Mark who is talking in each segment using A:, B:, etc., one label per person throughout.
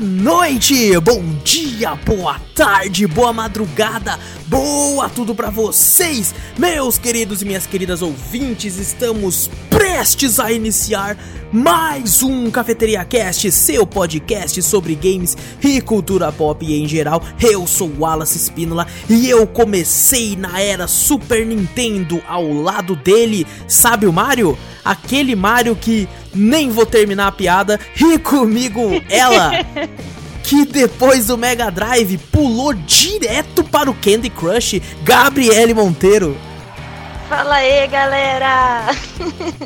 A: noite, bom dia, boa tarde, boa madrugada, boa tudo para vocês, meus queridos e minhas queridas ouvintes. Estamos prestes a iniciar mais um Cafeteria Cast, seu podcast sobre games e cultura pop em geral. Eu sou Wallace Spínola e eu comecei na era Super Nintendo ao lado dele, sabe o Mario? Aquele Mario que nem vou terminar a piada, e comigo ela, que depois do Mega Drive pulou direto para o Candy Crush, Gabriele Monteiro.
B: Fala aí, galera!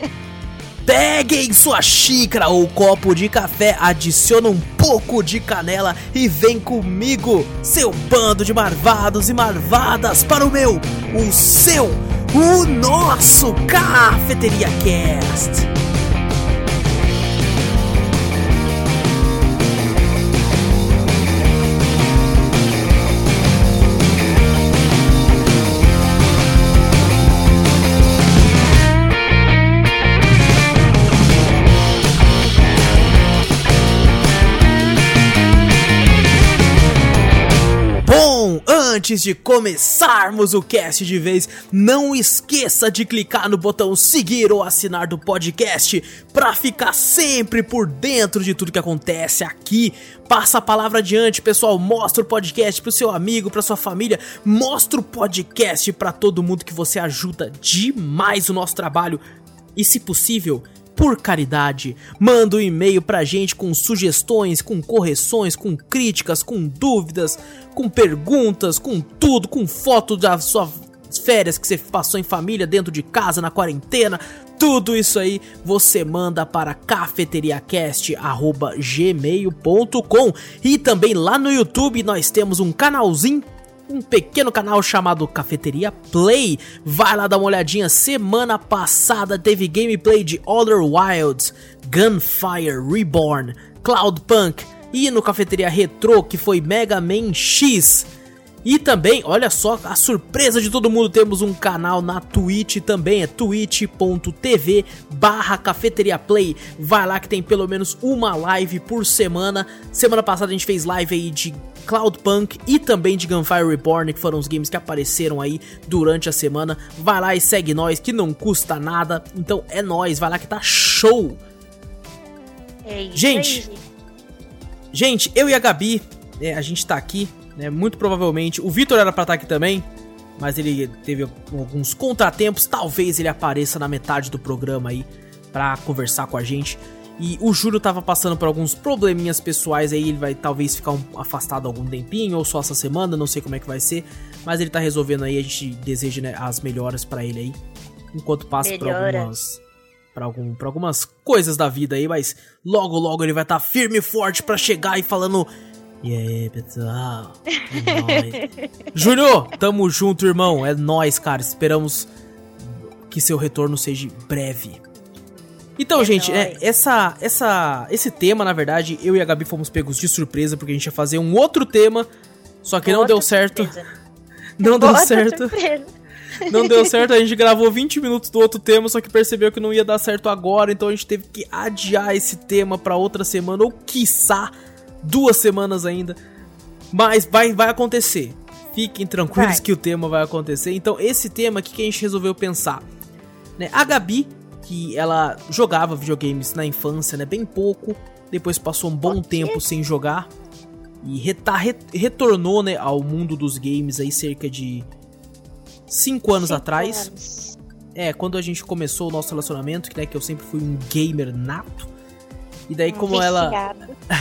A: Peguem sua xícara ou copo de café, adiciona um pouco de canela e vem comigo, seu bando de marvados e marvadas, para o meu, o seu, o nosso Cafeteria Cast. Antes de começarmos o cast de vez, não esqueça de clicar no botão seguir ou assinar do podcast para ficar sempre por dentro de tudo que acontece aqui. Passa a palavra adiante, pessoal. Mostra o podcast pro seu amigo, pra sua família. Mostra o podcast para todo mundo que você ajuda demais o nosso trabalho. E se possível, por caridade, manda um e-mail pra gente com sugestões, com correções, com críticas, com dúvidas, com perguntas, com tudo, com foto das suas férias que você passou em família, dentro de casa, na quarentena. Tudo isso aí você manda para cafeteriacast@gmail.com e também lá no YouTube nós temos um canalzinho um pequeno canal chamado Cafeteria Play. Vai lá dar uma olhadinha. Semana passada teve gameplay de Other Wilds, Gunfire Reborn, Cloudpunk e no Cafeteria Retro que foi Mega Man X. E também, olha só, a surpresa de todo mundo, temos um canal na Twitch também, é twitch.tv barra Cafeteria Play. Vai lá que tem pelo menos uma live por semana. Semana passada a gente fez live aí de Cloudpunk e também de Gunfire Reborn, que foram os games que apareceram aí durante a semana. Vai lá e segue nós, que não custa nada. Então é nós, vai lá que tá show!
B: É
A: gente, gente, eu e a Gabi, é, a gente tá aqui, né? Muito provavelmente. O Vitor era pra estar tá aqui também, mas ele teve alguns contratempos. Talvez ele apareça na metade do programa aí pra conversar com a gente. E o Júlio tava passando por alguns probleminhas pessoais aí, ele vai talvez ficar um, afastado algum tempinho, ou só essa semana, não sei como é que vai ser. Mas ele tá resolvendo aí, a gente deseja né, as melhoras para ele aí. Enquanto passa por algumas. Pra, algum, pra algumas coisas da vida aí, mas logo logo ele vai estar tá firme e forte para chegar e falando. E aí, pessoal? É Júlio, tamo junto, irmão. É nós, cara. Esperamos que seu retorno seja breve. Então, é gente, é, essa, essa, esse tema, na verdade, eu e a Gabi fomos pegos de surpresa, porque a gente ia fazer um outro tema, só que não deu certo. Não deu certo. Surpresa. Não deu certo, a gente gravou 20 minutos do outro tema, só que percebeu que não ia dar certo agora, então a gente teve que adiar esse tema para outra semana, ou quiçá duas semanas ainda. Mas vai, vai acontecer. Fiquem tranquilos vai. que o tema vai acontecer. Então, esse tema aqui que a gente resolveu pensar. Né? A Gabi que ela jogava videogames na infância, né? Bem pouco. Depois passou um bom tempo sem jogar. E reta, re, retornou, né, ao mundo dos games aí cerca de 5 anos cinco atrás. Anos. É, quando a gente começou o nosso relacionamento, que, né, que eu sempre fui um gamer nato. E daí como ela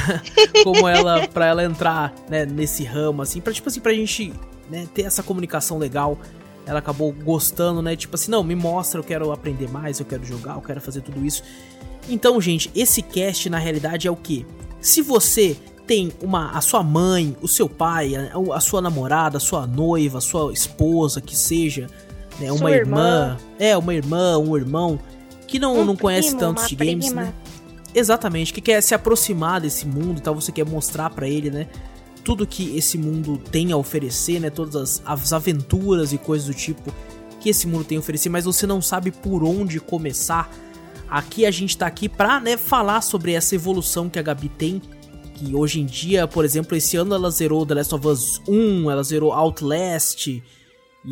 A: como ela para ela entrar, né, nesse ramo assim, para tipo assim pra gente, né, ter essa comunicação legal, ela acabou gostando, né? Tipo assim, não, me mostra, eu quero aprender mais, eu quero jogar, eu quero fazer tudo isso. Então, gente, esse cast na realidade é o que? Se você tem uma a sua mãe, o seu pai, a, a sua namorada, a sua noiva, a sua esposa, que seja, né, uma irmã, irmã, é, uma irmã, um irmão que não, um não conhece primo, tantos de games, prima. né? Exatamente, que quer se aproximar desse mundo, tal, você quer mostrar para ele, né? tudo que esse mundo tem a oferecer, né? Todas as, as aventuras e coisas do tipo que esse mundo tem a oferecer, mas você não sabe por onde começar. Aqui a gente tá aqui pra, né, falar sobre essa evolução que a Gabi tem, que hoje em dia, por exemplo, esse ano ela zerou The Last of Us 1, ela zerou Outlast. E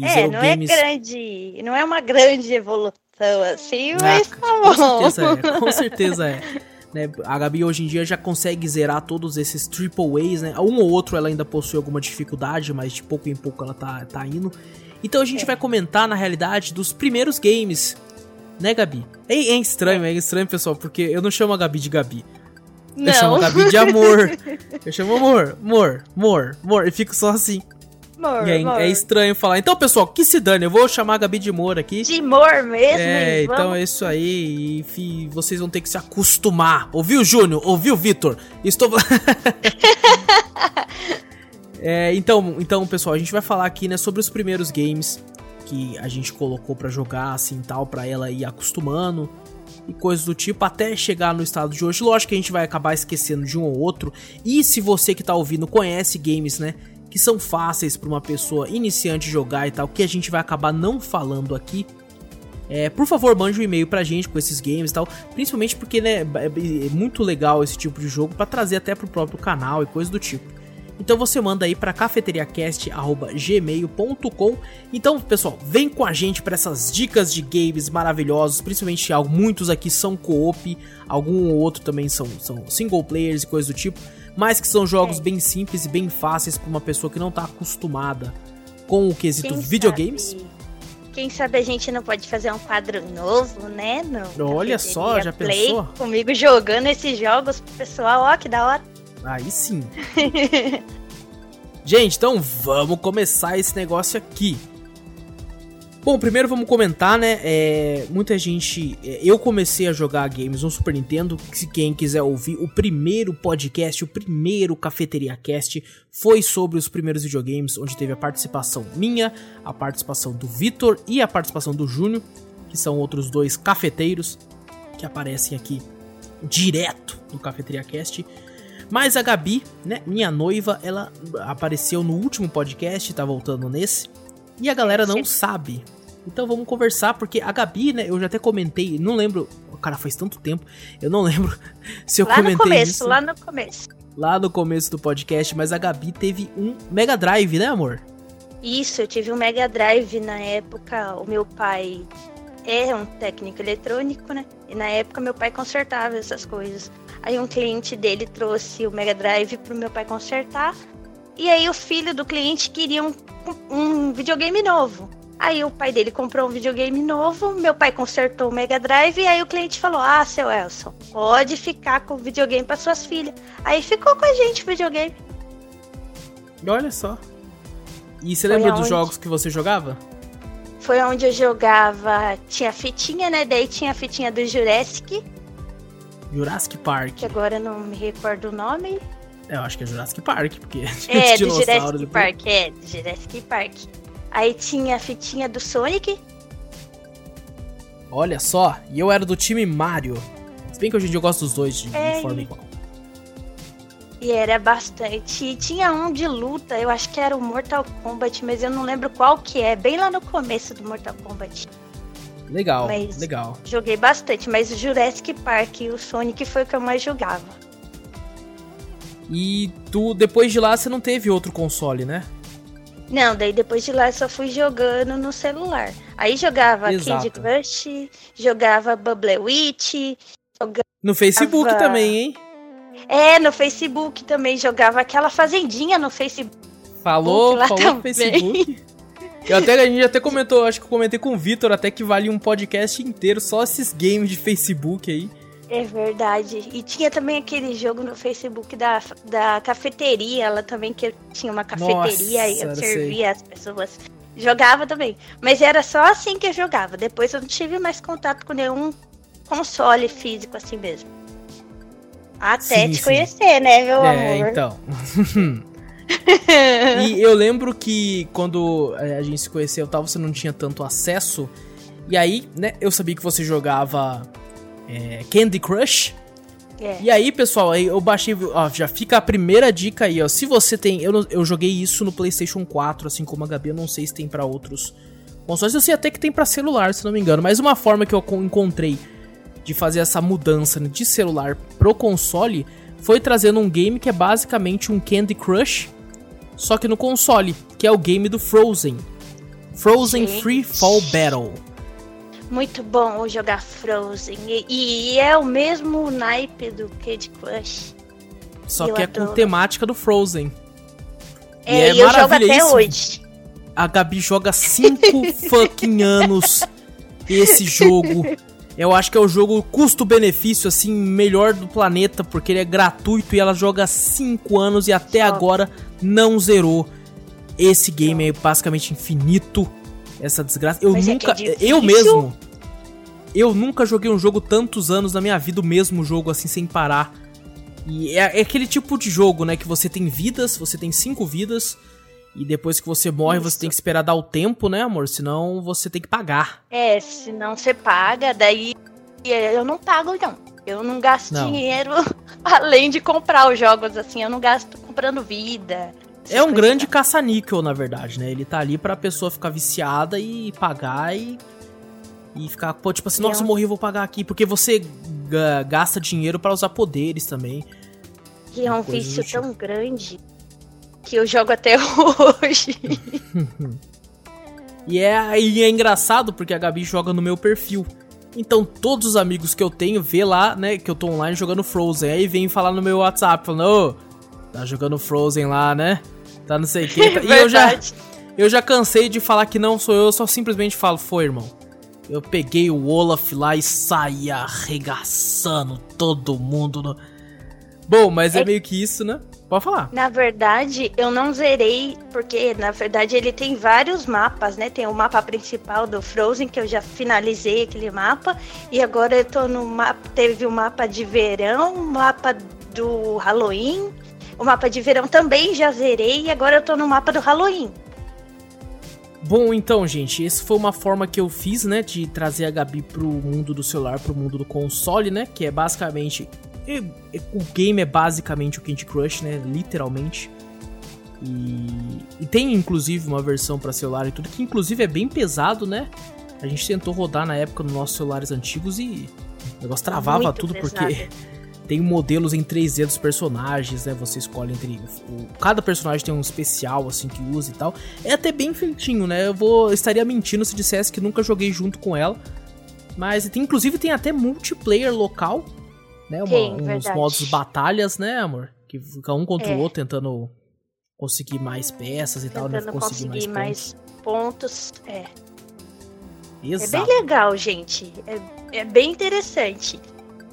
B: É,
A: zerou
B: não
A: games...
B: é grande. Não é uma grande evolução assim,
A: Ah,
B: mas tá
A: com
B: bom.
A: certeza é, com certeza é. Né, a Gabi hoje em dia já consegue zerar todos esses triple A's, né? Um ou outro ela ainda possui alguma dificuldade, mas de pouco em pouco ela tá, tá indo. Então a gente
B: É.
A: vai comentar, na realidade, dos primeiros games, né, Gabi? É, é estranho, é estranho, pessoal, porque eu não chamo a Gabi de Gabi. Eu chamo a
B: Não,
A: Gabi de amor. Eu chamo amor, amor, amor, amor. E fico só assim.
B: Amor,
A: E é,
B: amor.
A: é estranho falar. Então, pessoal, que se dane, eu vou chamar a Gabi de amor aqui.
B: De amor mesmo,
A: É,
B: hein?
A: então
B: Vamos-
A: é isso aí. E fi- vocês vão ter que se acostumar. Ouviu, Júnior? Ouviu, Vitor? Estou. é, então, então, pessoal, a gente vai falar aqui, né, sobre os primeiros games que a gente colocou pra jogar, assim, tal, pra ela ir acostumando e coisas do tipo, até chegar no estado de hoje. Lógico que a gente vai acabar esquecendo de um ou outro. E se você que tá ouvindo conhece games, né, que são fáceis pra uma pessoa iniciante jogar e tal, que a gente vai acabar não falando aqui, é, por favor, mande um e-mail pra gente com esses games e tal. Principalmente porque né, é é muito legal esse tipo de jogo pra trazer até pro próprio canal e coisa do tipo. Então você manda aí pra cafeteriacast.gmail.com. Então, pessoal, vem com a gente pra essas dicas de games maravilhosos. Principalmente al- muitos aqui são co-op, algum ou outro também são, são single players e coisa do tipo. Mas que são jogos
B: É.
A: bem simples e bem fáceis pra uma pessoa que não tá acostumada com o quesito
B: Quem
A: videogames.
B: sabe- Quem sabe a gente não pode fazer um quadro novo, né? No
A: Olha só, já
B: Play,
A: pensou?
B: Comigo jogando esses jogos pessoal, ó, que da hora.
A: Aí sim. Gente, então vamos começar esse negócio aqui. Bom, primeiro vamos comentar, né? é, muita gente. é, eu comecei a jogar games no Super Nintendo. Se quem quiser ouvir, o primeiro podcast, o primeiro Cafeteria Cast, foi sobre os primeiros videogames, onde teve a participação minha, a participação do Vitor e a participação do Júnior, que são outros dois cafeteiros que aparecem aqui direto no Cafeteria Cast. Mas a Gabi, né, minha noiva, ela apareceu no último podcast, tá voltando nesse. E a galera não sabe. Então vamos conversar, porque a Gabi, né, eu já até comentei, não lembro. Cara, faz tanto tempo, eu não lembro se eu
B: lá no
A: comentei
B: começo,
A: isso
B: lá no começo.
A: lá no começo do podcast, mas a Gabi teve um Mega Drive, né, amor?
B: Isso, eu tive um Mega Drive na época. O meu pai é um técnico eletrônico, né? E na época meu pai consertava essas coisas. Aí um cliente dele trouxe o Mega Drive pro meu pai consertar. E aí o filho do cliente queria um, um videogame novo. Aí o pai dele comprou um videogame novo, meu pai consertou o Mega Drive e aí o cliente falou: "Ah, seu Elson, pode ficar com o videogame para suas filhas". Aí ficou com a gente o videogame.
A: E olha só. E você
B: Foi
A: lembra dos
B: aonde?
A: jogos que você jogava?
B: Foi onde eu jogava, tinha fitinha, né? Daí tinha a fitinha do Jurassic,
A: Jurassic Park.
B: que agora eu não me recordo o nome.
A: Eu acho que é Jurassic Park, porque
B: É, do Jurassic
A: depois-
B: Park, é, do Jurassic Park. Aí tinha a fitinha do Sonic,
A: Olha só, e eu era do time Mario. Se bem que hoje em dia eu gosto dos dois de,
B: É,
A: forma igual.
B: e era bastante. E tinha um de luta, eu acho que era o Mortal Kombat, mas eu não lembro qual que é, bem lá no começo do Mortal Kombat.
A: Legal,
B: Mas-
A: legal.
B: Joguei bastante, mas o Jurassic Park e o Sonic foi o que eu mais jogava.
A: E tu, depois de lá, você não teve outro console, né?
B: Não, daí depois de lá eu só fui jogando no celular. Aí jogava
A: Exato.
B: Candy Crush, jogava Bubble Witch,
A: No Facebook também, hein?
B: é, no Facebook também jogava aquela fazendinha no Facebook.
A: Falou,
B: lá
A: falou no
B: também.
A: Facebook. Eu até, a gente até comentou, acho que eu comentei com o Vitor até que vale um podcast inteiro só esses games de Facebook aí.
B: É verdade. E tinha também aquele jogo no Facebook da, da cafeteria, ela também que tinha uma cafeteria e eu
A: Nossa,
B: servia as pessoas. Jogava também. Mas era só assim que eu jogava. Depois eu não tive mais contato com nenhum console físico assim mesmo. Até
A: Sim,
B: te
A: sim.
B: conhecer, né, meu
A: é,
B: amor?
A: então. e eu lembro que quando é, a gente se conheceu, tal, você não tinha tanto acesso. E aí, né, eu sabia que você jogava é, Candy Crush.
B: É.
A: E aí, pessoal, aí eu baixei, ó, já fica a primeira dica aí, ó. Se você tem, eu, eu joguei isso no PlayStation 4, assim como a Gabi, eu não sei se tem pra outros consoles. Eu sei até que tem pra celular, se não me engano. Mas uma forma que eu co- encontrei de fazer essa mudança de celular pro console foi trazendo um game que é basicamente um Candy Crush, só que no console, que é o game do Frozen. Frozen
B: Gente.
A: Free Fall Battle.
B: Muito bom jogar Frozen. E, e é o mesmo naipe do Candy Crush.
A: Só
B: Eu
A: que é com
B: adoro.
A: temática do Frozen. E
B: É,
A: é
B: e eu jogo até hoje.
A: A Gabi joga 5 fucking anos esse jogo. Eu acho que é o jogo custo-benefício, assim, melhor do planeta, porque ele é gratuito e ela joga 5 anos e até agora não zerou. Esse game é basicamente infinito. Essa desgraça. Eu
B: Mas é
A: nunca.
B: que é
A: eu mesmo. Eu nunca joguei um jogo tantos anos na minha vida, o mesmo jogo, assim, sem parar. E é, é aquele tipo de jogo, né? Que você tem vidas, você tem cinco vidas. E depois que você morre, você
B: Isso.
A: tem que esperar dar o tempo, né, amor? Senão você tem que pagar.
B: É, se não você paga, daí eu não pago, não. Eu não gasto
A: Não.
B: dinheiro além de comprar os jogos, assim. Eu não gasto comprando vida.
A: É um grande caça-níquel, na verdade, né? Ele tá ali pra pessoa ficar viciada e pagar e. E ficar, pô, tipo assim,
B: é
A: nossa,
B: um-
A: morri, vou pagar aqui. Porque você ga- gasta dinheiro pra usar poderes também.
B: Que é um vício
A: tipo.
B: tão grande que eu jogo até hoje.
A: E é, e é engraçado porque a Gabi joga no meu perfil. Então todos os amigos que eu tenho vê lá, né, que eu tô online jogando Frozen. Aí vem falar no meu WhatsApp, falando, ô, tá jogando Frozen lá, né? Tá não sei o que. E eu já, eu já cansei de falar que não sou eu, eu só simplesmente falo, foi, irmão. Eu peguei o Olaf lá e saí arregaçando todo mundo. No... Bom, mas é,
B: É-
A: meio que isso, né? Pode falar.
B: Na verdade, eu não zerei, porque na verdade ele tem vários mapas, né? Tem o mapa principal do Frozen, que eu já finalizei aquele mapa, e agora eu tô no mapa. Teve o mapa de verão, o mapa do Halloween. O mapa de verão também já zerei, e agora eu tô no mapa do Halloween.
A: Bom, então, gente, essa foi uma forma que eu fiz, né, de trazer a Gabi pro mundo do celular, pro mundo do console, né, que é basicamente... e- e- O game é basicamente o Candy Crush, né, literalmente. E, e tem, inclusive, uma versão pra celular e tudo, que inclusive é bem pesado, né? A gente tentou rodar na época nos nossos celulares antigos e o negócio travava
B: Muito
A: tudo,
B: pesado.
A: porque tem modelos em 3D dos personagens, né? Você escolhe entre. o- cada personagem tem um especial, assim, que usa e tal. É até bem feitinho, né? Eu vou. estaria mentindo se dissesse que nunca joguei junto com ela. Mas tem, inclusive tem até multiplayer local, né? Uma-
B: Tem,
A: uns
B: verdade.
A: modos batalhas, né, amor? Que fica um contra o
B: É.
A: outro tentando conseguir mais peças e tal, né?
B: Tentando
A: Conseguir,
B: conseguir
A: mais,
B: mais pontos. É.
A: pontos.
B: É
A: Exato.
B: bem legal, gente. É, é bem interessante.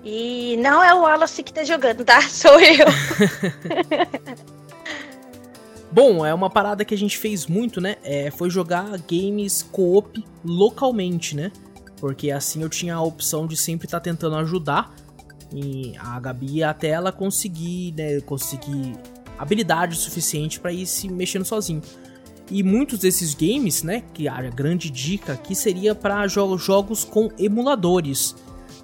B: E não é o Wallace que tá jogando, tá? Sou eu.
A: Bom, é uma parada que a gente fez muito, né? É, foi jogar games co-op localmente, né? Porque assim eu tinha a opção de sempre estar tentando ajudar e a Gabi até ela conseguir, né? Conseguir habilidade suficiente pra ir se mexendo sozinho. E muitos desses games, né? Que a grande dica aqui seria para jo jogos com emuladores.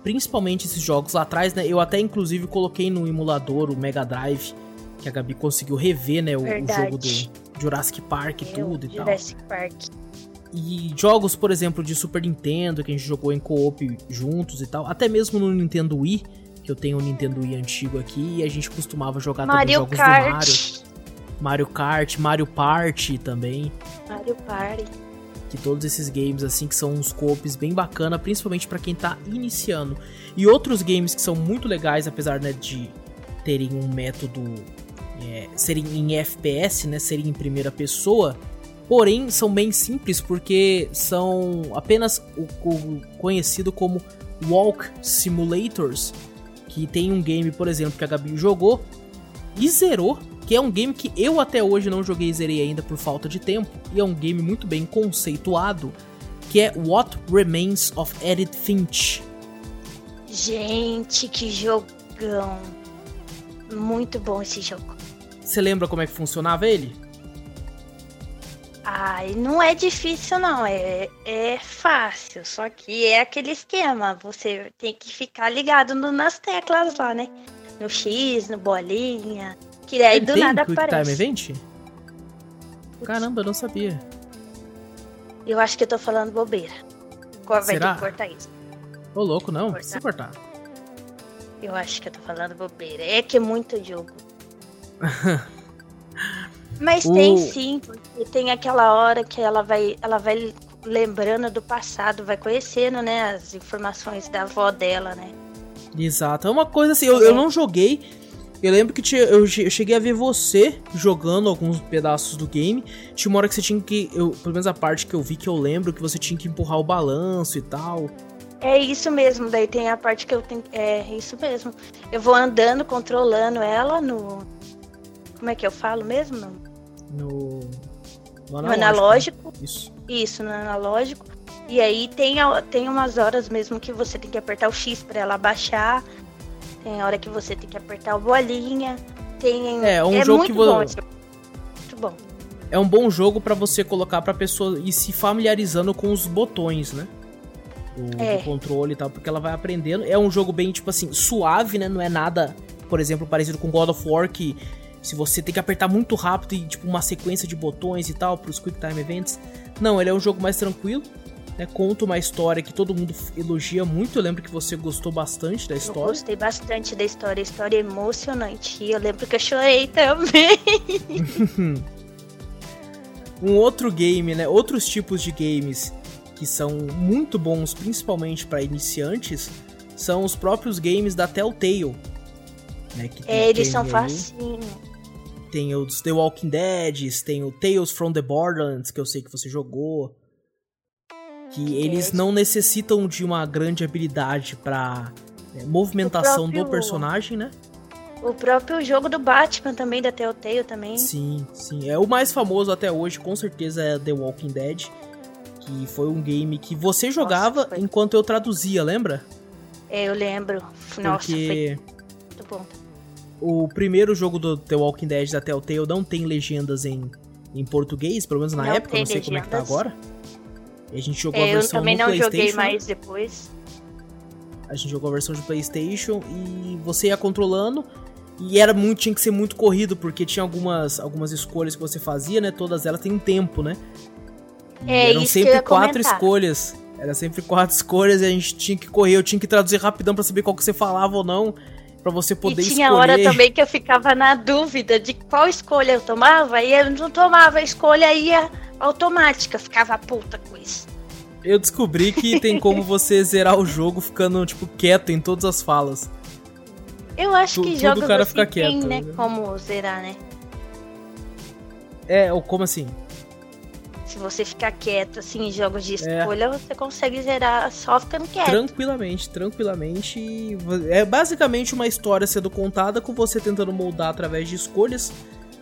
A: Principalmente esses jogos lá atrás, né? Eu até inclusive coloquei no emulador o Mega Drive, que a Gabi conseguiu rever, né? O, o jogo do Jurassic Park e tudo e tal.
B: Jurassic Park.
A: E jogos, por exemplo, de Super Nintendo, que a gente jogou em co-op juntos e tal. Até mesmo no Nintendo Wii, eu tenho um Nintendo Wii antigo aqui, e a gente costumava jogar também
B: Mario
A: jogos do
B: Kart.
A: Mario. Mario Kart, Mario Party também.
B: Mario Party.
A: Que todos esses games, assim, que são uns co-ops bem bacana, principalmente pra quem tá iniciando. E outros games que são muito legais, apesar né, de terem um método. é, serem em FPS, né? Serem em primeira pessoa. Porém, são bem simples porque são apenas o, o conhecido como Walk Simulators. Que tem um game, por exemplo, que a Gabi jogou e zerou. Que é um game que eu até hoje não joguei e zerei ainda por falta de tempo. E é um game muito bem conceituado. Que é What Remains of Edith Finch.
B: Gente, que jogão. Muito bom esse jogo.
A: Você lembra como é que funcionava ele?
B: Ai, não é difícil não, é, é fácil, só que é aquele esquema, você tem que ficar ligado no- nas teclas lá, né? No X, no bolinha, que aí
A: Ele
B: do nada
A: Quick Time
B: aparece.
A: Event? Caramba, eu não sabia.
B: Eu acho que eu tô falando bobeira. Vai ter
A: Será?
B: que cortar isso.
A: Ô, louco, não.
B: Cortar.
A: Precisa cortar.
B: Eu acho que eu tô falando bobeira. É que é muito jogo. Mas o... tem sim, porque tem aquela hora que ela vai, ela vai lembrando do passado, vai conhecendo, né, as informações da avó dela, né?
A: Exato. É uma coisa assim, eu, eu não joguei. Eu lembro que tinha, eu, eu cheguei a ver você jogando alguns pedaços do game. Tinha uma hora que você tinha que. Eu, pelo menos a parte que eu vi que eu lembro, que você tinha que empurrar o balanço e tal.
B: É isso mesmo, daí tem a parte que eu tenho. É isso mesmo. Eu vou andando, controlando ela no. Como é que eu falo mesmo?
A: No.
B: No analógico. No analógico.
A: Né? Isso.
B: Isso, no analógico. E aí tem, tem umas horas mesmo que você tem que apertar o X para ela baixar. Tem hora que você tem que apertar o bolinha. Tem.
A: É, um é jogo que
B: você. Muito bom.
A: É um bom jogo para você colocar pra pessoa ir se familiarizando com os botões, né? O, é. controle e tal, porque ela vai aprendendo. É um jogo bem, tipo assim, suave, né? Não é nada, por exemplo, parecido com God of War, que se você tem que apertar muito rápido e, tipo, uma sequência de botões e tal, pros Quick Time Events. Não, ele é um jogo mais tranquilo né, conta uma história que todo mundo elogia muito. Eu lembro que você gostou bastante da história. Eu
B: gostei bastante da história, a história é emocionante. E eu lembro que eu chorei também.
A: um outro game, né? Outros tipos de games que são muito bons, principalmente para iniciantes, são os próprios games da Telltale.
B: Né, é, eles são facinho.
A: Tem os The Walking Dead, tem o Tales from the Borderlands, que eu sei que você jogou que eles não necessitam de uma grande habilidade para é, movimentação próprio, do personagem, né?
B: O próprio jogo do Batman também, da Telltale também.
A: Sim, sim. É o mais famoso até hoje, com certeza é The Walking Dead, que foi um game que você jogava Nossa, enquanto eu traduzia, lembra?
B: É, eu lembro. Nossa, Porque... foi muito bom.
A: O primeiro jogo do The Walking Dead da Telltale não tem legendas em, em português, pelo menos na não época, não sei legendas. como é que tá agora. E a gente jogou é, a versão
B: eu também
A: não
B: joguei mais depois.
A: A gente jogou a versão de PlayStation e você ia controlando e era muito tinha que ser muito corrido porque tinha algumas algumas escolhas que você fazia, né? Todas elas têm um tempo, né?
B: E é, eram sempre
A: quatro escolhas. Era sempre quatro escolhas e a gente tinha que correr, eu tinha que traduzir rapidão para saber qual que você falava ou não, para você poder
B: e tinha
A: escolher.
B: hora também que eu ficava na dúvida de qual escolha eu tomava e eu não tomava a escolha ia automática, ficava puta com isso.
A: Eu descobri que tem como você zerar o jogo ficando, tipo, quieto em todas as falas.
B: Eu acho tu, que jogos cara assim fica quieto, tem, né, né, como zerar, né?
A: É, ou como assim?
B: Se você ficar quieto, assim, em jogos de é. escolha, é. você consegue zerar só ficando quieto.
A: Tranquilamente, tranquilamente. É basicamente uma história sendo contada com você tentando moldar através de escolhas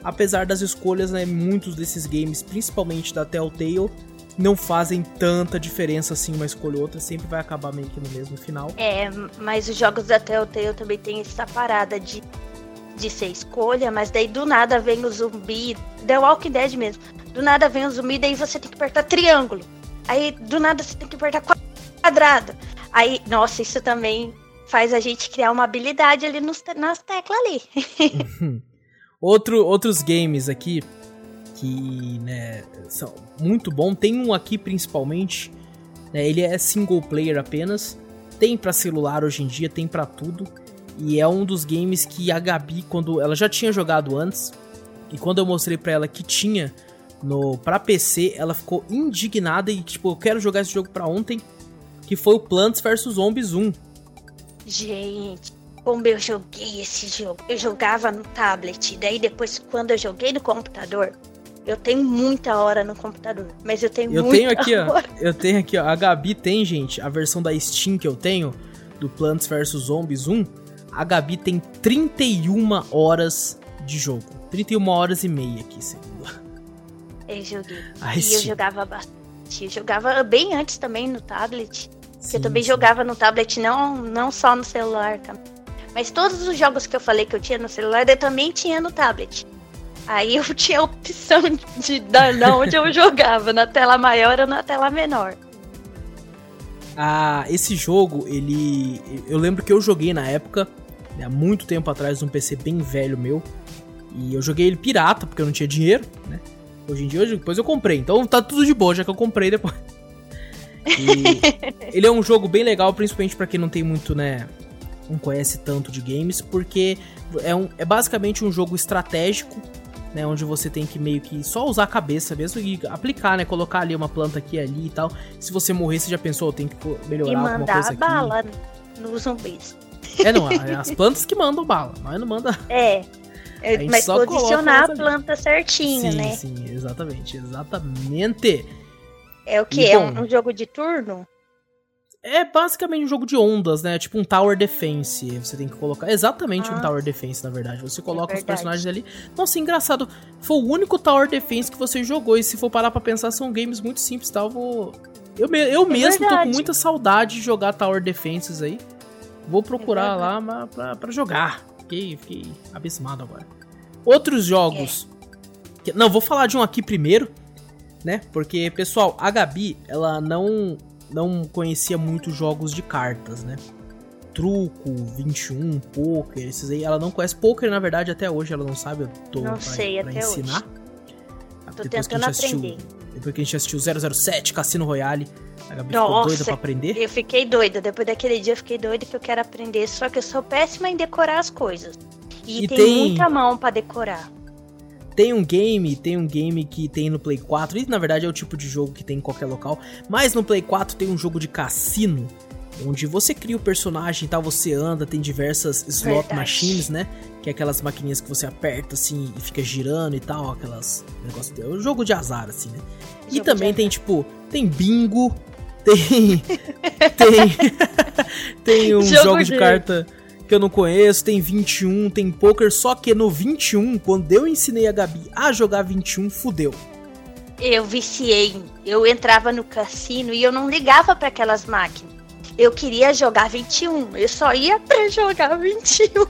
A: apesar das escolhas, né, muitos desses games, principalmente da Telltale, não fazem tanta diferença assim uma escolha ou outra, sempre vai acabar meio que no mesmo final.
B: É, mas os jogos da Telltale também tem essa parada de, de ser escolha, mas daí do nada vem o zumbi, The Walking Dead mesmo, do nada vem o zumbi, daí você tem que apertar triângulo, aí do nada você tem que apertar quadrado, aí, nossa, isso também faz a gente criar uma habilidade ali nos, nas teclas ali.
A: Outro, outros games aqui que né, são muito bom. Tem um aqui principalmente. Né, ele é single player apenas. Tem para celular hoje em dia, tem para tudo. E é um dos games que a Gabi, quando ela já tinha jogado antes, e quando eu mostrei para ela que tinha no para PC, ela ficou indignada e tipo, eu quero jogar esse jogo para ontem, que foi o Plants vs Zombies 1.
B: Gente, como eu joguei esse jogo. Eu jogava no tablet, daí depois quando eu joguei no computador, eu tenho muita hora no computador, mas eu tenho
A: eu
B: muita
A: tenho aqui,
B: hora.
A: ó. Eu tenho aqui, ó. A Gabi tem, gente, a versão da Steam que eu tenho do Plants vs Zombies 1. A Gabi tem 31 horas de jogo. 31 horas e meia aqui, segundo.
B: Eu joguei. A e Steam. eu jogava bastante. Eu jogava bem antes também no tablet. Sim, eu também sim. jogava no tablet, não, não só no celular também. Mas todos os jogos que eu falei que eu tinha no celular, eu também tinha no tablet. Aí eu tinha a opção de dar onde eu jogava, na tela maior ou na tela menor.
A: Ah, esse jogo, ele. Eu lembro que eu joguei na época, né, há muito tempo atrás, num PC bem velho meu. E eu joguei ele pirata, porque eu não tinha dinheiro, né? Hoje em dia, depois eu comprei. Então tá tudo de boa, já que eu comprei depois. E ele é um jogo bem legal, principalmente para quem não tem muito, né? não conhece tanto de games, porque é, um, é basicamente um jogo estratégico, né? Onde você tem que meio que só usar a cabeça mesmo e aplicar, né? Colocar ali uma planta aqui ali e tal. Se você morrer, você já pensou, tem que melhorar
B: e
A: alguma coisa
B: aqui. bala nos zumbis.
A: É, não, é as plantas que mandam bala, mas não manda.
B: É. é mas posicionar a planta certinho,
A: sim,
B: né?
A: Sim, exatamente, exatamente.
B: É o que? É um, um jogo de turno?
A: É basicamente um jogo de ondas, né? Tipo um Tower Defense. Você tem que colocar. Exatamente ah, um Tower Defense, na verdade. Você coloca é os personagens ali. Nossa, engraçado. Foi o único Tower Defense que você jogou. E se for parar pra pensar, são games muito simples, tá? Eu vou. Eu, me... eu é mesmo verdade. tô com muita saudade de jogar Tower Defenses aí. Vou procurar lá pra, pra jogar. Fiquei, fiquei abismado agora. Outros jogos. É. Que... Não, vou falar de um aqui primeiro, né? Porque, pessoal, a Gabi, ela não não conhecia muito jogos de cartas, né? Truco, 21, poker, esses aí. Ela não conhece poker, na verdade, até hoje ela não sabe. Eu tô
B: não
A: pra,
B: sei,
A: pra
B: até
A: ensinar.
B: Hoje. Tô depois tentando aprender.
A: Assistiu, depois que a gente assistiu 007, Cassino Royale, a Gabi Nossa, ficou doida pra aprender.
B: Eu fiquei doida. Depois daquele dia eu fiquei doida que eu quero aprender. Só que eu sou péssima em decorar as coisas. E, e tem, tem muita mão para decorar.
A: Tem um game, tem um game que tem no Play 4, e na verdade é o tipo de jogo que tem em qualquer local, mas no Play 4 tem um jogo de cassino, onde você cria o personagem e tal, você anda, tem diversas slot verdade. machines, né? Que é aquelas maquininhas que você aperta assim e fica girando e tal, aquelas negócios. É um jogo de azar, assim, né? Jogo e também tem, tipo, tem bingo, tem. tem. tem um jogo, jogo de, de carta que eu não conheço, tem 21, tem poker, só que no 21, quando eu ensinei a Gabi a jogar 21, fudeu.
B: Eu viciei, eu entrava no cassino e eu não ligava para aquelas máquinas. Eu queria jogar 21, eu só ia pra jogar 21.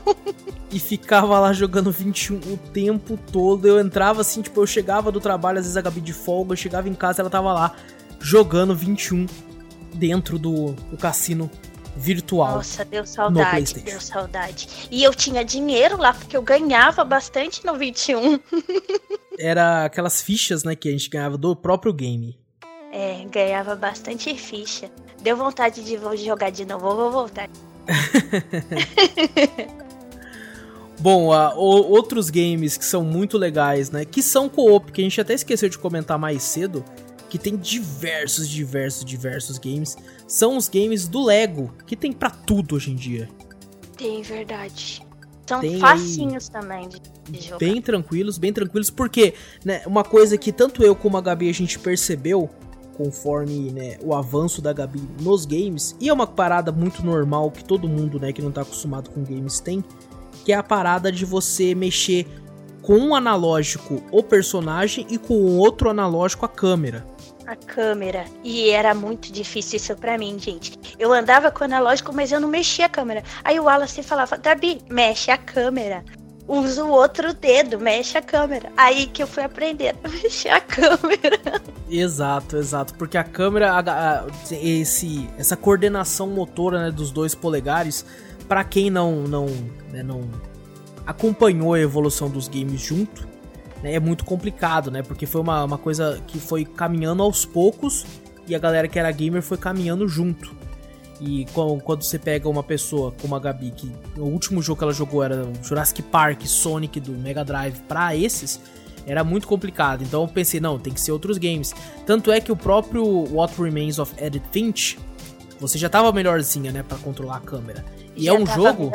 A: E ficava lá jogando 21 o tempo todo. Eu entrava assim, tipo, eu chegava do trabalho, às vezes a Gabi de folga, eu chegava em casa, ela tava lá jogando 21 dentro do, do cassino virtual.
B: Nossa, deu saudade, deu saudade. E eu tinha dinheiro lá, porque eu ganhava bastante no 21.
A: Era aquelas fichas, né, que a gente ganhava do próprio game.
B: É, ganhava bastante ficha. Deu vontade de jogar de novo, vou voltar.
A: Bom, uh, outros games que são muito legais, né? Que são co-op, que a gente até esqueceu de comentar mais cedo que tem diversos, diversos, diversos games, são os games do Lego, que tem para tudo hoje em dia.
B: Tem, verdade. São tem facinhos aí, também de, de jogar.
A: Bem tranquilos, bem tranquilos, porque né, uma coisa que tanto eu como a Gabi a gente percebeu conforme né, o avanço da Gabi nos games, e é uma parada muito normal que todo mundo né, que não tá acostumado com games tem, que é a parada de você mexer com um analógico o personagem e com outro analógico a câmera
B: a câmera. E era muito difícil isso pra mim, gente. Eu andava com o analógico, mas eu não mexia a câmera. Aí o Wallace falava, Gabi, mexe a câmera. Usa o outro dedo, mexe a câmera. Aí que eu fui aprender a mexer a câmera.
A: Exato, exato. Porque a câmera, a, a, esse, essa coordenação motora né, dos dois polegares, para quem não, não, né, não acompanhou a evolução dos games junto, né, é muito complicado, né? Porque foi uma, uma coisa que foi caminhando aos poucos e a galera que era gamer foi caminhando junto. E quando você pega uma pessoa como a Gabi, que o último jogo que ela jogou era Jurassic Park, Sonic do Mega Drive para esses, era muito complicado. Então eu pensei, não, tem que ser outros games. Tanto é que o próprio What Remains of Edith Finch, você já tava melhorzinha, né, para controlar a câmera. E já é um jogo.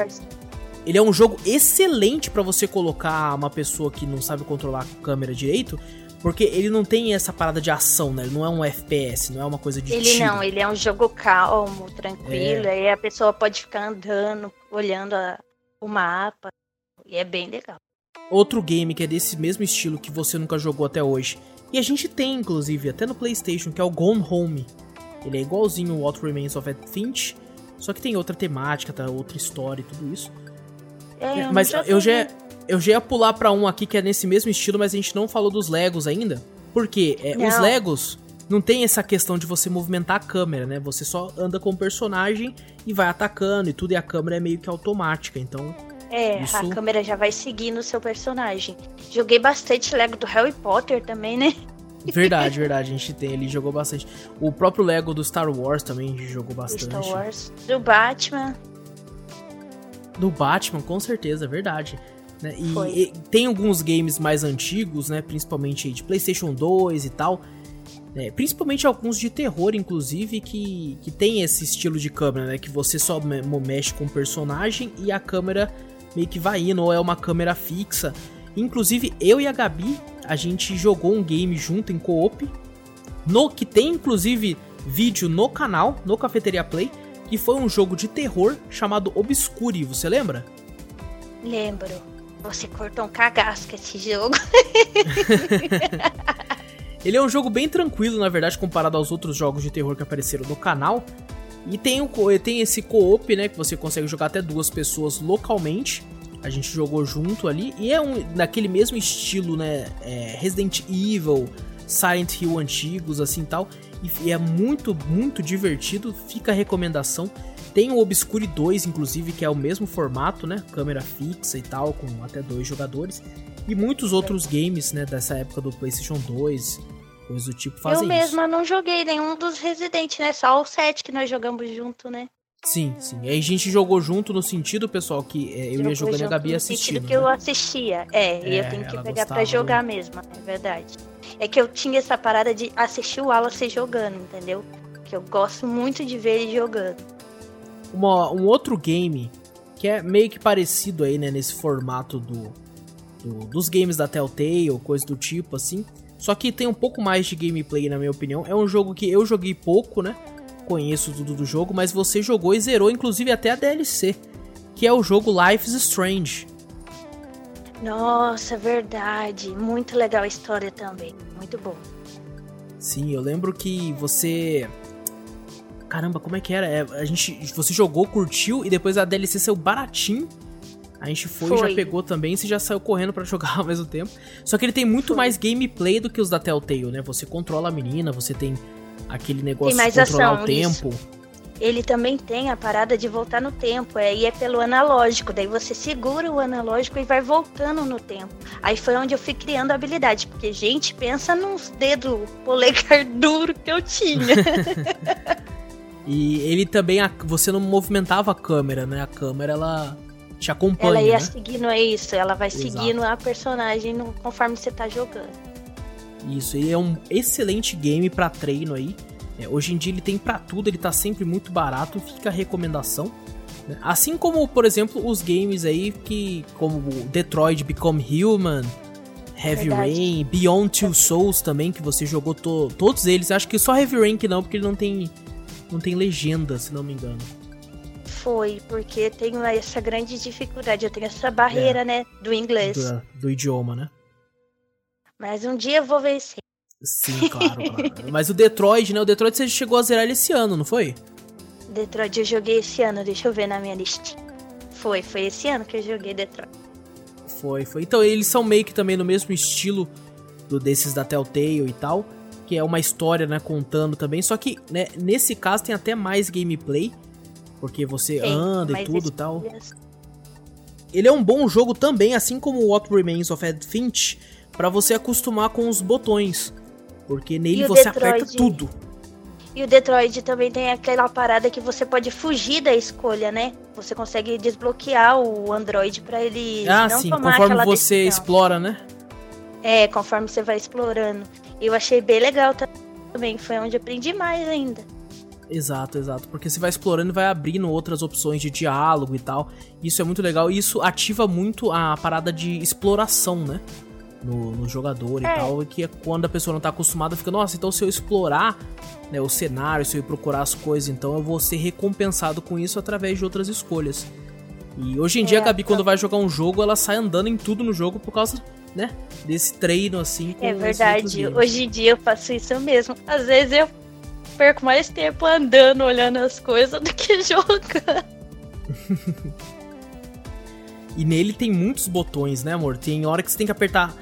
A: Ele é um jogo excelente para você colocar uma pessoa que não sabe controlar a câmera direito, porque ele não tem essa parada de ação, né? Ele não é um FPS, não é uma coisa de
B: Ele
A: tiro.
B: não, ele é um jogo calmo, tranquilo, é. aí a pessoa pode ficar andando, olhando a, o mapa, e é bem legal.
A: Outro game que é desse mesmo estilo que você nunca jogou até hoje, e a gente tem inclusive até no PlayStation, que é o Gone Home. Ele é igualzinho o What Remains of Edith Finch, só que tem outra temática, tá? outra história e tudo isso. É, eu mas eu já, eu já ia pular pra um aqui que é nesse mesmo estilo, mas a gente não falou dos Legos ainda. Porque é, os Legos não tem essa questão de você movimentar a câmera, né? Você só anda com o personagem e vai atacando e tudo, e a câmera é meio que automática, então.
B: É, isso... a câmera já vai seguindo o seu personagem. Joguei bastante Lego do Harry Potter também, né?
A: Verdade, verdade. A gente tem, ele jogou bastante. O próprio Lego do Star Wars também jogou bastante.
B: Star Wars. Do Batman.
A: Do Batman, com certeza, verdade. Né? E, e, tem alguns games mais antigos, né? Principalmente de PlayStation 2 e tal. Né? Principalmente alguns de terror, inclusive, que, que tem esse estilo de câmera, né? Que você só mexe com o personagem e a câmera meio que vai indo, ou é uma câmera fixa. Inclusive, eu e a Gabi, a gente jogou um game junto em co-op. No, que tem inclusive vídeo no canal, no Cafeteria Play, que foi um jogo de terror chamado Obscure, você lembra?
B: Lembro. Você cortou um cagaço com esse jogo.
A: Ele é um jogo bem tranquilo, na verdade, comparado aos outros jogos de terror que apareceram no canal. E tem, o, tem esse co-op, né, que você consegue jogar até duas pessoas localmente. A gente jogou junto ali. E é um naquele mesmo estilo, né, é Resident Evil, Silent Hill antigos, assim tal. E é muito, muito divertido. Fica a recomendação. Tem o Obscure 2, inclusive, que é o mesmo formato, né? Câmera fixa e tal, com até dois jogadores. E muitos outros games, né, dessa época do PlayStation 2, coisas do tipo, fazem
B: Eu mesma isso. não joguei nenhum dos Resident, né? Só o 7 que nós jogamos junto, né?
A: Sim, sim. Aí a gente jogou junto no sentido, pessoal, que é, eu Jogou ia jogando e a Gabi assistindo. No sentido
B: que né? eu assistia. É, é, e eu tenho que pegar pra jogar do... mesmo, é verdade. É que eu tinha essa parada de assistir o Wallace jogando, entendeu? Que eu gosto muito de ver ele jogando.
A: Uma, um outro game que é meio que parecido aí, né, nesse formato do, do, dos games da Telltale, coisa do tipo, assim. Só que tem um pouco mais de gameplay, na minha opinião. É um jogo que eu joguei pouco, né? Conheço tudo do jogo, mas você jogou e zerou, inclusive até a DLC, que é o jogo Life is Strange.
B: Nossa, verdade. Muito legal a história também. Muito bom.
A: Sim, eu lembro que você. Caramba, como é que era? É, a gente, você jogou, curtiu e depois a DLC saiu baratinho. A gente foi, foi. já pegou também, você já saiu correndo para jogar ao mesmo tempo. Só que ele tem muito foi. mais gameplay do que os da Telltale, né? Você controla a menina, você tem aquele negócio de controlar ação, o tempo. Isso
B: ele também tem a parada de voltar no tempo, aí é pelo analógico, daí você segura o analógico e vai voltando no tempo. Aí foi onde eu fui criando a habilidade, porque gente, pensa nos dedos polegar duro que eu tinha.
A: e ele também, você não movimentava a câmera, né? A câmera, ela te acompanha,
B: Ela ia
A: né?
B: seguindo é isso, ela vai Exato. seguindo a personagem conforme você tá jogando.
A: Isso, e é um excelente game para treino aí. É, hoje em dia ele tem para tudo, ele tá sempre muito barato, fica a recomendação. Né? Assim como, por exemplo, os games aí que como Detroit Become Human, Heavy Verdade. Rain, Beyond Two Souls também que você jogou to todos eles. Acho que só Heavy Rain que não, porque ele não tem não tem legenda, se não me engano.
B: Foi, porque tenho essa grande dificuldade, eu tenho essa barreira, é. né, do inglês.
A: Do, do idioma, né?
B: Mas um dia eu vou vencer.
A: Sim, claro, claro. Mas o Detroit, né? O Detroit você chegou a zerar ele esse ano, não foi?
B: Detroit eu joguei esse ano, deixa eu ver na minha lista. Foi, foi esse ano que eu joguei Detroit.
A: Foi, foi. Então eles são meio que também no mesmo estilo do desses da Telltale e tal, que é uma história, né, contando também, só que, né, nesse caso tem até mais gameplay, porque você Sim, anda e tudo e tal. Ele é um bom jogo também, assim como What Remains of Ed Finch, para você acostumar com os botões. Porque nele você Detroit, aperta tudo.
B: E o Detroit também tem aquela parada que você pode fugir da escolha, né? Você consegue desbloquear o Android para ele
A: ah, não sim, tomar conforme você decisão. explora, né?
B: É, conforme você vai explorando. Eu achei bem legal também, foi onde aprendi mais ainda.
A: Exato, exato. Porque você vai explorando e vai abrindo outras opções de diálogo e tal. Isso é muito legal. E isso ativa muito a parada de exploração, né? no, no jogador é. e tal, que é quando a pessoa não tá acostumada, fica, nossa, então se eu explorar né, o cenário, se eu procurar as coisas, então eu vou ser recompensado com isso através de outras escolhas. E hoje em é, dia a Gabi, quando vai jogar um jogo, ela sai andando em tudo no jogo por causa, né, desse treino assim.
B: é verdade, hoje em dia eu faço isso mesmo. Às vezes eu perco mais tempo andando, olhando as coisas do que jogando.
A: e nele tem muitos botões, né, amor? Tem hora que você tem que apertar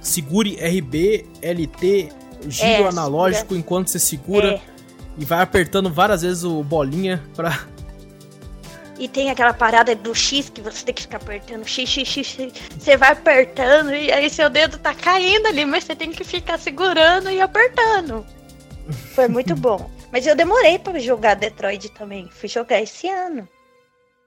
A: segure RB, LT, giro é, analógico segura. enquanto você segura. É. E vai apertando várias vezes o bolinha pra.
B: E tem aquela parada do X que você tem que ficar apertando X, X, X, X. Você vai apertando e aí seu dedo tá caindo ali, mas você tem que ficar segurando e apertando. Foi muito bom. Mas eu demorei para jogar Detroit também. Fui jogar esse ano.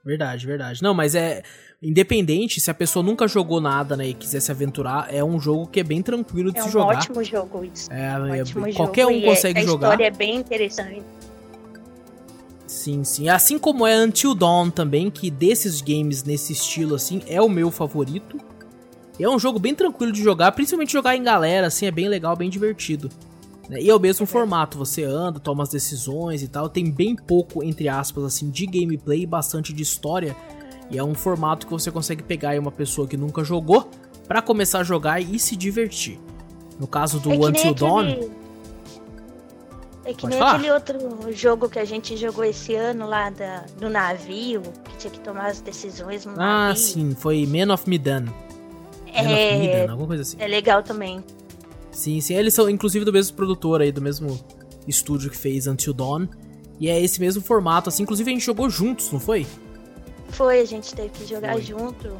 A: Verdade, verdade. Não, mas é. Independente, se a pessoa nunca jogou nada, né, e quiser se aventurar, é um jogo que é bem tranquilo de
B: é
A: se jogar.
B: É um ótimo jogo isso.
A: É,
B: um
A: é
B: ótimo
A: qualquer
B: jogo,
A: um consegue
B: é,
A: jogar.
B: A história é bem interessante.
A: Sim, sim. Assim como é Until Dawn também, que desses games nesse estilo assim é o meu favorito. É um jogo bem tranquilo de jogar, principalmente jogar em galera, assim, é bem legal, bem divertido. E é o mesmo formato, você anda, toma as decisões e tal, tem bem pouco, entre aspas, assim, de gameplay e bastante de história. E é um formato que você consegue pegar aí uma pessoa que nunca jogou para começar a jogar e se divertir. No caso do
B: é
A: Until Dawn.
B: É que nem falar. aquele outro jogo que a gente jogou esse ano lá da, do navio, que tinha que tomar as decisões no
A: ah,
B: navio.
A: Sim, foi Man of Medan.
B: É,
A: Medan, alguma coisa assim.
B: É legal também.
A: Sim, sim. Eles são inclusive do mesmo produtor aí, do mesmo estúdio que fez Until Dawn. E é esse mesmo formato, assim. Inclusive a gente jogou juntos, não foi?
B: Foi, a gente teve que jogar foi. junto.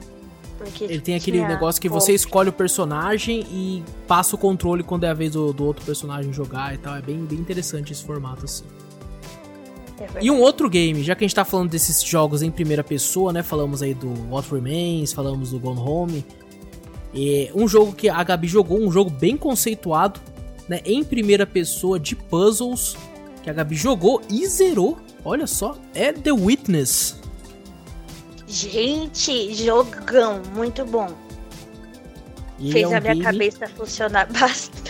B: Porque
A: Ele tem aquele negócio que você escolhe o personagem e passa o controle quando é a vez do, do outro personagem jogar e tal. É bem, bem interessante esse formato, assim. É e um outro game, já que a gente tá falando desses jogos em primeira pessoa, né? Falamos aí do What Remains, falamos do Gone Home. E um jogo que a Gabi jogou, um jogo bem conceituado, né? Em primeira pessoa de puzzles, que a Gabi jogou e zerou. Olha só, é The Witness.
B: Gente, jogão, muito bom. E Fez é um a minha game... cabeça funcionar bastante.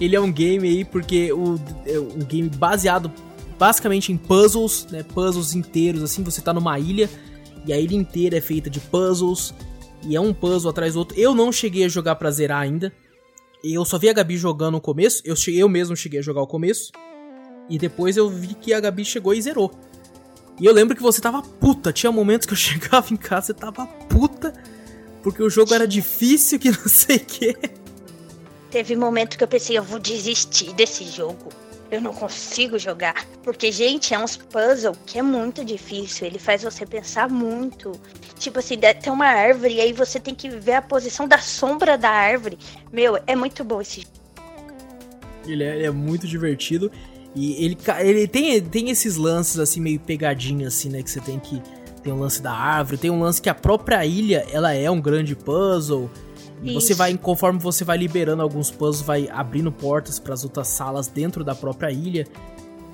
A: Ele é um game aí porque o, é um game baseado basicamente em puzzles, né? Puzzles inteiros, assim, você tá numa ilha e a ilha inteira é feita de puzzles e é um puzzle atrás do outro. Eu não cheguei a jogar pra zerar ainda. Eu só vi a Gabi jogando no começo. Eu, cheguei, eu mesmo cheguei a jogar o começo. E depois eu vi que a Gabi chegou e zerou. E eu lembro que você tava puta. Tinha momentos que eu chegava em casa, você tava puta. Porque o jogo era difícil, que não sei o quê.
B: Teve momento que eu pensei, eu vou desistir desse jogo. Eu não consigo jogar. Porque, gente, é uns puzzle que é muito difícil. Ele faz você pensar muito. Tipo assim, tem uma árvore e aí você tem que ver a posição da sombra da árvore. Meu, é muito bom esse.
A: Ele é, ele é muito divertido. E ele, ele tem, tem esses lances assim, meio pegadinha, assim, né? Que você tem que. Tem um lance da árvore, tem um lance que a própria ilha ela é um grande puzzle. E você vai, conforme você vai liberando alguns puzzles, vai abrindo portas para as outras salas dentro da própria ilha.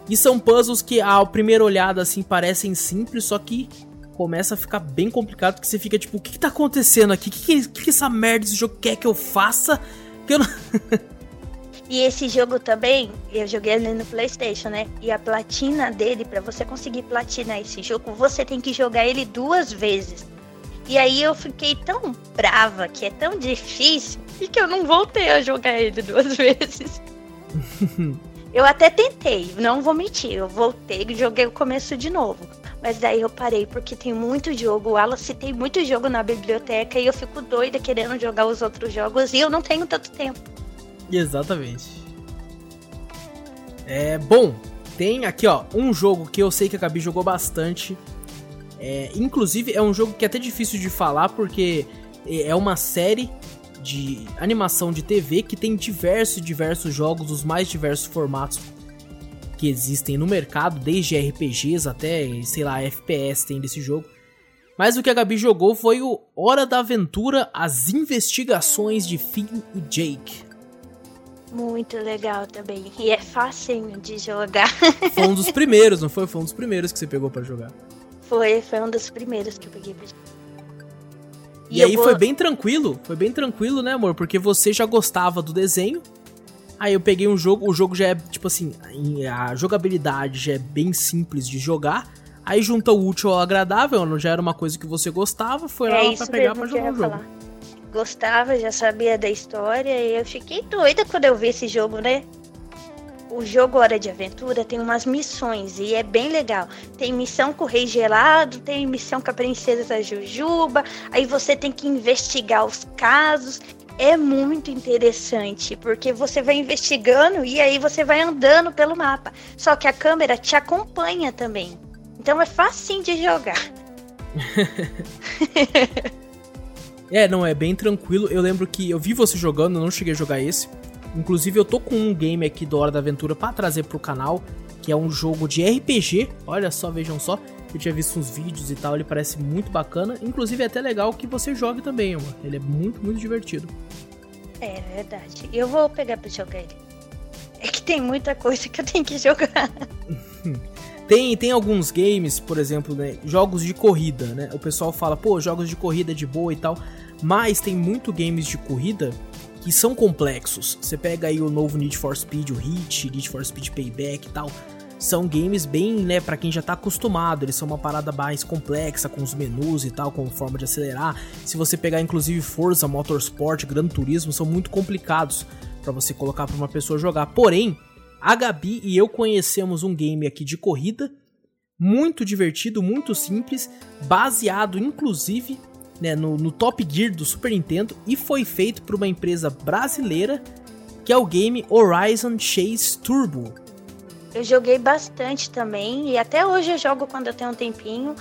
A: E são puzzles que, à primeira olhada, assim, parecem simples, só que começa a ficar bem complicado, porque você fica tipo, o que, que tá acontecendo aqui? O que, que, que, que essa merda desse jogo quer que eu faça? Que eu não.
B: E esse jogo também, eu joguei ele no PlayStation, né? E a platina dele, para você conseguir platinar esse jogo, você tem que jogar ele duas vezes. E aí eu fiquei tão brava, que é tão difícil, e que eu não voltei a jogar ele duas vezes. eu até tentei, não vou mentir, eu voltei e joguei o começo de novo. Mas daí eu parei porque tem muito jogo. O Wallace tem muito jogo na biblioteca e eu fico doida querendo jogar os outros jogos e eu não tenho tanto tempo.
A: Exatamente. É bom. Tem aqui, ó, um jogo que eu sei que a Gabi jogou bastante. É, inclusive, é um jogo que é até difícil de falar porque é uma série de animação de TV que tem diversos diversos jogos, os mais diversos formatos que existem no mercado, desde RPGs até, sei lá, FPS tem desse jogo. Mas o que a Gabi jogou foi o Hora da Aventura, as investigações de Finn e Jake.
B: Muito legal também. E é facinho de jogar.
A: Foi um dos primeiros, não foi? Foi um dos primeiros que você pegou para jogar.
B: Foi, foi um dos primeiros que eu peguei pra.
A: E, e aí vou... foi bem tranquilo, foi bem tranquilo, né, amor? Porque você já gostava do desenho. Aí eu peguei um jogo, o jogo já é, tipo assim, a jogabilidade já é bem simples de jogar. Aí junta o útil ao agradável, já era uma coisa que você gostava, foi é lá pra pegar pra jogar o jogo. Falar
B: gostava, já sabia da história e eu fiquei doida quando eu vi esse jogo, né? O jogo Hora de Aventura tem umas missões e é bem legal. Tem missão com o Rei Gelado, tem missão com a Princesa Jujuba, aí você tem que investigar os casos. É muito interessante, porque você vai investigando e aí você vai andando pelo mapa. Só que a câmera te acompanha também. Então é facinho de jogar.
A: É, não, é bem tranquilo. Eu lembro que eu vi você jogando, eu não cheguei a jogar esse. Inclusive, eu tô com um game aqui do Hora da Aventura para trazer pro canal, que é um jogo de RPG. Olha só, vejam só. Eu tinha visto uns vídeos e tal, ele parece muito bacana. Inclusive é até legal que você jogue também, mano. Ele é muito, muito divertido.
B: É verdade. Eu vou pegar pra jogar ele. É que tem muita coisa que eu tenho que jogar.
A: tem, tem alguns games, por exemplo, né, jogos de corrida, né? O pessoal fala, pô, jogos de corrida é de boa e tal. Mas tem muito games de corrida que são complexos. Você pega aí o novo Need for Speed, o Hit, Need for Speed Payback e tal. São games bem, né, para quem já tá acostumado, eles são uma parada mais complexa com os menus e tal, com forma de acelerar. Se você pegar inclusive Forza Motorsport, Gran Turismo, são muito complicados para você colocar para uma pessoa jogar. Porém, a Gabi e eu conhecemos um game aqui de corrida muito divertido, muito simples, baseado inclusive né, no, no Top Gear do Super Nintendo e foi feito por uma empresa brasileira que é o game Horizon Chase Turbo.
B: Eu joguei bastante também e até hoje eu jogo quando eu tenho um tempinho,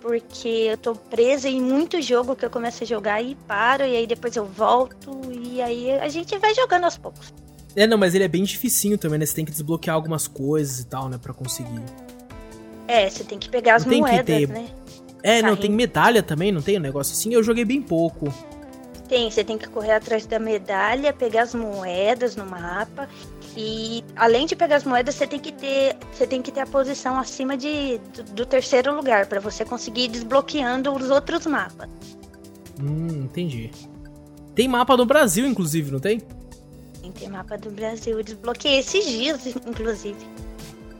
B: porque eu tô presa em muito jogo que eu começo a jogar e paro, e aí depois eu volto, e aí a gente vai jogando aos poucos.
A: É, não, mas ele é bem dificinho também, né? Você tem que desbloquear algumas coisas e tal, né, pra conseguir.
B: É, você tem que pegar as não moedas, ter... né?
A: É, não, tem medalha também, não tem um negócio assim? Eu joguei bem pouco.
B: Tem, você tem que correr atrás da medalha, pegar as moedas no mapa. E além de pegar as moedas, você tem que ter, você tem que ter a posição acima de, do, do terceiro lugar para você conseguir ir desbloqueando os outros mapas.
A: Hum, entendi. Tem mapa do Brasil, inclusive, não tem?
B: Tem, tem mapa do Brasil. Eu desbloqueei esses dias, inclusive.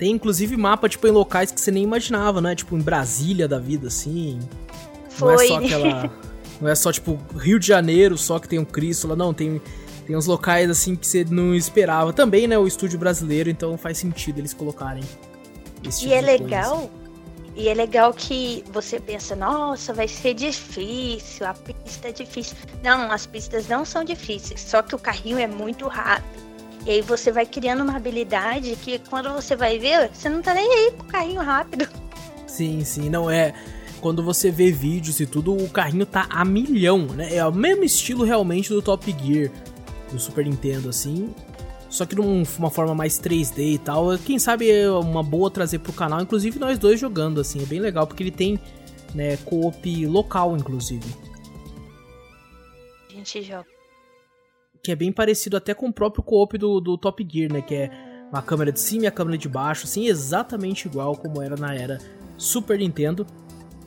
A: Tem inclusive mapa, tipo, em locais que você nem imaginava, né? Tipo, em Brasília da vida, assim.
B: Foi.
A: Não é só aquela. não é só, tipo, Rio de Janeiro só que tem um Cristo lá, não. Tem, tem uns locais, assim, que você não esperava. Também, né? O estúdio brasileiro, então faz sentido eles colocarem.
B: Esse tipo e é legal. Coisa. E é legal que você pensa, nossa, vai ser difícil, a pista é difícil. Não, as pistas não são difíceis, só que o carrinho é muito rápido. E aí você vai criando uma habilidade que quando você vai ver, você não tá nem aí pro carrinho rápido.
A: Sim, sim, não é. Quando você vê vídeos e tudo, o carrinho tá a milhão, né? É o mesmo estilo realmente do Top Gear do Super Nintendo, assim. Só que de uma forma mais 3D e tal. Quem sabe é uma boa trazer pro canal, inclusive nós dois jogando, assim. É bem legal, porque ele tem né, co-op local, inclusive.
B: A gente joga
A: que é bem parecido até com o próprio co-op do, do Top Gear, né? Que é uma câmera de cima e a câmera de baixo, assim, exatamente igual como era na era Super Nintendo.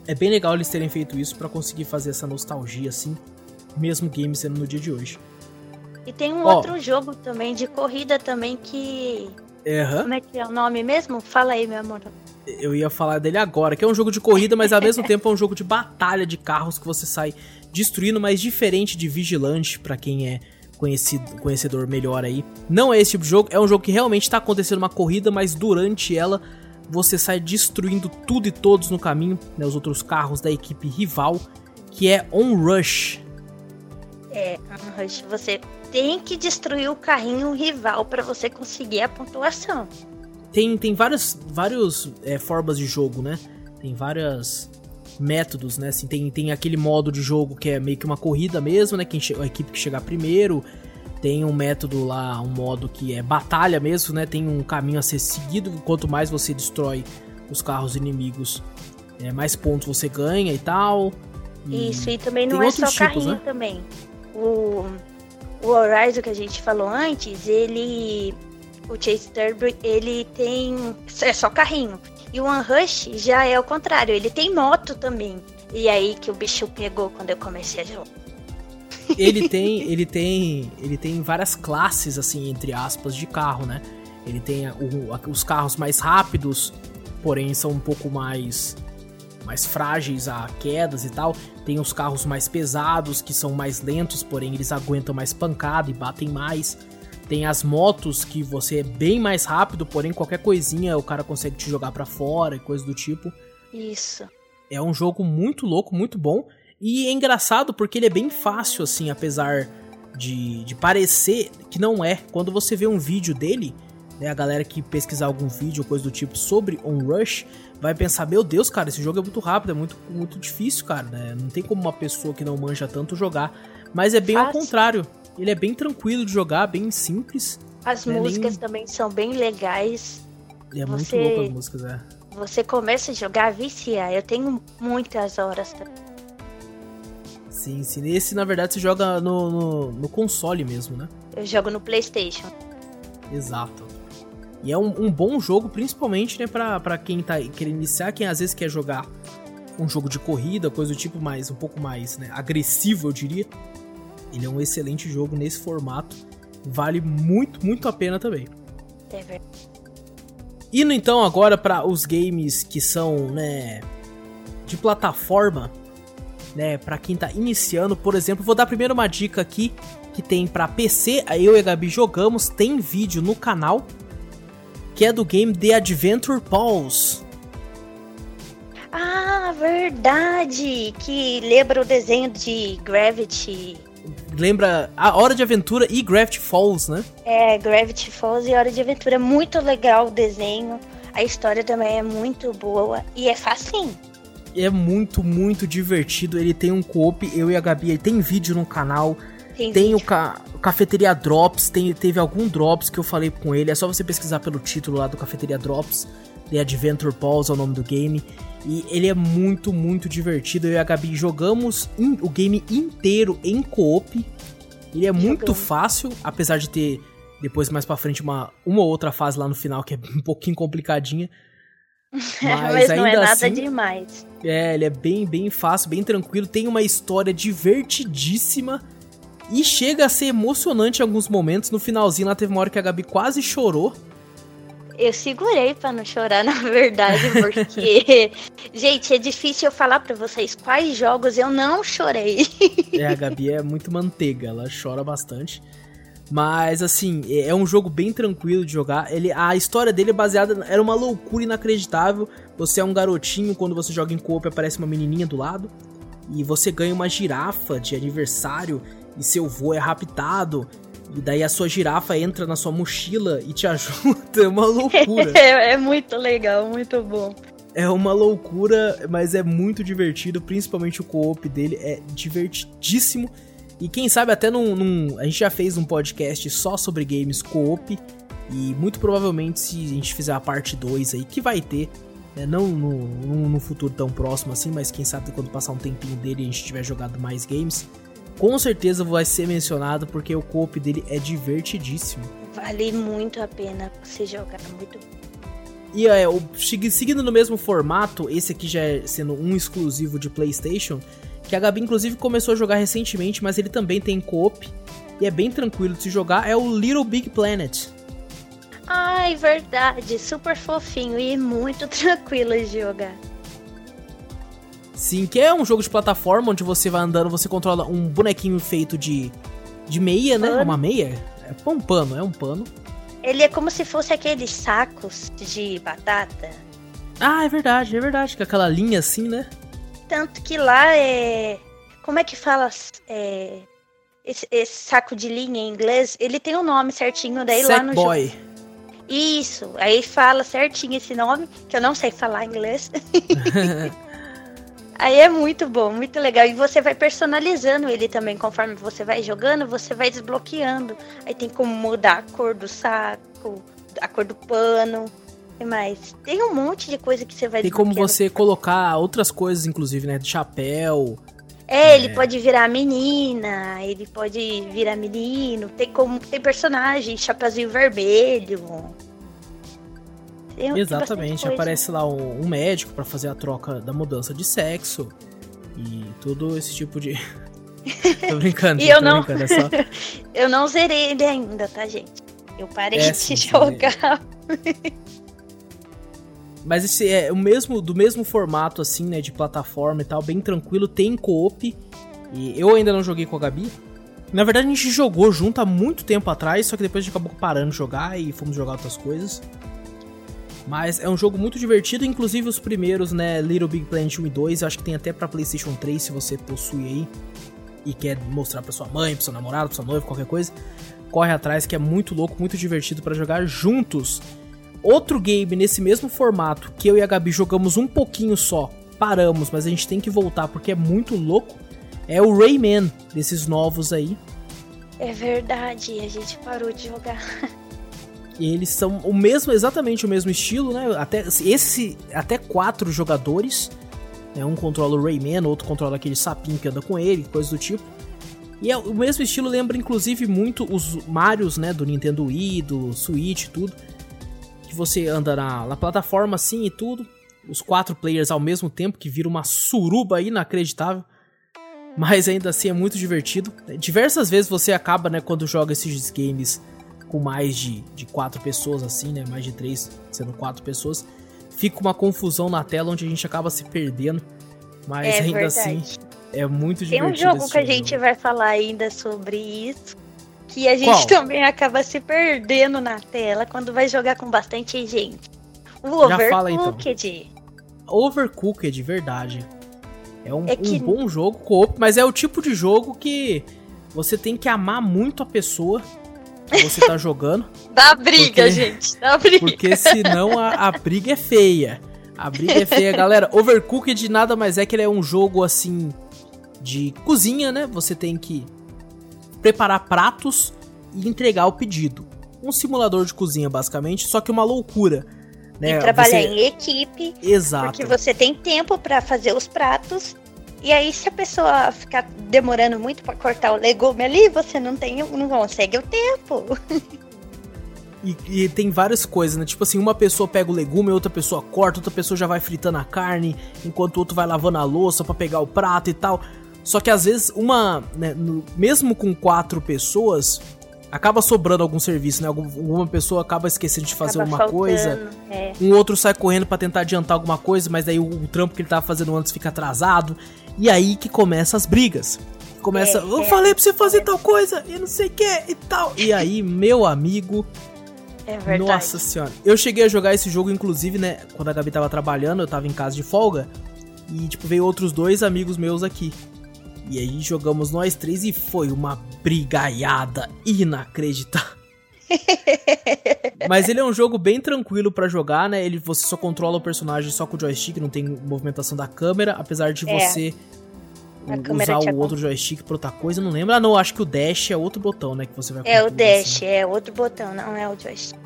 A: É bem legal eles terem feito isso para conseguir fazer essa nostalgia, assim, mesmo game sendo no dia de hoje.
B: E tem um outro jogo também de corrida também que.
A: Uhum.
B: Como é que é o nome mesmo? Fala aí, meu amor.
A: Eu ia falar dele agora, que é um jogo de corrida, mas ao mesmo tempo é um jogo de batalha de carros que você sai destruindo, mas diferente de Vigilante, para quem é conhecido, conhecedor melhor aí. Não é esse tipo de jogo, é um jogo que realmente está acontecendo uma corrida, mas durante ela você sai destruindo tudo e todos no caminho, né, os outros carros da equipe rival, que é On Rush.
B: É, On Rush, você tem que destruir o carrinho rival para você conseguir a pontuação.
A: Tem, tem várias, várias é, formas de jogo, né? Tem várias métodos, né? Assim, tem, tem aquele modo de jogo que é meio que uma corrida mesmo, né? Quem a equipe que chegar primeiro. Tem um método lá, um modo que é batalha mesmo, né? Tem um caminho a ser seguido. Quanto mais você destrói os carros inimigos, é, mais pontos você ganha e tal.
B: E Isso, e também não é só tipos, carrinho né? também. O, o Horizon que a gente falou antes, ele. O Chase Turbo, ele tem. É só carrinho. E o One Rush já é o contrário, ele tem moto também. E aí que o bicho pegou quando eu comecei a jogar.
A: Ele tem, ele tem, ele tem várias classes assim entre aspas de carro, né? Ele tem o, os carros mais rápidos, porém são um pouco mais mais frágeis a quedas e tal. Tem os carros mais pesados que são mais lentos, porém eles aguentam mais pancada e batem mais. Tem as motos que você é bem mais rápido, porém qualquer coisinha o cara consegue te jogar para fora e coisa do tipo.
B: Isso.
A: É um jogo muito louco, muito bom. E é engraçado porque ele é bem fácil, assim, apesar de, de parecer que não é. Quando você vê um vídeo dele, né, a galera que pesquisar algum vídeo ou coisa do tipo sobre On Rush vai pensar: Meu Deus, cara, esse jogo é muito rápido, é muito, muito difícil, cara. Né? Não tem como uma pessoa que não manja tanto jogar. Mas é bem Fácil. ao contrário. Ele é bem tranquilo de jogar, bem simples.
B: As né? músicas Nem... também são bem legais.
A: E é muito louco as músicas, é.
B: Você começa a jogar, vicia. Eu tenho muitas horas também.
A: Sim, sim. Esse, na verdade, você joga no, no, no, console mesmo, né?
B: Eu jogo no PlayStation.
A: Exato. E é um, um bom jogo, principalmente, né, pra, pra quem tá querendo iniciar, quem às vezes quer jogar um jogo de corrida, coisa do tipo mais, um pouco mais, né, agressivo, eu diria. Ele é um excelente jogo nesse formato. Vale muito, muito a pena também. É verdade. Indo então agora para os games que são, né, de plataforma, né, para quem tá iniciando, por exemplo, vou dar primeiro uma dica aqui que tem para PC, eu e a Gabi jogamos, tem vídeo no canal, que é do game The Adventure Pulse.
B: Ah, verdade, que lembra o desenho de Gravity
A: lembra a Hora de Aventura e Gravity Falls, né?
B: É, Gravity Falls e Hora de Aventura. Muito legal o desenho. A história também é muito boa e é facinho.
A: É muito, muito divertido. Ele tem um coop, eu e a Gabi, tem vídeo no canal. Tem, tem o, ca Cafeteria Drops, tem, teve algum Drops que eu falei com ele. É só você pesquisar pelo título lá do Cafeteria Drops. The Adventure Pause é o nome do game. E ele é muito, muito divertido. Eu e a Gabi jogamos in, o game inteiro em co-op. Ele é muito fácil, apesar de ter depois mais para frente uma, uma outra fase lá no final que é um pouquinho complicadinha.
B: Mas, Mas não é nada assim, demais.
A: É, ele é bem, bem fácil, bem tranquilo. Tem uma história divertidíssima. E chega a ser emocionante em alguns momentos. No finalzinho lá teve uma hora que a Gabi quase chorou.
B: Eu segurei para não chorar, na verdade, porque, gente, é difícil eu falar para vocês quais jogos eu não chorei.
A: é, a Gabi é muito manteiga, ela chora bastante. Mas assim, é, é um jogo bem tranquilo de jogar. Ele, a história dele é baseada. Era uma loucura inacreditável. Você é um garotinho, quando você joga em coop, aparece uma menininha do lado. E você ganha uma girafa de aniversário. E seu vô é raptado. E daí a sua girafa entra na sua mochila e te ajuda. É uma loucura.
B: é, é muito legal, muito bom.
A: É uma loucura, mas é muito divertido. Principalmente o co-op dele é divertidíssimo. E quem sabe até num, num, A gente já fez um podcast só sobre games co-op. E muito provavelmente, se a gente fizer a parte 2 aí, que vai ter, né, não no, no, no, futuro tão próximo assim, mas quem sabe quando passar um tempinho dele e a gente tiver jogado mais games, com certeza vai ser mencionado porque o coop dele é divertidíssimo.
B: Vale muito a pena você jogar, muito
A: e é, o, seguindo no mesmo formato, esse aqui já é sendo um exclusivo de PlayStation, que a Gabi inclusive começou a jogar recentemente, mas ele também tem co-op e é bem tranquilo de se jogar, é o Little Big Planet.
B: Ai, verdade, super fofinho e muito tranquilo de jogar.
A: Sim, que é um jogo de plataforma onde você vai andando, você controla um bonequinho feito de, de meia, né? Uma meia? É um pano, é um pano.
B: Ele é como se fosse aqueles sacos de batata.
A: Ah, é verdade, é verdade. Com aquela linha assim, né?
B: Tanto que lá é. Como é que fala? É... Esse, esse, saco de linha em inglês, ele tem o um nome certinho daí Sack lá no
A: boy. jogo.
B: Isso, aí fala certinho esse nome, que eu não sei falar inglês. Aí é muito bom, muito legal. E você vai personalizando ele também, conforme você vai jogando, você vai desbloqueando. Aí tem como mudar a cor do saco, a cor do pano. E mais. Tem um monte de coisa que você vai
A: Tem como você colocar outras coisas, inclusive, né? De chapéu.
B: É, é, ele pode virar menina, ele pode virar menino. Tem como tem personagem, chapeuzinho vermelho.
A: Tem, Exatamente, tem aparece lá um, um médico para fazer a troca da mudança de sexo e todo esse tipo de. tô brincando,
B: e eu não... É só... eu não zerei ele ainda, tá, gente? Eu parei é, de sim, jogar.
A: Mas esse é o mesmo do mesmo formato assim, né, de plataforma e tal, bem tranquilo, tem co-op. E eu ainda não joguei com a Gabi. Na verdade, a gente jogou junto há muito tempo atrás, só que depois a gente acabou parando de jogar e fomos jogar outras coisas. Mas é um jogo muito divertido, inclusive os primeiros, né, Little Big Planet 1 e 2, acho que tem até para PlayStation 3 se você possui aí e quer mostrar para sua mãe, para seu namorado, para sua noiva, qualquer coisa. Corre atrás que é muito louco, muito divertido para jogar juntos. Outro game nesse mesmo formato que eu e a Gabi jogamos um pouquinho só, paramos, mas a gente tem que voltar porque é muito louco, é o Rayman desses novos aí.
B: É verdade, a gente parou de jogar.
A: Eles são o mesmo, exatamente o mesmo estilo, né? Até esse, até quatro jogadores. Né? Um controla o Rayman, outro controla aquele sapinho que anda com ele, coisa do tipo. E é, o mesmo estilo lembra inclusive muito os Marios, né, do Nintendo Wii, do Switch, tudo. Que você anda na, na plataforma assim e tudo. Os quatro players ao mesmo tempo, que vira uma suruba inacreditável. Mas ainda assim é muito divertido. Diversas vezes você acaba, né, quando joga esses games com mais de, de quatro pessoas, assim, né? Mais de três, sendo quatro pessoas. Fica uma confusão na tela onde a gente acaba se perdendo. Mas é ainda verdade. assim, é muito divertido.
B: Tem um jogo que a gente vai falar ainda sobre isso. Que a gente Qual? também acaba se perdendo na tela quando vai jogar com bastante gente. O Overcooked. Fala, então.
A: Overcooked, verdade. É um, é que... um bom jogo co mas é o tipo de jogo que você tem que amar muito a pessoa você tá jogando.
B: Dá briga, porque, gente. Dá briga.
A: Porque senão a, a briga é feia. A briga é feia, galera. Overcooked nada mais é que ele é um jogo assim de cozinha, né? Você tem que preparar pratos e entregar o pedido. Um simulador de cozinha, basicamente, só que uma loucura. Né?
B: E trabalhar você... em equipe.
A: Exato.
B: Porque você tem tempo para fazer os pratos. E aí, se a pessoa ficar demorando muito para cortar o legume ali, você não tem, não consegue o tempo.
A: E, e, tem várias coisas, né? Tipo assim, uma pessoa pega o legume, outra pessoa corta, outra pessoa já vai fritando a carne, enquanto o outro vai lavando a louça para pegar o prato e tal. Só que às vezes uma, né, no, mesmo com quatro pessoas, acaba sobrando algum serviço, né? Alguma pessoa acaba esquecendo de fazer acaba alguma faltando, coisa. É. Um outro sai correndo para tentar adiantar alguma coisa, mas daí o, o, trampo que ele tava fazendo antes fica atrasado. E aí que começa as brigas. Começa, é, eu é, falei pra você fazer tal coisa e não sei o que e tal. E aí, meu amigo.
B: É verdade.
A: Nossa senhora. Eu cheguei a jogar esse jogo, inclusive, né? Quando a Gabi tava trabalhando, eu tava em casa de folga. E, tipo, veio outros dois amigos meus aqui. E aí jogamos nós três e foi uma brigaiada inacreditável. Mas ele é um jogo bem tranquilo para jogar, né? Ele você só controla o personagem só com o joystick, não tem movimentação da câmera, apesar de é. você usar o outro joystick pra outra coisa, não lembro. Ah, não, acho que o dash é outro botão, né, que você vai
B: É o dash, assim. é outro botão, não é o joystick.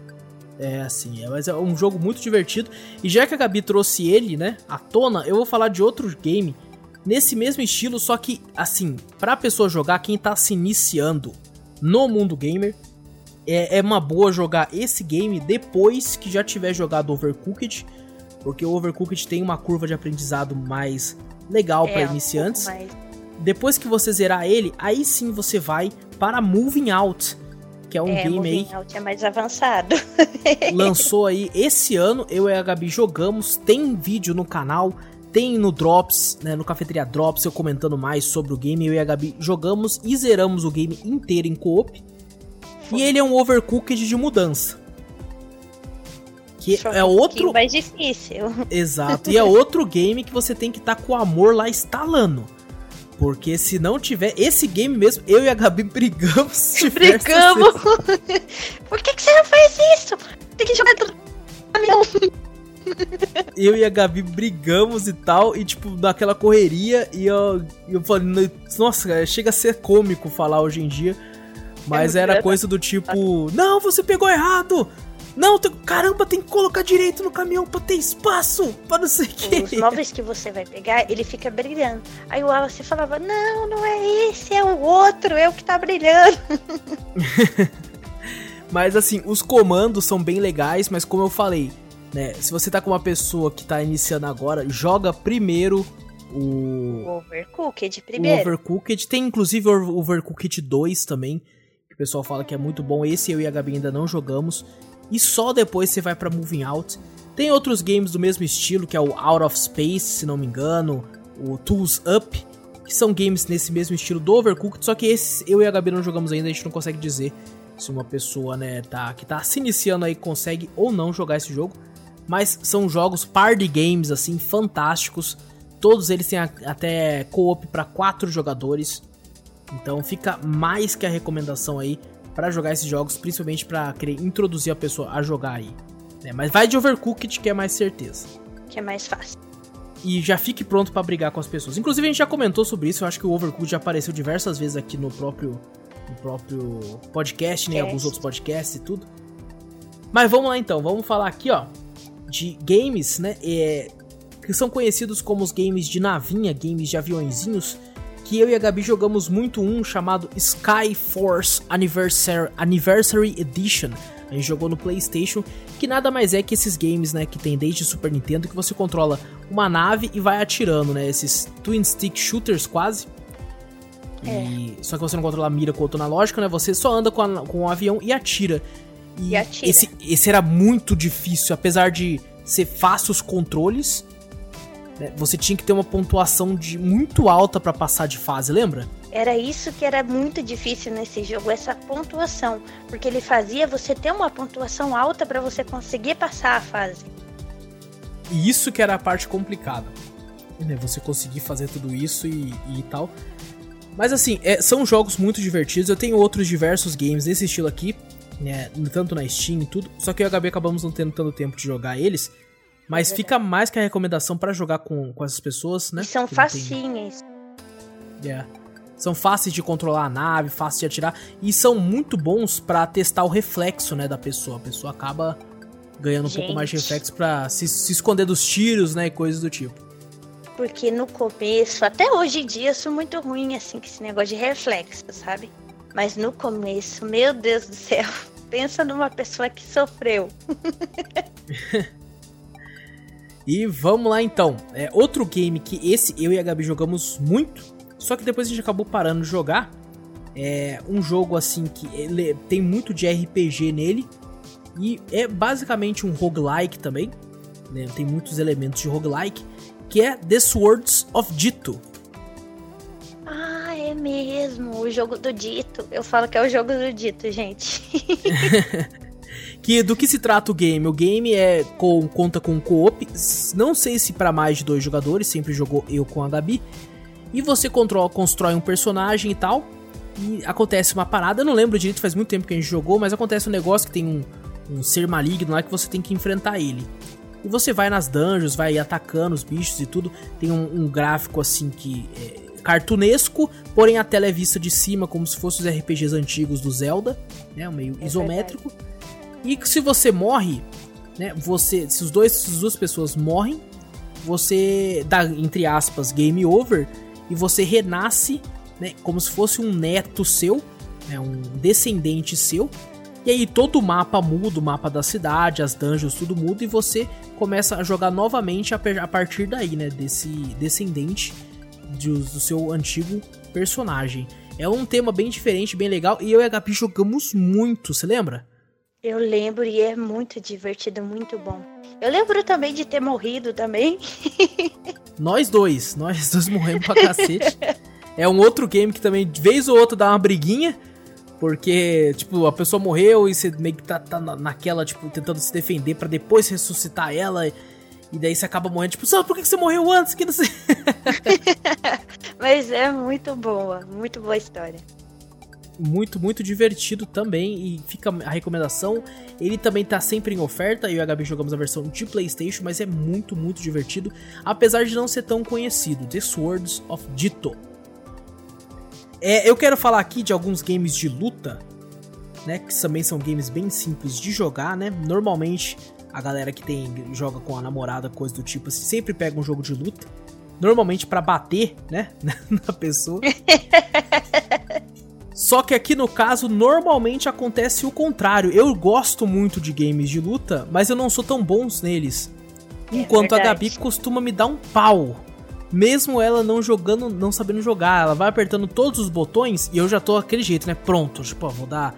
A: É, assim, é, mas é um jogo muito divertido. E já que a Gabi trouxe ele, né, à tona, eu vou falar de outro game nesse mesmo estilo, só que, assim, pra pessoa jogar, quem tá se iniciando no mundo gamer, é, é uma boa jogar esse game depois que já tiver jogado Overcooked, porque o Overcooked tem uma curva de aprendizado mais legal é, para iniciantes. Um depois que você zerar ele, aí sim você vai para Moving Out, que é um é, game
B: Moving
A: aí.
B: Out é mais avançado.
A: lançou aí esse ano, eu e a Gabi jogamos, tem vídeo no canal, tem no Drops, né, no Cafeteria Drops, eu comentando mais sobre o game. Eu e a Gabi jogamos e zeramos o game inteiro em co-op. E ele é um overcooked de mudança. Que Só é um outro.
B: mais difícil.
A: Exato. E é outro game que você tem que estar tá com o amor lá instalando. Porque se não tiver esse game mesmo, eu e a Gabi brigamos.
B: Brigamos! Por que, que você não fez isso? Tem que jogar
A: eu e a Gabi brigamos e tal, e tipo, naquela correria, e eu, eu falei, nossa, chega a ser cômico falar hoje em dia, mas é era coisa do tipo, não, você pegou errado! Não, caramba, tem que colocar direito no caminhão pra ter espaço, pra não sei o que.
B: Os móveis que você vai pegar, ele fica brilhando. Aí o Wallace falava, não, não é esse, é o outro, é o que tá brilhando.
A: mas assim, os comandos são bem legais, mas como eu falei, né? Se você tá com uma pessoa que tá iniciando agora, joga primeiro o.
B: O Overcooked primeiro.
A: O Overcooked. Tem inclusive o Overcooked 2 também. O pessoal fala que é muito bom. Esse eu e a Gabi ainda não jogamos. E só depois você vai para Moving Out. Tem outros games do mesmo estilo, que é o Out of Space, se não me engano. O Tools Up. Que são games nesse mesmo estilo do Overcooked. Só que esses eu e a Gabi não jogamos ainda, a gente não consegue dizer se uma pessoa, né, tá, que tá se iniciando aí consegue ou não jogar esse jogo mas são jogos party games assim fantásticos. Todos eles têm até co-op para quatro jogadores. Então fica mais que a recomendação aí para jogar esses jogos, principalmente para querer introduzir a pessoa a jogar aí. É, mas vai de Overcooked que é mais certeza.
B: Que é mais fácil.
A: E já fique pronto para brigar com as pessoas. Inclusive a gente já comentou sobre isso, eu acho que o Overcooked já apareceu diversas vezes aqui no próprio no próprio podcast, né, em alguns outros podcasts e tudo. Mas vamos lá então, vamos falar aqui, ó, de games, né? É, que são conhecidos como os games de navinha, games de aviãozinhos, que eu e a Gabi jogamos muito um chamado Sky Force Anniversary, Anniversary Edition. A gente jogou no PlayStation, que nada mais é que esses games, né, que tem desde Super Nintendo, que você controla uma nave e vai atirando, né, esses twin stick shooters quase. É. E, só que você não controla a mira com o outro analógico, né? Você só anda com, a, com o avião e atira.
B: E, e atira.
A: Esse, esse era muito difícil, apesar de ser fácil os controles. Né, você tinha que ter uma pontuação de muito alta para passar de fase, lembra?
B: Era isso que era muito difícil nesse jogo, essa pontuação, porque ele fazia você ter uma pontuação alta para você conseguir passar a fase.
A: E isso que era a parte complicada. Né? Você conseguir fazer tudo isso e, e tal. Mas assim, é, são jogos muito divertidos. Eu tenho outros diversos games desse estilo aqui, né? Tanto na Steam e tudo. Só que eu e a Gabi acabamos não tendo tanto tempo de jogar eles. Mas é fica mais que a recomendação para jogar com, com essas pessoas, né? E
B: são facinhas.
A: Tem... Yeah. São fáceis de controlar a nave, fáceis de atirar. E são muito bons para testar o reflexo, né, da pessoa. A pessoa acaba ganhando Gente. um pouco mais de reflexo pra se, se esconder dos tiros, né, e coisas do tipo.
B: Porque no começo, até hoje em dia, eu sou muito ruim, assim, com esse negócio de reflexo, sabe? Mas no começo, meu Deus do céu, pensa numa pessoa que sofreu.
A: e vamos lá então. É outro game que esse eu e a Gabi jogamos muito, só que depois a gente acabou parando de jogar. É um jogo assim que ele tem muito de RPG nele e é basicamente um roguelike também. Né? Tem muitos elementos de roguelike que é The Swords of Dito.
B: Ah, é mesmo, o jogo do Dito. Eu falo que é o jogo do Dito, gente.
A: que do que se trata o game? O game é com, conta com co-op, não sei se para mais de dois jogadores, sempre jogou eu com a Gabi. E você controla, constrói um personagem e tal. E acontece uma parada, eu não lembro direito, faz muito tempo que a gente jogou, mas acontece um negócio que tem um, um ser maligno lá que você tem que enfrentar ele. E você vai nas dungeons, vai atacando os bichos e tudo. Tem um, um gráfico assim que é cartunesco, porém a tela é vista de cima, como se fossem os RPGs antigos do Zelda, né? Meio é isométrico. Verdade. E se você morre, né? Você, se os dois, se as duas pessoas morrem, você dá entre aspas game over e você renasce, né? Como se fosse um neto seu, né? Um descendente seu e aí todo o mapa muda, o mapa da cidade, as dungeons, tudo muda e você começa a jogar novamente a, partir daí, né? Desse descendente de, do seu antigo personagem. É um tema bem diferente, bem legal. E eu e a Gabi jogamos muito, você lembra?
B: Eu lembro e é muito divertido, muito bom. Eu lembro também de ter morrido também.
A: nós dois, nós dois morremos pra cacete. É um outro game que também, de vez ou outra, dá uma briguinha. Porque, tipo, a pessoa morreu e você meio que tá, tá naquela, tipo, tentando se defender para depois ressuscitar ela. E daí você acaba morrendo, tipo, só por que você morreu antes? Que não sei.
B: Mas é muito boa, muito boa a história.
A: Muito, muito divertido também. E fica a recomendação. Ele também tá sempre em oferta. Eu e a Gabi jogamos a versão de PlayStation, mas é muito, muito divertido. Apesar de não ser tão conhecido. The Swords of Dito. É, eu quero falar aqui de alguns games de luta, né? Que também são games bem simples de jogar, né? Normalmente a galera que tem joga com a namorada, coisa do tipo, assim, sempre pega um jogo de luta. Normalmente para bater, né? Na pessoa. Só que aqui no caso, normalmente acontece o contrário. Eu gosto muito de games de luta, mas eu não sou tão bons neles. É Enquanto a Gabi costuma me dar um pau mesmo ela não jogando, não sabendo jogar, ela vai apertando todos os botões e eu já tô aquele jeito, né? Pronto, tipo, ó, vou dar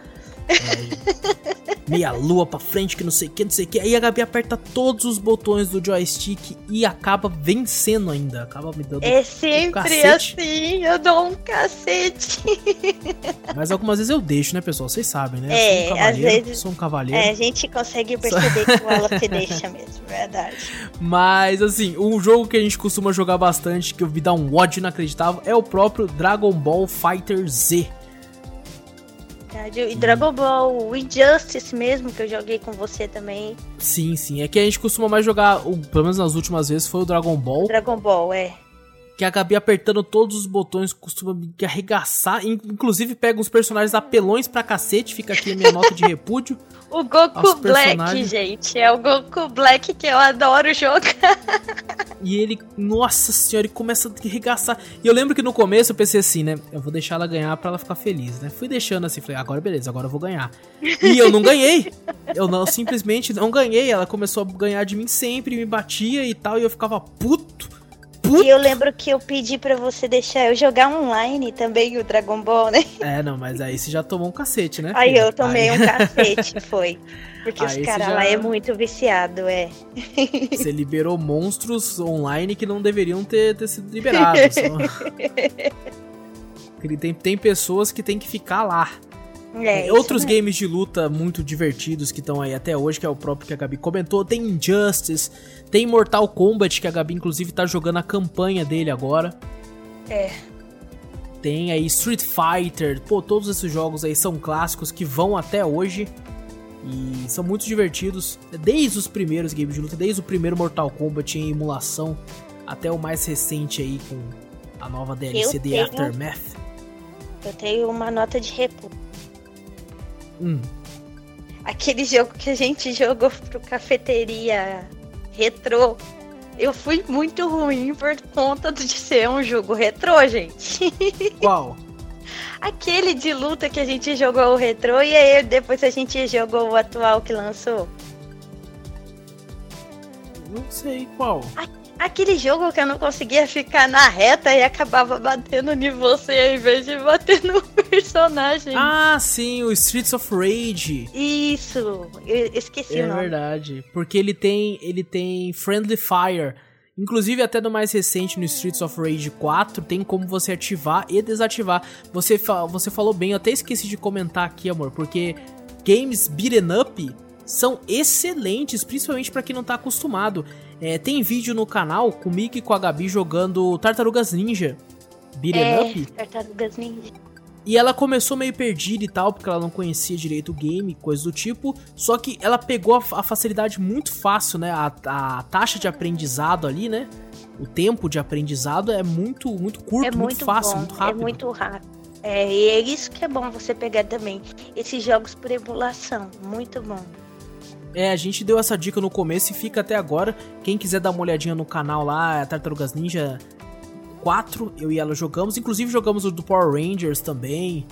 A: é, meia lua pra frente, que não sei o que, não sei o que. Aí a Gabi aperta todos os botões do joystick e acaba vencendo ainda. Acaba me dando.
B: É sempre um assim, eu dou um cacete.
A: Mas algumas vezes eu deixo, né, pessoal? Vocês sabem, né?
B: É, eu sou um às vezes.
A: Sou um cavaleiro.
B: É, a gente consegue perceber que ela se deixa mesmo, verdade.
A: Mas, assim, um jogo que a gente costuma jogar bastante, que eu vi dar um ódio inacreditável, é o próprio Dragon Ball Fighter Z.
B: Verdade. E Dragon Ball Injustice mesmo, que eu joguei com você também.
A: Sim, sim. É que a gente costuma mais jogar, pelo menos nas últimas vezes, foi o Dragon Ball.
B: Dragon Ball, é.
A: Que a Gabi apertando todos os botões costuma me arregaçar. Inclusive pega uns personagens apelões pra cacete, fica aqui a minha nota de repúdio.
B: O Goku Black, gente, é o Goku Black que eu adoro jogar.
A: E ele, nossa senhora, ele começa a arregaçar. E eu lembro que no começo eu pensei assim, né? Eu vou deixar ela ganhar pra ela ficar feliz, né? Fui deixando assim, falei, agora beleza, agora eu vou ganhar. E eu não ganhei. Eu não, simplesmente não ganhei. Ela começou a ganhar de mim sempre, me batia e tal, e eu ficava puto.
B: Puto. E eu lembro que eu pedi para você deixar eu jogar online também o Dragon Ball, né?
A: É, não, mas aí você já tomou um cacete, né?
B: Aí eu tomei aí... um cacete, foi. Porque aí os caras já... lá é muito viciado, é.
A: Você liberou monstros online que não deveriam ter, ter sido liberados. tem, tem pessoas que tem que ficar lá. É, outros games de luta muito divertidos que estão aí até hoje, que é o próprio que a Gabi comentou, tem Injustice, tem Mortal Kombat, que a Gabi inclusive tá jogando a campanha dele agora.
B: É.
A: Tem aí Street Fighter, pô, todos esses jogos aí são clássicos que vão até hoje e são muito divertidos, desde os primeiros games de luta, desde o primeiro Mortal Kombat em emulação até o mais recente aí com a nova DLC de Aftermath.
B: Eu tenho uma nota de repúdio
A: Hum.
B: Aquele jogo que a gente jogou pro cafeteria retrô. Eu fui muito ruim por conta de ser um jogo retrô, gente.
A: Qual?
B: Aquele de luta que a gente jogou o retrô e aí depois a gente jogou o atual que lançou.
A: Não sei qual.
B: Aquele jogo que eu não conseguia ficar na reta e acabava batendo em você ao invés de bater no personagem.
A: Ah, sim, o Streets of Rage.
B: Isso, eu esqueci
A: é
B: o nome.
A: É verdade, porque ele tem, ele tem Friendly Fire. Inclusive, até no mais recente, no Streets of Rage 4, tem como você ativar e desativar. Você, fa você falou bem, eu até esqueci de comentar aqui, amor, porque games beaten up são excelentes, principalmente para quem não tá acostumado. É, tem vídeo no canal comigo e com a Gabi jogando Tartarugas Ninja.
B: Beat'em é, Up. Tartarugas Ninja.
A: E ela começou meio perdida e tal, porque ela não conhecia direito o game, coisa do tipo. Só que ela pegou a, facilidade muito fácil, né? A, a, taxa de aprendizado ali, né? O tempo de aprendizado é muito, muito curto, é muito, muito fácil, bom, muito rápido.
B: É muito rápido. É, e é isso que é bom você pegar também. Esses jogos por emulação, muito bom.
A: É, a gente deu essa dica no começo e fica até agora. Quem quiser dar uma olhadinha no canal lá, Tartarugas Ninja 4, eu e ela jogamos. Inclusive jogamos o do Power Rangers também.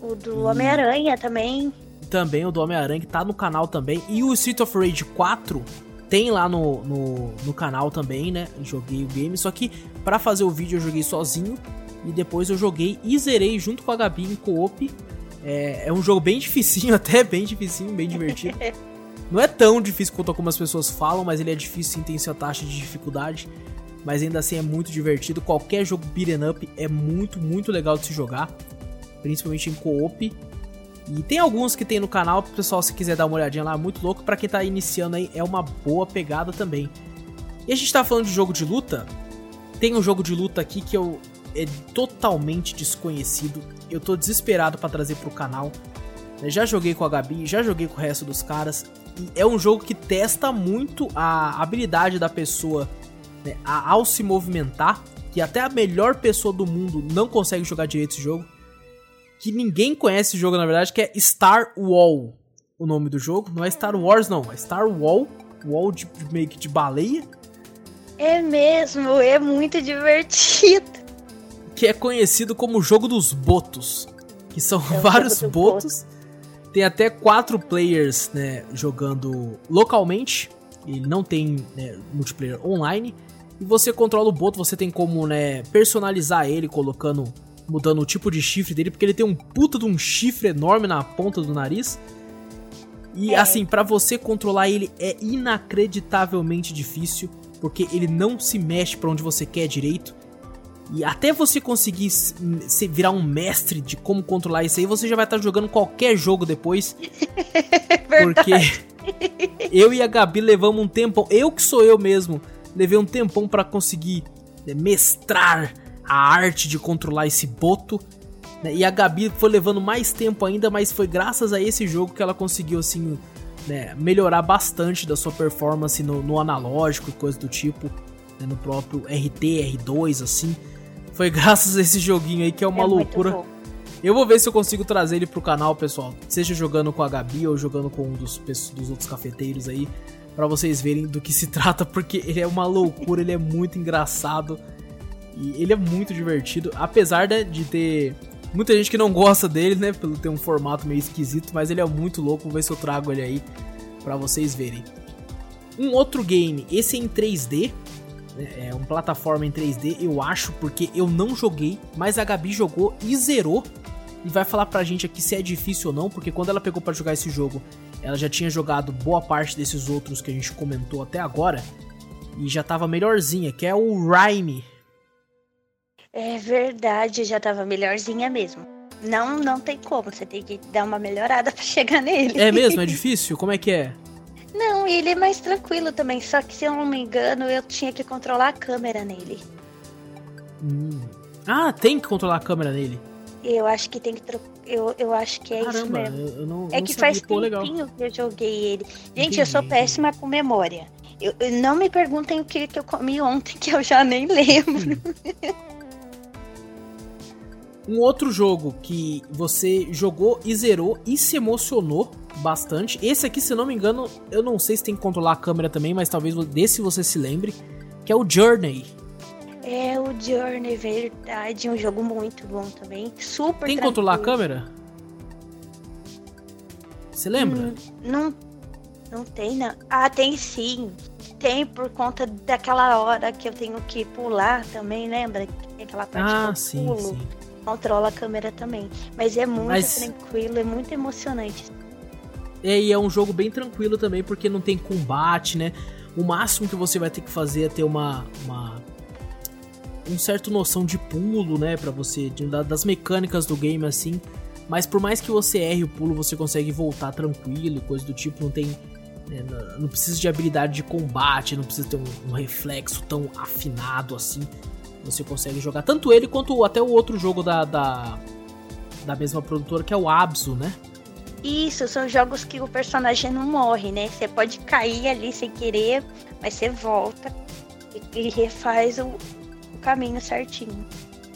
B: O do. Homem-Aranha também.
A: Também o do Homem-Aranha, que tá no canal também. E o Street of Rage 4 tem lá no, no, no canal também, né? Joguei o game. Só que para fazer o vídeo eu joguei sozinho. E depois eu joguei e zerei junto com a Gabi em co-op. É, é um jogo bem dificinho, até bem dificinho, bem divertido. Não é tão difícil quanto algumas pessoas falam, mas ele é difícil sim, tem sua taxa de dificuldade. Mas ainda assim é muito divertido. Qualquer jogo beat'em up é muito, muito legal de se jogar. Principalmente em co-op. E tem alguns que tem no canal, pro pessoal se quiser dar uma olhadinha lá, muito louco. para quem tá iniciando aí, é uma boa pegada também. E a gente tá falando de jogo de luta. Tem um jogo de luta aqui que eu é totalmente desconhecido. Eu tô desesperado para trazer pro canal. Já joguei com a Gabi, já joguei com o resto dos caras. E é um jogo que testa muito a habilidade da pessoa né, ao se movimentar. Que até a melhor pessoa do mundo não consegue jogar direito esse jogo. Que ninguém conhece esse jogo, na verdade, que é Star Wall. O nome do jogo. Não é Star Wars, não. É Star Wall. Wall de, meio que de baleia.
B: É mesmo, é muito divertido
A: que é conhecido como o jogo dos botos, que são é vários botos. Tem até quatro players né, jogando localmente. Ele não tem né, multiplayer online. E você controla o boto, você tem como né, personalizar ele, colocando, mudando o tipo de chifre dele, porque ele tem um puta de um chifre enorme na ponta do nariz. E é. assim, para você controlar ele é inacreditavelmente difícil, porque ele não se mexe para onde você quer direito. E até você conseguir se virar um mestre de como controlar isso aí, você já vai estar jogando qualquer jogo depois. porque eu e a Gabi levamos um tempão, eu que sou eu mesmo, levei um tempão para conseguir né, mestrar a arte de controlar esse boto. Né, e a Gabi foi levando mais tempo ainda, mas foi graças a esse jogo que ela conseguiu assim né, melhorar bastante da sua performance no, no analógico e coisa do tipo. né, no próprio RT, R2, assim. Foi graças a esse joguinho aí que é uma é loucura. Eu vou ver se eu consigo trazer ele pro canal, pessoal. Seja jogando com a Gabi ou jogando com um dos, dos outros cafeteiros aí. para vocês verem do que se trata, porque ele é uma loucura, ele é muito engraçado. E ele é muito divertido. Apesar de ter muita gente que não gosta dele, né? Pelo ter um formato meio esquisito. Mas ele é muito louco. Vou ver se eu trago ele aí para vocês verem. Um outro game, esse é em 3D, né, é uma plataforma em 3D, eu acho, porque eu não joguei, mas a Gabi jogou e zerou. E vai falar pra gente aqui se é difícil ou não, porque quando ela pegou para jogar esse jogo, ela já tinha jogado boa parte desses outros que a gente comentou até agora. E já tava melhorzinha, que é o Rhyme.
B: É verdade, já tava melhorzinha mesmo. Não, não tem como, você tem que dar uma melhorada para chegar nele.
A: É mesmo? É difícil? Como é que é?
B: Não, ele é mais tranquilo também. Só que se eu não me engano, eu tinha que controlar a câmera nele.
A: Hum. Ah, tem que controlar a câmera nele.
B: Eu acho que tem que eu, eu acho que é
A: Caramba,
B: isso mesmo.
A: Eu, eu não,
B: é
A: não
B: que faz tempinho que eu joguei ele. Gente, Entendi. eu sou péssima com memória. Eu, eu, não me perguntem o que, que eu comi ontem, que eu já nem lembro.
A: um outro jogo que você jogou e zerou e se emocionou bastante. Esse aqui, se eu não me engano, eu não sei se tem que controlar a câmera também, mas talvez desse você se lembre, que é o Journey.
B: É o Journey, verdade, um jogo muito bom também, super
A: Tem que controlar a câmera? Você lembra? Hum,
B: não, não tem, não. Ah, tem sim. Tem por conta daquela hora que eu tenho que pular também, lembra? Aquela parte
A: ah,
B: que eu
A: sim,
B: pulo.
A: sim.
B: Controla a câmera também. Mas é muito Mas... tranquilo, é muito emocionante.
A: É, e é um jogo bem tranquilo também, porque não tem combate, né? O máximo que você vai ter que fazer é ter uma. uma um certo noção de pulo, né? Pra você. De, das mecânicas do game assim. Mas por mais que você erre o pulo, você consegue voltar tranquilo, coisa do tipo, não tem. Né, não precisa de habilidade de combate, não precisa ter um, um, reflexo tão afinado assim. Você consegue jogar tanto ele quanto até o outro jogo da, da, da mesma produtora, que é o Abzu, né?
B: Isso, são jogos que o personagem não morre, né? Você pode cair ali sem querer, mas você volta e, refaz o, o, caminho certinho.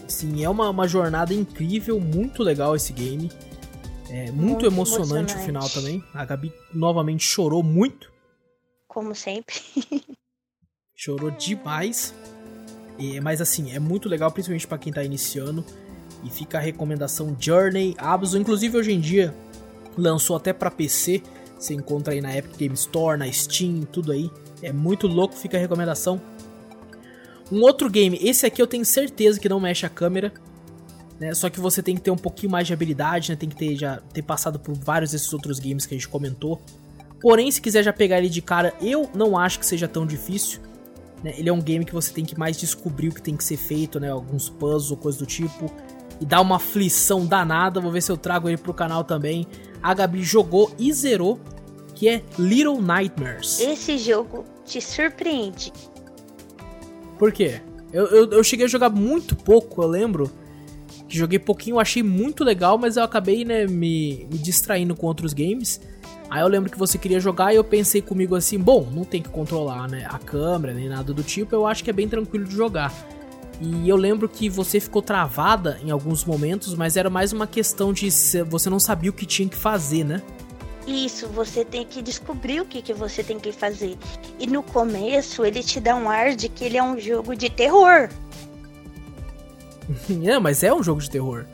A: Sim, é uma, uma jornada incrível, muito legal esse game. É muito, muito emocionante, emocionante o final também. A Gabi novamente chorou muito.
B: Como sempre.
A: chorou demais. E, mas assim, é muito legal, principalmente para quem tá iniciando. E fica a recomendação Journey, Abzu. Inclusive hoje em dia lançou até para PC. Você encontra aí na Epic Game Store, na Steam, tudo aí. É muito louco, fica a recomendação. Um outro game, esse aqui eu tenho certeza que não mexe a câmera. Né? Só que você tem que ter um pouquinho mais de habilidade, né? Tem que ter, já ter passado por vários desses outros games que a gente comentou. Porém, se quiser já pegar ele de cara, eu não acho que seja tão difícil. Né? Ele é um game que você tem que mais descobrir o que tem que ser feito, né? Alguns puzzles ou coisa do tipo. E dá uma aflição danada. Vou ver se eu trago ele pro canal também a Gabi jogou e zerou, que é Little Nightmares.
B: Esse jogo te surpreende.
A: Por quê? Eu, eu, eu cheguei a jogar muito pouco, eu lembro. Que joguei pouquinho, achei muito legal, mas eu acabei, né, me, me distraindo com outros games. Aí eu lembro que você queria jogar e eu pensei comigo assim, bom, não tem que controlar, né, a câmera nem nada do tipo, eu acho que é bem tranquilo de jogar. E eu lembro que você ficou travada em alguns momentos, mas era mais uma questão de você não sabia o que tinha que fazer, né?
B: Isso, você tem que descobrir o que, que você tem que fazer. E no começo ele te dá um ar de que ele é um jogo de terror.
A: é, mas é um jogo de terror.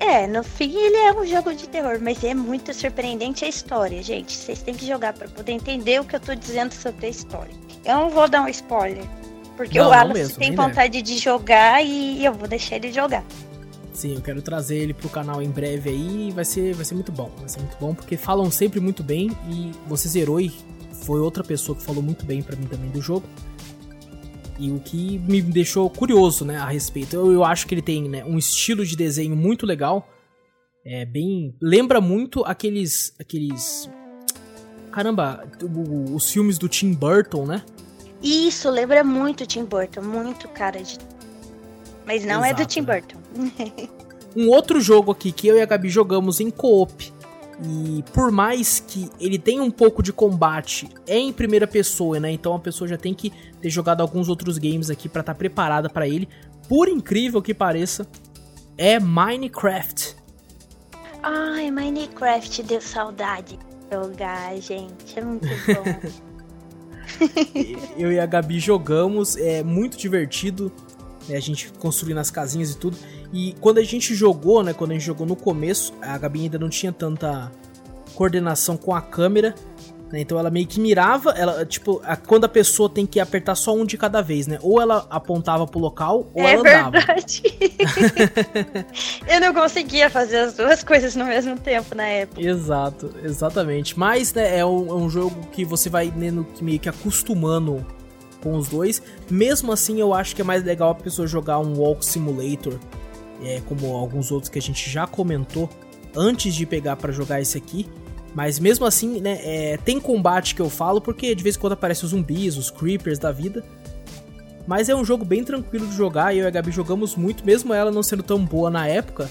B: É, no fim ele é um jogo de terror, mas é muito surpreendente a história, gente. Vocês têm que jogar para poder entender o que eu tô dizendo sobre a história. Eu não vou dar um spoiler, porque não, o Alan tem vontade de jogar e eu vou deixar ele jogar.
A: Sim, eu quero trazer ele pro canal em breve aí vai ser, vai ser muito bom. Vai ser muito bom porque falam sempre muito bem e você zerou e foi outra pessoa que falou muito bem para mim também do jogo. E o que me deixou curioso, né, a respeito. Eu, eu acho que ele tem né, um estilo de desenho muito legal. É bem. Lembra muito aqueles. aqueles. Caramba, os filmes do Tim Burton, né?
B: Isso, lembra muito Tim Burton, muito cara de. Mas não Exato, é do Tim Burton.
A: um outro jogo aqui que eu e a Gabi jogamos em co-op E por mais que ele tenha um pouco de combate é em primeira pessoa, né? Então a pessoa já tem que ter jogado alguns outros games aqui para estar tá preparada para ele. Por incrível que pareça, é Minecraft.
B: Ai, Minecraft deu saudade de jogar, gente. É muito bom.
A: Eu e a Gabi jogamos, é muito divertido. Né, a gente construindo as casinhas e tudo. E quando a gente jogou, né? Quando a gente jogou no começo, a Gabi ainda não tinha tanta coordenação com a câmera. Né, então ela meio que mirava, ela, tipo, a, quando a pessoa tem que apertar só um de cada vez, né? Ou ela apontava pro local, ou
B: é
A: ela andava.
B: Verdade. Eu não conseguia fazer as duas coisas no mesmo tempo na época.
A: Exato, exatamente. Mas, né, é um, é um jogo que você vai né, meio que acostumando com os dois. Mesmo assim, eu acho que é mais legal a pessoa jogar um Walk Simulator, é, como alguns outros que a gente já comentou, antes de pegar para jogar esse aqui. Mas mesmo assim, né, é, tem combate que eu falo, porque de vez em quando aparecem os zumbis, os creepers da vida. Mas é um jogo bem tranquilo de jogar, e eu e a Gabi jogamos muito, mesmo ela não sendo tão boa na época.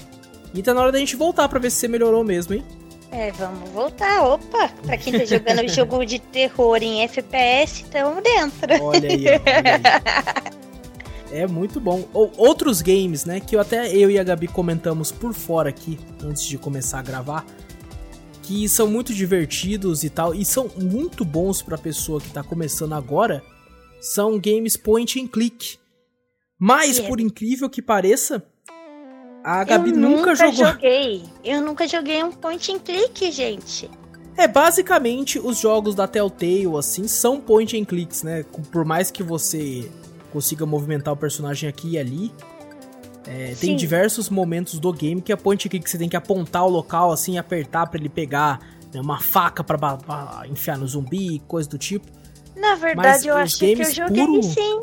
A: E tá na hora da gente voltar pra ver se você melhorou mesmo, hein?
B: É, vamos voltar. Opa! Pra quem tá jogando jogo de terror em FPS, tamo dentro.
A: Olha aí, olha aí. É muito bom. Ou, outros games, né? Que eu até eu e a Gabi comentamos por fora aqui, antes de começar a gravar. Que são muito divertidos e tal. E são muito bons pra pessoa que tá começando agora. São games point and click. Mas, por incrível que pareça, a Gabi
B: eu
A: nunca,
B: nunca
A: jogou.
B: joguei. Eu nunca joguei um point and click, gente.
A: É, basicamente os jogos da Telltale, assim, são point and clicks, né? Por mais que você consiga movimentar o personagem aqui e ali. É, tem diversos momentos do game que é point click, que você tem que apontar o local, assim, e apertar para ele pegar né, uma faca pra, enfiar no zumbi, coisa do tipo.
B: Na verdade, Mas eu acho que eu joguei puro... sim.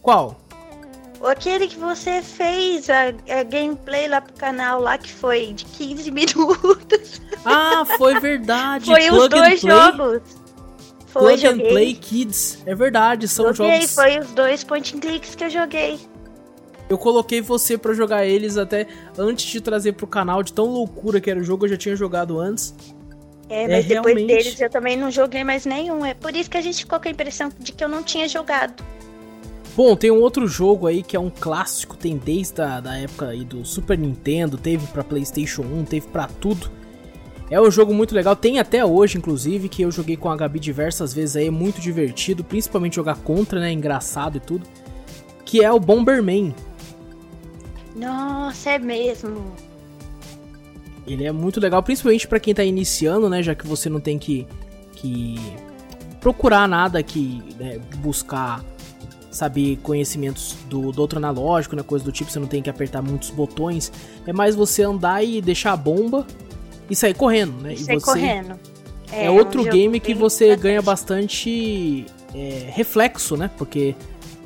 A: Qual?
B: Aquele que você fez a, a, gameplay lá pro canal lá que foi de 15 minutos.
A: Ah, foi verdade.
B: foi Plug os dois jogos.
A: Joguei. and Play Kids. É verdade, são
B: joguei,
A: jogos.
B: Foi os dois point and clicks que eu joguei.
A: Eu coloquei você para jogar eles até antes de trazer pro canal, de tão loucura que era o jogo, eu já tinha jogado antes.
B: É, mas é, depois realmente... deles eu também não joguei mais nenhum. É por isso que a gente ficou com a impressão de que eu não tinha jogado.
A: Bom, tem um outro jogo aí que é um clássico, tem desde a da época aí do Super Nintendo, teve para PlayStation 1, teve para tudo. É um jogo muito legal, tem até hoje, inclusive, que eu joguei com a Gabi diversas vezes aí, é muito divertido, principalmente jogar contra, né? Engraçado e tudo. Que é o Bomberman.
B: Nossa, é mesmo.
A: Ele é muito legal, principalmente para quem tá iniciando, né? Já que você não tem que, que procurar nada que né, buscar saber conhecimentos do, do outro analógico, né? Coisa do tipo, você não tem que apertar muitos botões. É mais você andar e deixar a bomba e sair correndo, né?
B: E sair
A: você...
B: correndo.
A: É, é outro um game que você ganha bastante é, reflexo, né? Porque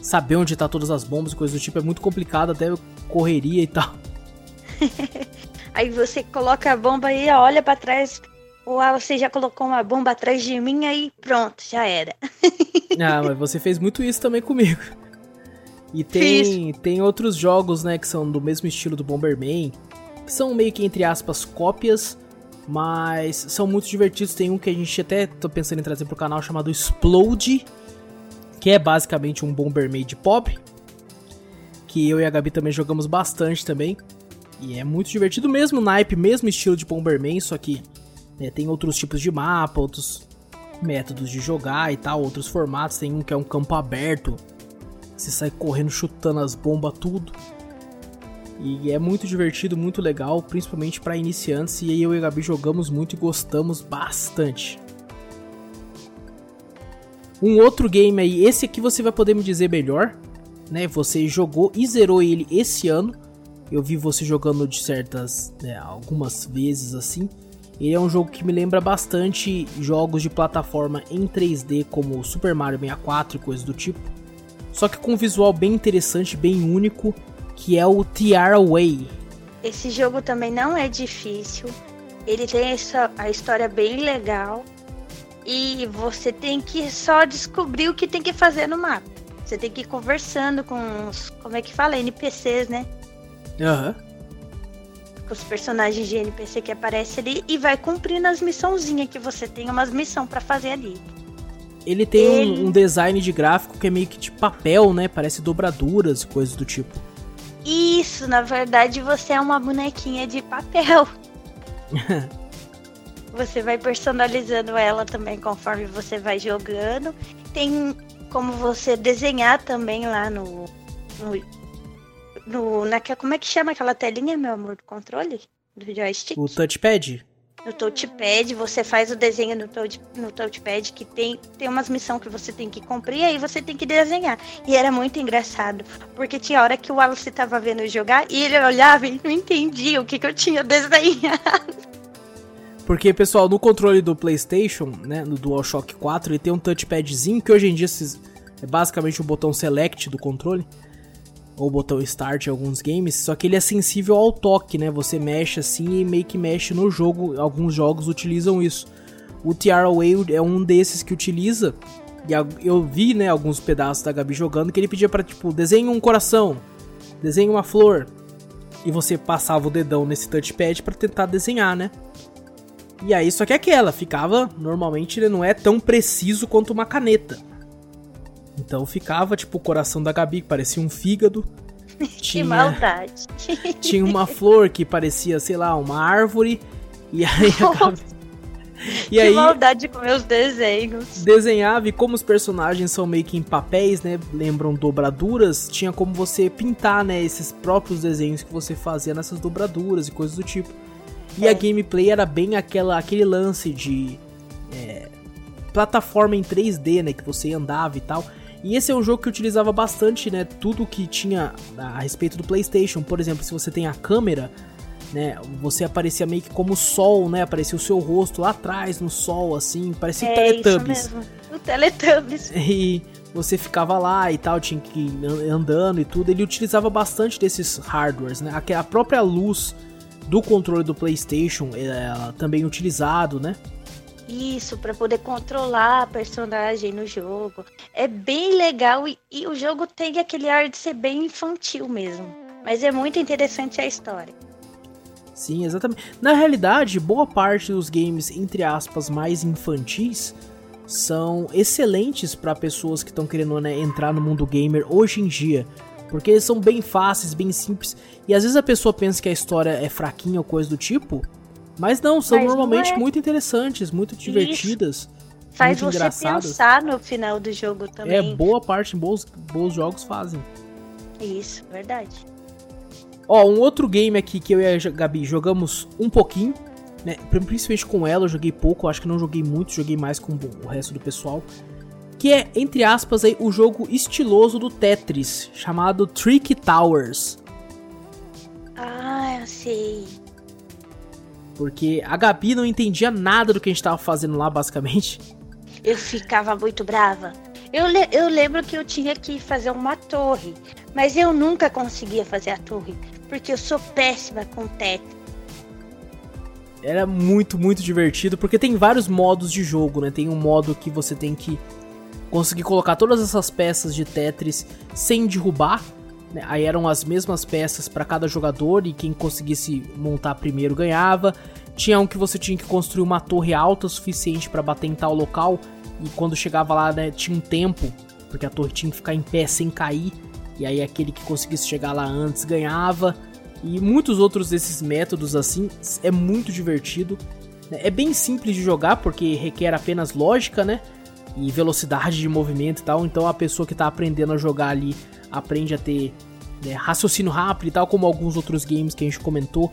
A: saber onde tá todas as bombas e coisas do tipo é muito complicado, até correria e tal.
B: aí você coloca a bomba e olha para trás, ou você já colocou uma bomba atrás de mim, aí pronto, já era.
A: ah, mas você fez muito isso também comigo. E tem, tem outros jogos, né, que são do mesmo estilo do Bomberman, que são meio que, entre aspas, cópias, mas são muito divertidos. Tem um que a gente até tá pensando em trazer pro canal chamado Explode, que é basicamente um Bomberman de pop, que eu e a Gabi também jogamos bastante também. E é muito divertido, mesmo naipe, mesmo estilo de Bomberman, só que né, tem outros tipos de mapa, outros métodos de jogar e tal, outros formatos. Tem um que é um campo aberto, você sai correndo, chutando as bombas, tudo. E é muito divertido, muito legal, principalmente para iniciantes. E eu e a Gabi jogamos muito e gostamos bastante. Um outro game aí, esse aqui você vai poder me dizer melhor, né? Você jogou e zerou ele esse ano. Eu vi você jogando de certas, né, algumas vezes assim. Ele é um jogo que me lembra bastante jogos de plataforma em 3D como Super Mario 64 e coisas do tipo. Só que com um visual bem interessante, bem único, que é o Tiara Way.
B: Esse jogo também não é difícil. Ele tem essa, a história bem legal. E você tem que só descobrir o que tem que fazer no mapa. Você tem que ir conversando com os, como é que fala, NPCs, né?
A: Aham. Uhum
B: com os personagens de NPC que aparecem ali e vai cumprindo as missãozinhas que você tem umas missão para fazer ali.
A: Ele tem Ele... Um, um, design de gráfico que é meio que de papel, né? Parece dobraduras e coisas do tipo.
B: Isso, na verdade você é uma bonequinha de papel. você vai personalizando ela também conforme você vai jogando. Tem como você desenhar também lá no, no, no naquela, como é que chama aquela telinha, meu amor, do controle do joystick?
A: O touchpad.
B: No touchpad, você faz o desenho no, touch, no touchpad que tem, tem umas missões que você tem que cumprir e aí você tem que desenhar. E era muito engraçado, porque tinha hora que o Wallace tava vendo jogar e ele olhava e não entendia o que, que eu tinha desenhado.
A: Porque, pessoal, no controle do PlayStation, né, no DualShock 4, ele tem um touchpadzinho que hoje em dia é basicamente o botão select do controle ou botão start em alguns games, só que ele é sensível ao toque, né? Você mexe assim e meio que mexe no jogo. Alguns jogos utilizam isso. O TR Way é um desses que utiliza. E eu vi, né, alguns pedaços da Gabi jogando que ele pedia para tipo, desenhe um coração, desenhe uma flor. E você passava o dedão nesse touchpad para tentar desenhar, né? E aí, só que aquela ficava, normalmente ele não é tão preciso quanto uma caneta. Então ficava tipo o coração da Gabi, que parecia um fígado.
B: Tinha, que maldade.
A: Tinha uma flor que parecia, sei lá, uma árvore. E aí a Gabi,
B: e que aí, maldade com meus desenhos.
A: Desenhava e como os personagens são meio que em papéis, né? Lembram dobraduras, tinha como você pintar, né? Esses próprios desenhos que você fazia nessas dobraduras e coisas do tipo. E é. a gameplay era bem aquela, aquele lance de é, plataforma em 3D, né? Que você andava e tal. E esse é um jogo que utilizava bastante, né, tudo que tinha a respeito do PlayStation. Por exemplo, se você tem a câmera, né, você aparecia meio que como o sol, né, aparecia o seu rosto lá atrás no sol, assim, parecia é, Teletubbies. Isso mesmo,
B: o Teletubbies.
A: E você ficava lá e tal, tinha que ir andando e tudo. Ele utilizava bastante desses hardwares, né, a própria luz do controle do PlayStation é também utilizado, né?
B: Isso, para poder controlar a personagem no jogo. É bem legal e, e, o jogo tem aquele ar de ser bem infantil mesmo. Mas é muito interessante a história.
A: Sim, exatamente. Na realidade, boa parte dos games, entre aspas, mais infantis são excelentes para pessoas que estão querendo né, entrar no mundo gamer hoje em dia. Porque eles são bem fáceis, bem simples. E às vezes a pessoa pensa que a história é fraquinha ou coisa do tipo. Mas não, são Mas normalmente não é... muito interessantes, muito divertidas. Isso.
B: Faz muito você engraçadas. pensar no final do jogo também.
A: É, boa parte, bons, bons jogos fazem.
B: Isso, verdade.
A: Ó, um outro game aqui que eu e a Gabi jogamos um pouquinho, né? Principalmente com ela, eu joguei pouco, acho que não joguei muito, joguei mais com o resto do pessoal. Que é, entre aspas, aí, o jogo estiloso do Tetris, chamado Trick Towers.
B: Ah, eu sei.
A: Porque a Gabi não entendia nada do que a gente tava fazendo lá, basicamente.
B: Eu ficava muito brava. Eu, le eu lembro que eu tinha que fazer uma torre, mas eu nunca conseguia fazer a torre, porque eu sou péssima com teto.
A: Era muito, muito divertido, porque tem vários modos de jogo, né? Tem um modo que você tem que conseguir colocar todas essas peças de Tetris sem derrubar. Né? Aí eram as mesmas peças para cada jogador e quem conseguisse montar primeiro ganhava. Tinha um que você tinha que construir uma torre alta o suficiente para bater em tal local e quando chegava lá né, tinha um tempo, porque a torre tinha que ficar em pé sem cair. E aí aquele que conseguisse chegar lá antes ganhava. E muitos outros desses métodos assim é muito divertido. É bem simples de jogar porque requer apenas lógica, né? E velocidade de movimento e tal. Então a pessoa que está aprendendo a jogar ali aprende a ter né, raciocínio rápido e tal, como alguns outros games que a gente comentou.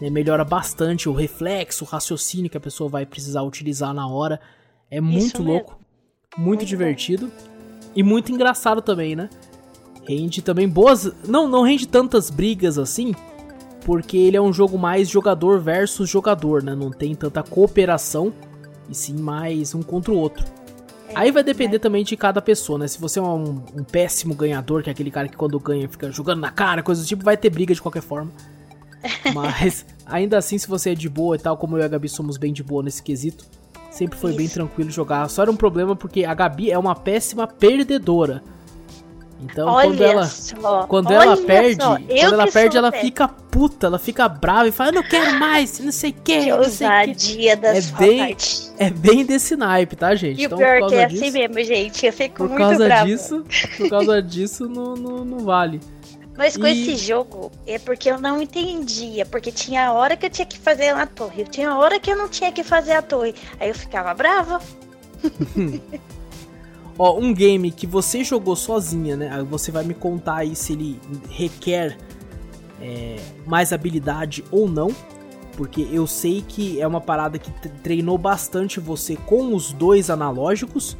A: Né, melhora bastante o reflexo, o raciocínio que a pessoa vai precisar utilizar na hora. É muito louco, muito, muito divertido bom. e muito engraçado também, né? Rende também boas. Não, não rende tantas brigas assim, porque ele é um jogo mais jogador versus jogador, né? Não tem tanta cooperação e sim mais um contra o outro. Aí vai depender também de cada pessoa, né? Se você é um, um, péssimo ganhador, que é aquele cara que quando ganha fica jogando na cara, coisas do tipo, vai ter briga de qualquer forma. Mas ainda assim, se você é de boa e tal, como eu e a Gabi somos bem de boa nesse quesito, sempre foi Isso. bem tranquilo jogar. Só era um problema porque a Gabi é uma péssima perdedora. Então, olha quando ela, só, quando ela perde, quando ela perde, ela fica puta, ela fica brava e fala: "Eu não quero mais, não sei o que, que
B: ousadia da
A: é bem, é bem desse naipe, tá, gente?
B: E então, o pior que é assim disso, assim mesmo, gente. Eu fico
A: por
B: muito
A: causa
B: brava.
A: disso, por causa disso não, não, não vale.
B: Mas com e... esse jogo é porque eu não entendia, porque tinha hora que eu tinha que fazer a torre, tinha hora que eu não tinha que fazer a torre. Aí eu ficava brava.
A: Ó, um game que você jogou sozinha, né? Você vai me contar aí se ele requer é, mais habilidade ou não. Porque eu sei que é uma parada que treinou bastante você com os dois analógicos.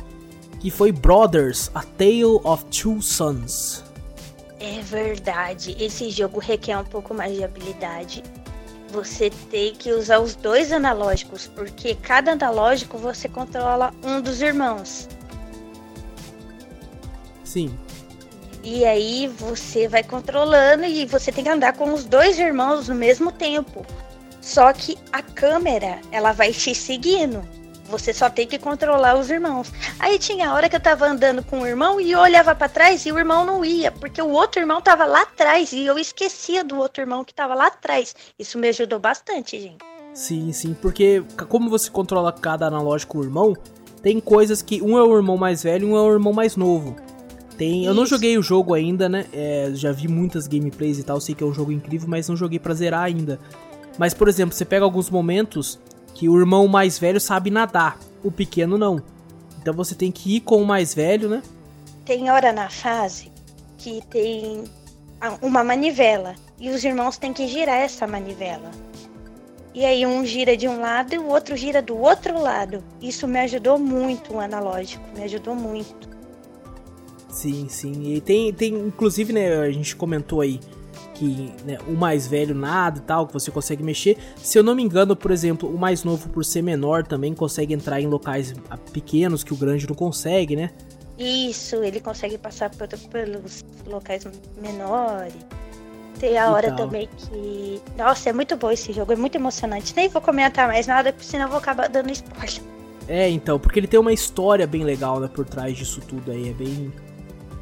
A: Que foi Brothers, A Tale of Two Sons.
B: É verdade, esse jogo requer um pouco mais de habilidade. Você tem que usar os dois analógicos, porque cada analógico você controla um dos irmãos.
A: Sim.
B: E aí você vai controlando e você tem que andar com os dois irmãos no mesmo tempo. Só que a câmera, ela vai te seguindo. Você só tem que controlar os irmãos. Aí tinha hora que eu tava andando com o irmão e eu olhava para trás e o irmão não ia, porque o outro irmão tava lá atrás e eu esquecia do outro irmão que tava lá atrás. Isso me ajudou bastante, gente.
A: Sim, sim, porque como você controla cada analógico o irmão, tem coisas que um é o irmão mais velho e um é o irmão mais novo. Tem, eu não joguei o jogo ainda, né? É, já vi muitas gameplays e tal, sei que é um jogo incrível, mas não joguei para zerar ainda. Mas, por exemplo, você pega alguns momentos que o irmão mais velho sabe nadar, o pequeno não. Então você tem que ir com o mais velho, né?
B: Tem hora na fase que tem uma manivela e os irmãos têm que girar essa manivela. E aí um gira de um lado e o outro gira do outro lado. Isso me ajudou muito o analógico, me ajudou muito.
A: Sim, sim. E tem, tem inclusive, né, a gente comentou aí que né, o mais velho nada e tal, que você consegue mexer. Se eu não me engano, por exemplo, o mais novo, por ser menor, também consegue entrar em locais ah, pequenos que o grande não consegue, né?
B: Isso, ele consegue passar por, pelos locais menores. Tem a hora também que. Nossa, é muito bom esse jogo, é muito emocionante. Nem vou comentar mais nada, porque senão eu vou acabar dando spoiler.
A: É, então, porque ele tem uma história bem legal né, por trás disso tudo aí. É bem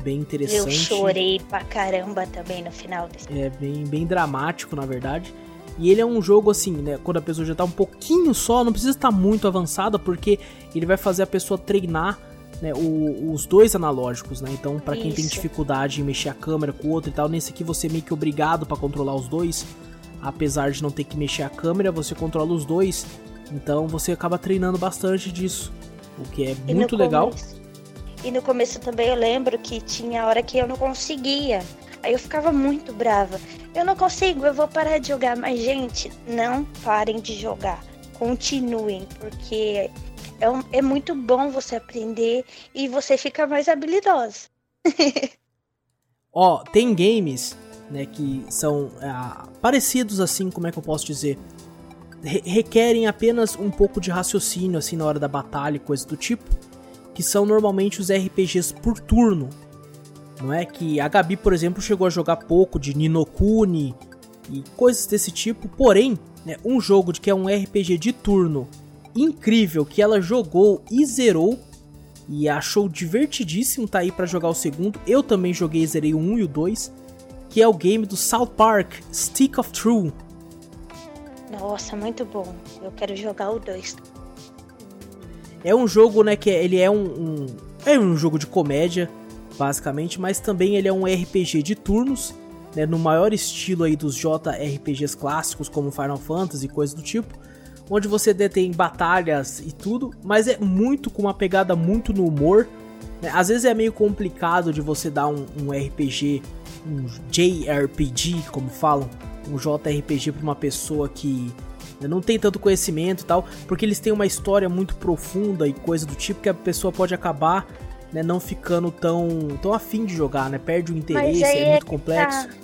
A: bem interessante. Eu
B: chorei pra caramba também no final desse.
A: É bem, bem dramático, na verdade. E ele é um jogo assim, né? Quando a pessoa já tá um pouquinho só, não precisa estar muito avançada, porque ele vai fazer a pessoa treinar né, o, os dois analógicos, né? Então, para quem tem dificuldade em mexer a câmera com o outro e tal, nesse aqui você é meio que obrigado para controlar os dois. Apesar de não ter que mexer a câmera, você controla os dois. Então você acaba treinando bastante disso. O que é muito legal. Começo,
B: e no começo também eu lembro que tinha hora que eu não conseguia. Aí eu ficava muito brava. Eu não consigo, eu vou parar de jogar. Mas, gente, não parem de jogar. Continuem, porque é, um, é muito bom você aprender e você fica mais habilidosa.
A: Ó, tem games, né, que são é, parecidos assim, como é que eu posso dizer? Re requerem apenas um pouco de raciocínio, assim, na hora da batalha e coisa do tipo que são normalmente os RPGs por turno. Não é que a Gabi, por exemplo, chegou a jogar pouco de Ninokuni e coisas desse tipo, porém, né, um jogo de que é um RPG de turno incrível que ela jogou e zerou e achou divertidíssimo tá aí para jogar o segundo. Eu também joguei e zerei o 1 e o 2, que é o game do South Park Stick of True.
B: Nossa, muito bom. Eu quero jogar o 2.
A: É um jogo, né, que é, ele é um, um, é um jogo de comédia, basicamente, mas também ele é um RPG de turnos, né, no maior estilo aí dos JRPGs clássicos, como Final Fantasy e coisas do tipo, onde você detém batalhas e tudo, mas é muito com uma pegada muito no humor. Né? Às vezes é meio complicado de você dar um, um RPG, um JRPG, como falam, um JRPG para uma pessoa que não tem tanto conhecimento e tal, porque eles têm uma história muito profunda e coisa do tipo que a pessoa pode acabar né, não ficando tão, tão afim de jogar, né? Perde o interesse, é, é muito complexo. Tá...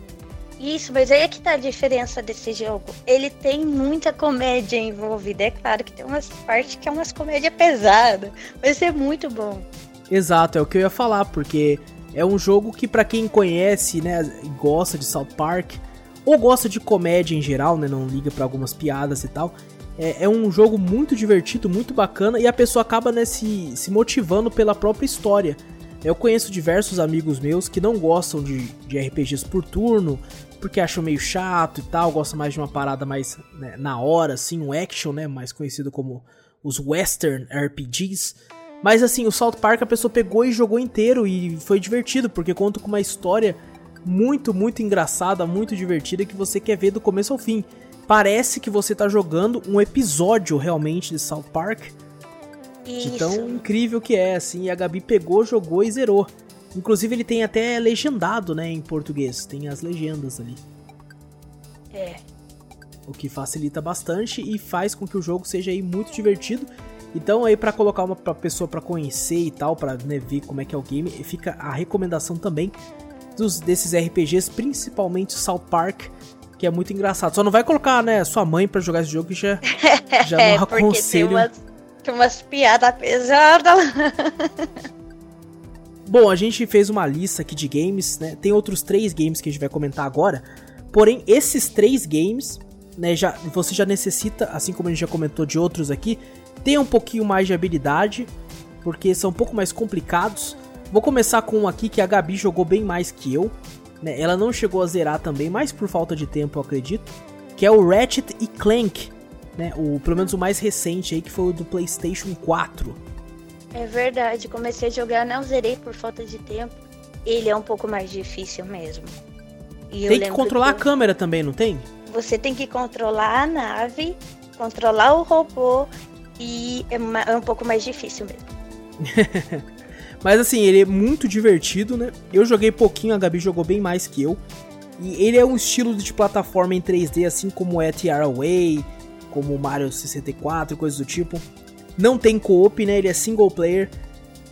B: Isso, mas aí é que tá a diferença desse jogo. Ele tem muita comédia envolvida. É claro que tem umas partes que é umas comédia pesada, mas é muito bom.
A: Exato, é o que eu ia falar, porque é um jogo que para quem conhece, né, gosta de South Park, ou gosta de comédia em geral, né? Não liga para algumas piadas e tal. É, é, um jogo muito divertido, muito bacana e a pessoa acaba né, se, se motivando pela própria história. Eu conheço diversos amigos meus que não gostam de, de RPGs por turno, porque acham meio chato e tal, gostam mais de uma parada mais né, na hora, assim, um action, né? Mais conhecido como os Western RPGs. Mas assim, o South Park a pessoa pegou e jogou inteiro e foi divertido, porque conta com uma história muito, muito engraçada, muito divertida que você quer ver do começo ao fim. Parece que você tá jogando um episódio realmente de South Park. Isso. De tão incrível que é, assim. E a Gabi pegou, jogou e zerou. Inclusive ele tem até legendado, né, em português. Tem as legendas ali.
B: É.
A: O que facilita bastante e faz com que o jogo seja aí muito divertido. Então aí para colocar uma pra pessoa para conhecer e tal, para né, ver como é que é o game, fica a recomendação também dos desses RPGs, principalmente South Park, que é muito engraçado. Só não vai colocar, né, sua mãe para jogar esse jogo que já, já
B: é,
A: não aconselho.
B: Tem umas, tem umas piadas pesadas.
A: Bom, a gente fez uma lista aqui de games, né? Tem outros três games que a gente vai comentar agora. Porém, esses três games, né, já, você já necessita, assim como a gente já comentou de outros aqui, ter um pouquinho mais de habilidade, porque são um pouco mais complicados. Vou começar com um aqui que a Gabi jogou bem mais que eu. Né? Ela não chegou a zerar também, mas por falta de tempo, eu acredito. Que é o Ratchet e Clank. Né? O, pelo menos o mais recente aí, que foi o do PlayStation 4.
B: É verdade, comecei a jogar, não zerei por falta de tempo. Ele é um pouco mais difícil mesmo.
A: E tem que controlar que... a câmera também, não tem?
B: Você tem que controlar a nave, controlar o robô e é, é um pouco mais difícil mesmo.
A: Mas assim, ele é muito divertido, né? Eu joguei pouquinho, a Gabi jogou bem mais que eu. E ele é um estilo de plataforma em 3D, assim como é Tiara Way, como Mario 64, coisas do tipo. Não tem co-op, né? Ele é single player.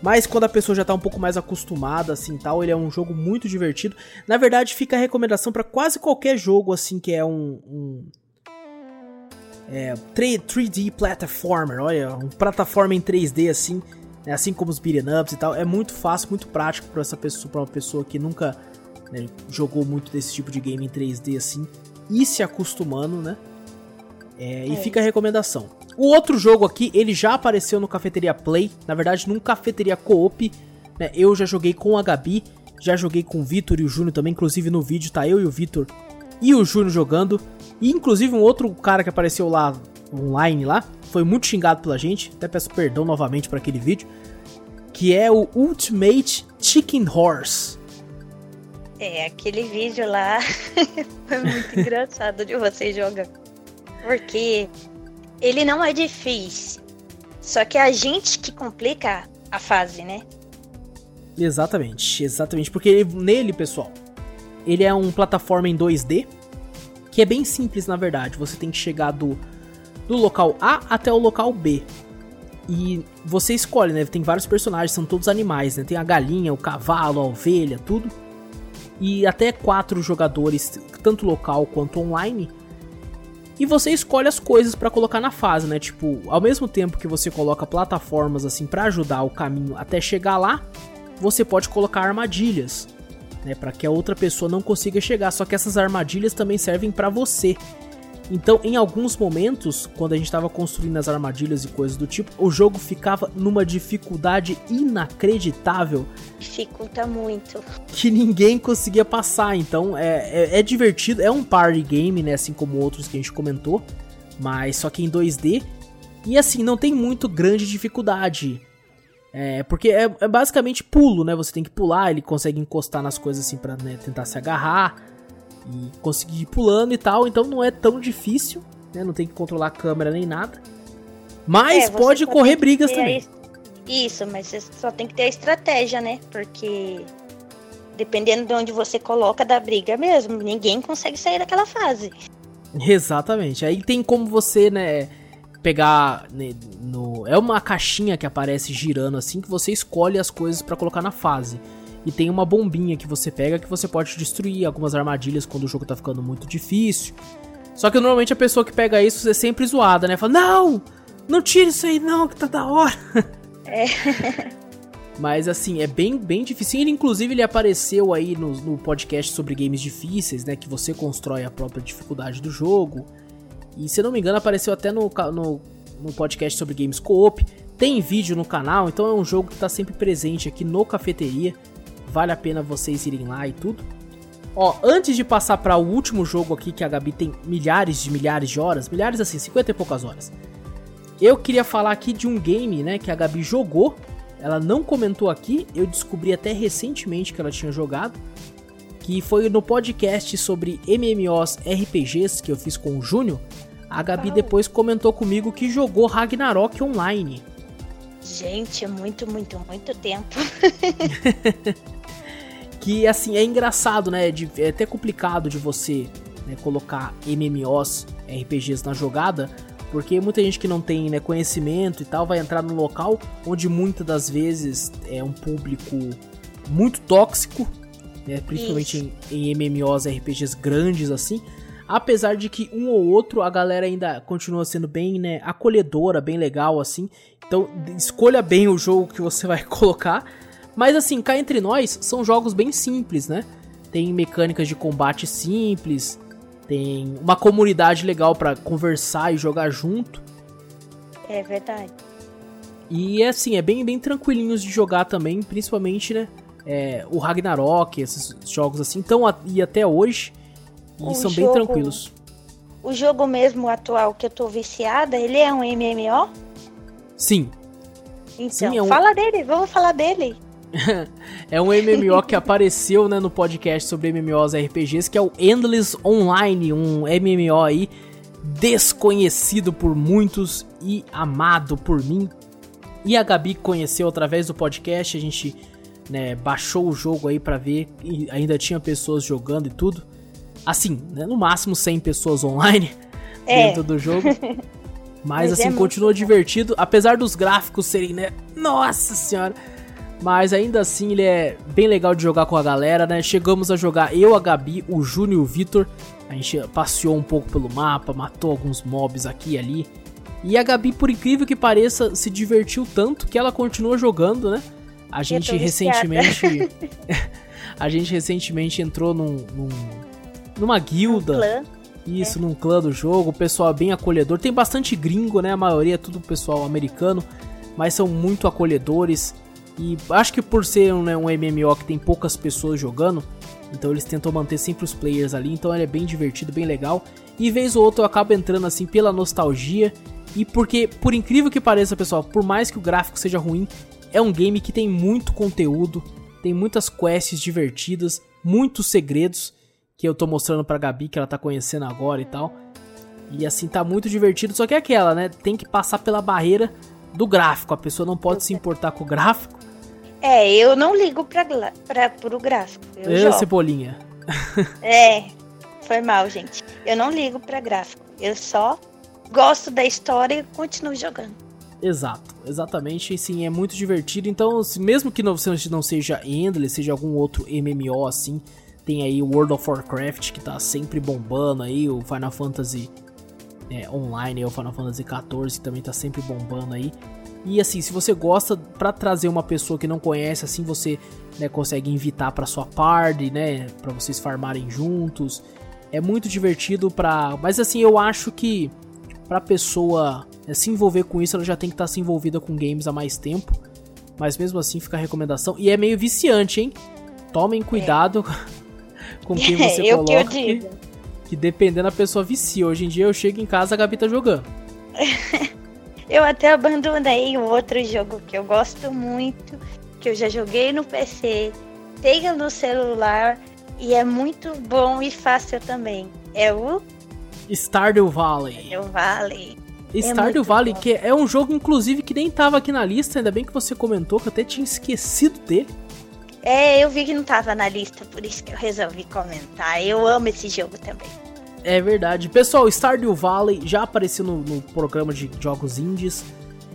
A: Mas quando a pessoa já tá um pouco mais acostumada, assim, tal, ele é um jogo muito divertido. Na verdade, fica a recomendação para quase qualquer jogo, assim, que é um... um é, 3D platformer, olha, um plataforma em 3D, assim, né, assim como os beat'em ups e tal, é muito fácil, muito prático para essa pessoa, para uma pessoa que nunca né, jogou muito desse tipo de game em 3D assim, e se acostumando, né? É, e é. fica a recomendação. O outro jogo aqui, ele já apareceu no Cafeteria Play, na verdade num Cafeteria Co-op, né? Eu já joguei com a Gabi, já joguei com o Vitor e o Júnior também, inclusive no vídeo tá eu e o Vitor e o Júnior jogando, e inclusive um outro cara que apareceu lá online lá, foi muito xingado pela gente, até peço perdão novamente para aquele vídeo, que é o Ultimate Chicken Horse.
B: É, aquele vídeo lá foi muito engraçado de você jogar. Porque ele não é difícil. Só que é a gente que complica a fase, né?
A: Exatamente, exatamente. Porque nele, pessoal, ele é um plataforma em 2D, que é bem simples na verdade. Você tem que chegar do do local A até o local B. E você escolhe, né? Tem vários personagens, são todos animais, né? Tem a galinha, o cavalo, a ovelha, tudo. E até quatro jogadores, tanto local quanto online. E você escolhe as coisas para colocar na fase, né? Tipo, ao mesmo tempo que você coloca plataformas assim para ajudar o caminho até chegar lá, você pode colocar armadilhas, né, para que a outra pessoa não consiga chegar. Só que essas armadilhas também servem para você. Então, em alguns momentos, quando a gente estava construindo as armadilhas e coisas do tipo, o jogo ficava numa dificuldade inacreditável.
B: Dificulta muito.
A: Que ninguém conseguia passar. Então, é, é, é divertido. É um party game, né? Assim como outros que a gente comentou. Mas só que em 2D. E assim, não tem muito grande dificuldade. É, porque é, é, basicamente pulo, né? Você tem que pular, ele consegue encostar nas coisas assim pra né, tentar se agarrar e conseguir ir pulando e tal, então não é tão difícil, né? Não tem que controlar a câmera nem nada. Mas é, pode correr brigas também.
B: Isso, mas você só tem que ter a estratégia, né? Porque dependendo de onde você coloca da briga mesmo, ninguém consegue sair daquela fase.
A: Exatamente. Aí tem como você, né, pegar né, no é uma caixinha que aparece girando assim que você escolhe as coisas para colocar na fase e tem uma bombinha que você pega que você pode destruir algumas armadilhas quando o jogo tá ficando muito difícil. Só que normalmente a pessoa que pega isso é sempre zoada, né? Fala, não! Não tire isso aí não, que tá da hora. É. Mas assim, é bem, bem difícil. Ele, inclusive, ele apareceu aí no, no podcast sobre games difíceis, né? Que você constrói a própria dificuldade do jogo. E se não me engano, apareceu até no, no, no podcast sobre games co-op. Tem vídeo no canal, então é um jogo que tá sempre presente aqui no Cafeteria. Vale a pena vocês irem lá e tudo. Ó, antes de passar para o último jogo aqui, que a Gabi tem milhares de milhares de horas, milhares assim, 50 e poucas horas. Eu queria falar aqui de um game, né, que a Gabi jogou. Ela não comentou aqui, eu descobri até recentemente que ela tinha jogado. Que foi no podcast sobre MMOs RPGs que eu fiz com o Júnior. A Gabi depois comentou comigo que jogou Ragnarok Online.
B: Gente, muito, muito, muito tempo.
A: que assim é engraçado, né? De, é até complicado de você né, colocar MMOs, RPGs na jogada, porque muita gente que não tem né, conhecimento e tal vai entrar no local onde muitas das vezes é um público muito tóxico, né, principalmente em, em, MMOs, RPGs grandes assim. Apesar de que um ou outro a galera ainda continua sendo bem né, acolhedora, bem legal assim. Então escolha bem o jogo que você vai colocar mas assim, cá entre nós, são jogos bem simples, né? Tem mecânicas de combate simples, tem uma comunidade legal para conversar e jogar junto.
B: É verdade.
A: E assim, é bem, bem tranquilinhos de jogar também, principalmente, né? É, o Ragnarok, esses jogos assim, então e até hoje. E o são jogo, bem tranquilos.
B: O jogo mesmo atual que eu tô viciada, ele é um MMO?
A: Sim.
B: Então, Sim, é um... fala dele, vamos falar dele.
A: é um MMO que apareceu né, no podcast sobre MMOs RPGs, que é o Endless Online, um MMO aí desconhecido por muitos e amado por mim. E a Gabi conheceu através do podcast, a gente né, baixou o jogo aí para ver e ainda tinha pessoas jogando e tudo. Assim, né, no máximo 100 pessoas online é. dentro do jogo. Mas, Mas assim, é continua divertido, apesar dos gráficos serem, né? Nossa senhora! Mas ainda assim ele é bem legal de jogar com a galera, né? Chegamos a jogar eu, a Gabi, o Júnior e o Vitor. A gente passeou um pouco pelo mapa, matou alguns mobs aqui e ali. E a Gabi, por incrível que pareça, se divertiu tanto que ela continua jogando, né? A gente recentemente. a gente recentemente entrou num, num numa guilda. Um clã. Isso, é. num clã do jogo. O pessoal é bem acolhedor. Tem bastante gringo, né? A maioria é tudo pessoal americano. Mas são muito acolhedores. E acho que por ser um, né, um MMO que tem poucas pessoas jogando, então eles tentam manter sempre os players ali, então ele é bem divertido, bem legal. E vez ou outra eu acabo entrando assim pela nostalgia e porque, por incrível que pareça, pessoal, por mais que o gráfico seja ruim, é um game que tem muito conteúdo, tem muitas quests divertidas, muitos segredos que eu tô mostrando pra Gabi que ela tá conhecendo agora e tal. E assim tá muito divertido, só que é aquela, né? Tem que passar pela barreira do gráfico. A pessoa não pode se importar com o gráfico.
B: É, eu não ligo pra, pra, pro gráfico. Eu, eu
A: cebolinha.
B: é, foi mal, gente. Eu não ligo pra gráfico. Eu só gosto da história e continuo jogando.
A: Exato, exatamente, sim, é muito divertido. Então, mesmo que não, não seja Endless, seja algum outro MMO assim, tem aí o World of Warcraft que tá sempre bombando aí, o Final Fantasy é, online, o Final Fantasy XIV também tá sempre bombando aí. E assim, se você gosta para trazer uma pessoa que não conhece, assim você né, consegue invitar para sua party, né, para vocês farmarem juntos. É muito divertido para, mas assim, eu acho que para pessoa né, se envolver com isso, ela já tem que estar tá se envolvida com games há mais tempo. Mas mesmo assim fica a recomendação e é meio viciante, hein? Tomem cuidado é. com quem você é, coloca. Que eu digo que dependendo da pessoa vicia. Hoje em dia eu chego em casa a Gabi tá jogando.
B: eu até abandonei um outro jogo que eu gosto muito, que eu já joguei no PC, tenho no celular e é muito bom e fácil também. É o
A: Stardew Valley.
B: Stardew Valley.
A: Stardew é Valley, bom. que é um jogo, inclusive, que nem tava aqui na lista, ainda bem que você comentou, que eu até tinha esquecido dele.
B: É, eu vi que não tava na lista, por isso que eu resolvi comentar. Eu amo esse jogo também.
A: É verdade. Pessoal, Stardew Valley já apareceu no, no programa de jogos indies.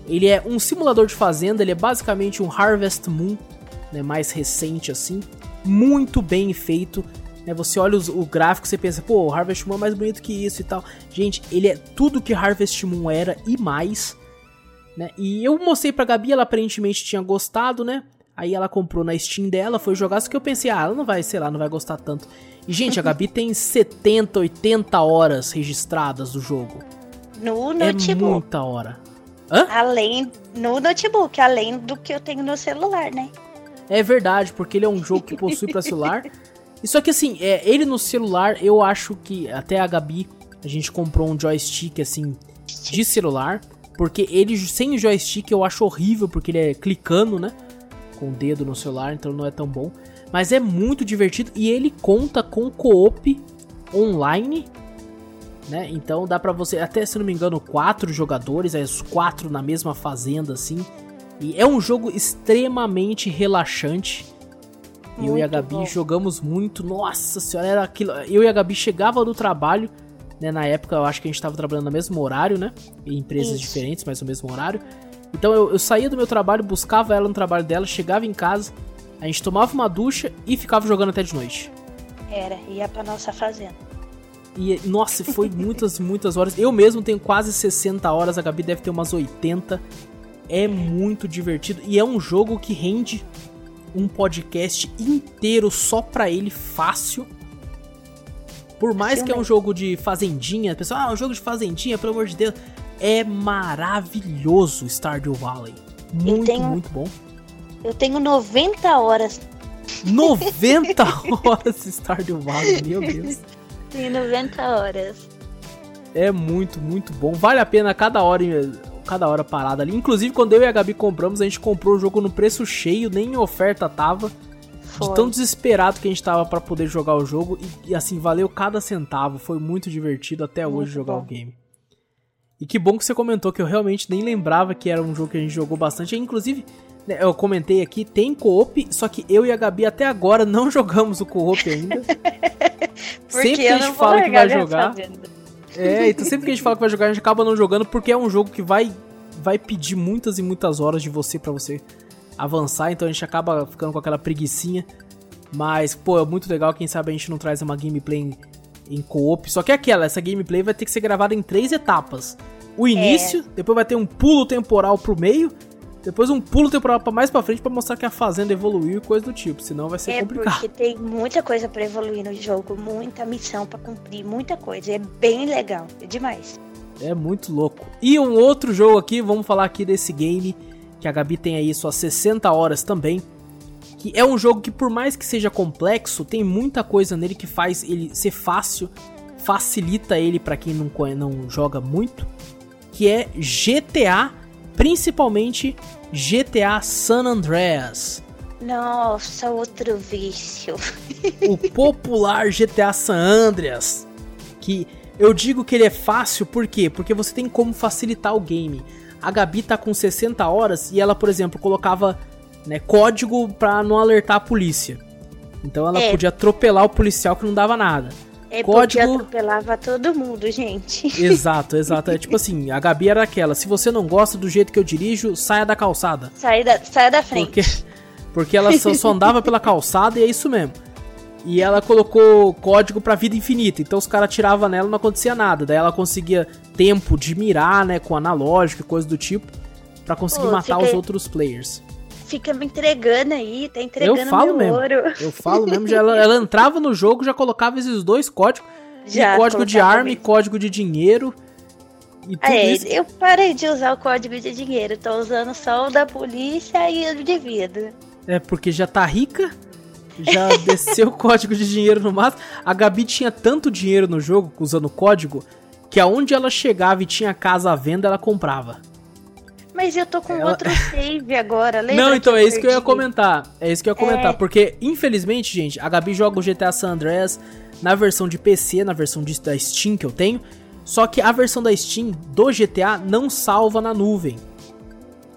A: Ele é um simulador de fazenda, ele é basicamente um Harvest Moon, né, mais recente assim. Muito bem feito. Né, você olha os, o gráfico e pensa, pô, Harvest Moon é mais bonito que isso e tal. Gente, ele é tudo que Harvest Moon era e mais. Né? E eu mostrei pra Gabi, ela aparentemente tinha gostado, né? Aí ela comprou na Steam dela, foi jogar, só que eu pensei, ah, ela não vai, sei lá, não vai gostar tanto. E, gente, a Gabi tem 70, 80 horas registradas do jogo.
B: No notebook.
A: É muita hora.
B: Hã? Além no notebook, além do que eu tenho no celular, né?
A: É verdade, porque ele é um jogo que possui para celular. E só que assim, é, ele no celular, eu acho que até a Gabi, a gente comprou um joystick assim de celular, porque ele sem o joystick eu acho horrível, porque ele é clicando, né? Com o dedo no celular, então não é tão bom. Mas é muito divertido e ele conta com co-op online, né? Então dá para você, até se não me engano, quatro jogadores, é os quatro na mesma fazenda assim. E é um jogo extremamente relaxante. Muito eu e a Gabi bom. jogamos muito. Nossa senhora, era aquilo. Eu e a Gabi chegava do trabalho, né? Na época eu acho que a gente tava trabalhando no mesmo horário, né? Em empresas Isso. diferentes, mas no mesmo horário. Então eu, eu saía do meu trabalho, buscava ela no trabalho dela, chegava em casa, a gente tomava uma ducha e ficava jogando até de noite.
B: Era, ia pra nossa fazenda.
A: E, nossa, foi muitas, muitas horas. Eu mesmo tenho quase 60 horas, a Gabi deve ter umas 80. É muito divertido e é um jogo que rende um podcast inteiro só pra ele, fácil. Por mais que é um jogo de fazendinha, pessoal, ah, um jogo de fazendinha, pelo amor de Deus. É maravilhoso Stardew Valley. Muito, muito bom.
B: Eu tenho 90 horas.
A: 90 horas Stardew Valley, meu Deus.
B: Tenho 90 horas.
A: É muito, muito bom. Vale a pena cada hora cada hora parada ali. Inclusive, quando eu e a Gabi compramos, a gente comprou o jogo no preço cheio, nem em oferta tava. Foi. De tão desesperado que a gente tava para poder jogar o jogo. E, e, assim, valeu cada centavo. Foi muito divertido até muito hoje jogar bom. o game. E que bom que você comentou que eu realmente nem lembrava que era um jogo que a gente jogou bastante. Inclusive, eu comentei aqui, tem co-op, só que eu e a Gabi até agora não jogamos o co-op ainda. sempre que a gente fala que vai jogar. É, então sempre que a gente fala que vai jogar, a gente acaba não jogando porque é um jogo que vai vai pedir muitas e muitas horas de você para você avançar, então a gente acaba ficando com aquela preguiçinha. Mas, pô, é muito legal, quem sabe a gente não traz uma gameplay em, em co-op. Só que é aquela, essa gameplay vai ter que ser gravada em três etapas. O é. início, é. depois vai ter um pulo temporal pro meio, depois um pulo temporal pra mais pra frente para mostrar que a fazenda evoluiu e coisa do tipo, senão vai ser é complicado.
B: É porque tem muita coisa para evoluir no jogo, muita missão para cumprir, muita coisa. É bem legal, é demais.
A: É muito louco. E um outro jogo aqui, vamos falar aqui desse game, que a Gabi tem aí suas 60 horas também. Que é um jogo que por mais que seja complexo, tem muita coisa nele que faz ele ser fácil, facilita ele para quem não, não joga muito, que é GTA, principalmente GTA San Andreas.
B: Nossa, outro vício.
A: o popular GTA San Andreas. Que eu digo que ele é fácil por quê? Porque você tem como facilitar o game. A Gabi tá com 60 horas e ela, por exemplo, colocava né, código pra não alertar a polícia. Então ela é. podia atropelar o policial que não dava nada.
B: É código... porque atropelava todo mundo, gente.
A: Exato, exato. É tipo assim, a Gabi era aquela, se você não gosta do jeito que eu dirijo, saia da calçada.
B: Saia da, saia da frente.
A: Porque, porque ela só, só andava pela calçada e é isso mesmo. E ela colocou código pra vida infinita. Então os caras tiravam nela e não acontecia nada. Daí ela conseguia tempo de mirar, né, com analógico e coisa do tipo, para conseguir Pô, matar os outros players
B: fica me entregando aí, tá entregando eu falo
A: mesmo.
B: ouro.
A: Eu falo mesmo, já, ela, ela, entrava no jogo, já colocava esses dois códigos. Já, código de arma e código de dinheiro.
B: E é, isso. eu parei de usar o código de dinheiro, tô usando só o da polícia e o de vida.
A: É, porque já tá rica, já desceu o código de dinheiro no máximo. A Gabi tinha tanto dinheiro no jogo, usando o código, que aonde ela chegava e tinha casa à venda, ela comprava.
B: Mas eu tô com Ela... outro save agora, lembra?
A: Não, então é isso que eu ia comentar. É isso que eu ia comentar. É... Porque, infelizmente, gente, a Gabi joga o GTA San Andreas na versão de PC, na versão de, da Steam que eu tenho. Só que a versão da Steam do GTA não salva na nuvem.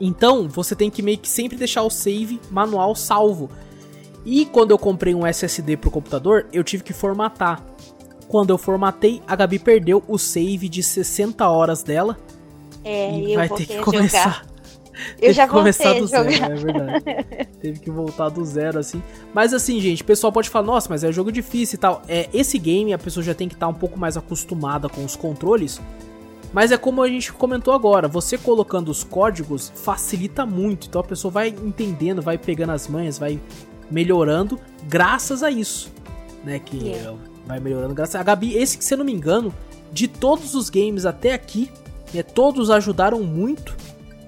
A: Então, você tem que meio que sempre deixar o save manual salvo. E quando eu comprei um SSD pro computador, eu tive que formatar. Quando eu formatei, a Gabi perdeu o save de 60 horas dela
B: é, e vai ter que começar. Eu já
A: que começar do zero, é verdade. Teve que voltar do zero, assim. Mas assim, gente, o pessoal pode falar, nossa, mas é um jogo difícil e tal. É, esse game a pessoa já tem que estar tá um pouco mais acostumada com os controles. Mas é como a gente comentou agora, você colocando os códigos facilita muito. Então a pessoa vai entendendo, vai pegando as manhas, vai melhorando graças a isso. Né? Que yeah. vai melhorando graças a Gabi. Esse que, se eu não me engano, de todos os games até aqui, né, todos ajudaram muito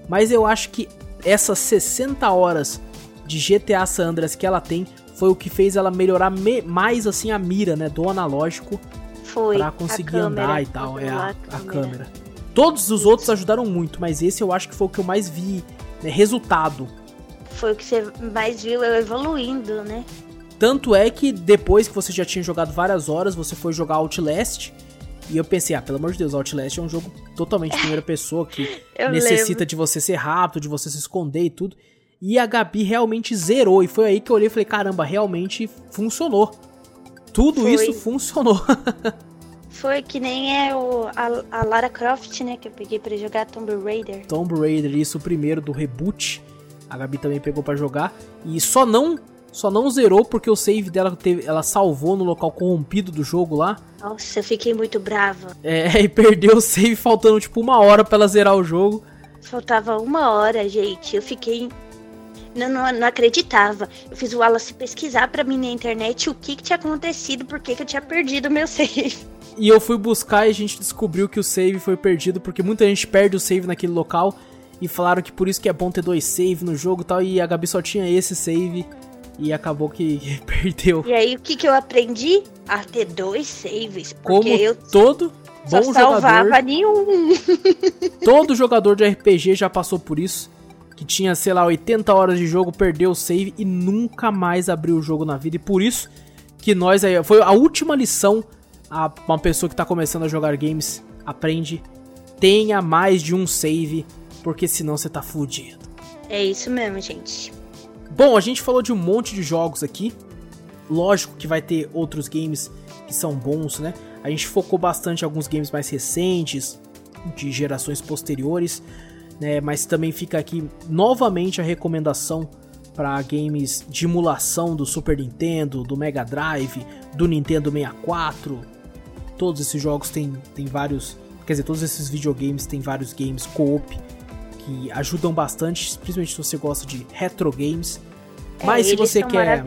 A: Mas eu acho que essas 60 horas de GTA San Andreas que ela tem foi o que fez ela melhorar me mais assim a mira, né, do analógico
B: Foi.
A: pra conseguir andar e tal, é a, a
B: câmera.
A: Todos os outros ajudaram muito, mas esse eu acho que foi o que eu mais vi, né, resultado.
B: Foi o que você mais viu eu evoluindo, né?
A: Tanto é que depois que você já tinha jogado várias horas, você foi jogar Outlast. E eu pensei, ah, pelo amor de Deus, Outlast é um jogo totalmente primeira pessoa que necessita
B: lembro.
A: de você ser rápido, de você se esconder e tudo. E a Gabi realmente zerou. E foi aí que eu olhei e falei, caramba, realmente funcionou. Tudo
B: Foi.
A: isso funcionou.
B: Foi que nem é o, a, a Lara Croft, né? Que eu peguei pra jogar Tomb Raider.
A: Tomb Raider, isso o primeiro do reboot. A Gabi também pegou pra jogar. E só não só não zerou porque o save dela teve, ela salvou no local corrompido do jogo lá.
B: Nossa, eu fiquei muito brava.
A: É, e perdeu o save faltando tipo uma hora pra ela zerar o jogo.
B: Faltava uma hora, gente. Eu fiquei. Não, não, não acreditava. Eu fiz o Wallace pesquisar pra mim na internet o que, que tinha acontecido, por que, que eu tinha perdido o meu save.
A: E eu fui buscar e a gente descobriu que o save foi perdido porque muita gente perde o save naquele local. E falaram que por isso que é bom ter dois save no jogo e tal. E a Gabi só tinha esse save e acabou que perdeu.
B: E aí, o que, que eu aprendi? A ter dois saves. Porque
A: Como
B: eu
A: todo
B: só
A: bom
B: salvava
A: jogador,
B: nenhum.
A: todo jogador de RPG já passou por isso. Que tinha, sei lá, 80 horas de jogo, perdeu o save e nunca mais abriu o jogo na vida. E por isso que nós aí. Foi a última lição a uma pessoa que tá começando a jogar games aprende. Tenha mais de um save, porque senão você tá fudido.
B: É isso mesmo, gente.
A: Bom, a gente falou de um monte de jogos aqui. Lógico que vai ter outros games que são bons, né? A gente focou bastante em alguns games mais recentes, de gerações posteriores, né? Mas também fica aqui novamente a recomendação para games de emulação do Super Nintendo, do Mega Drive, do Nintendo 64. Todos esses jogos têm, têm vários. Quer dizer, todos esses videogames têm vários games co-op que ajudam bastante, principalmente se você gosta de retro games.
B: É,
A: Mas se você quer,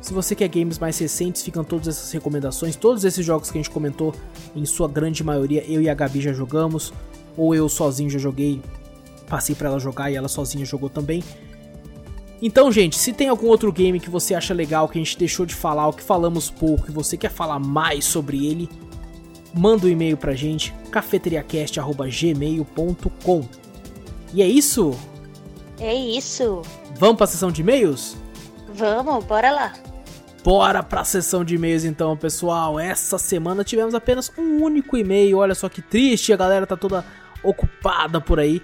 A: se você quer games mais recentes, ficam todas essas recomendações. Todos esses jogos que a gente comentou, em sua grande maioria, eu e a Gabi já jogamos, ou eu sozinho já joguei, passei pra ela jogar e ela sozinha jogou também. Então, gente, se tem algum outro game que você acha legal, que a gente deixou de falar, ou que falamos pouco, e você quer falar mais sobre ele, manda um e-mail pra gente, cafeteriacast.gmail.com. E é isso?
B: É isso.
A: Vamos pra sessão de e-mails?
B: Vamos, bora lá.
A: Bora pra sessão de e-mails então, pessoal. Essa semana tivemos apenas um único e-mail. Olha só que triste, a galera tá toda ocupada por aí.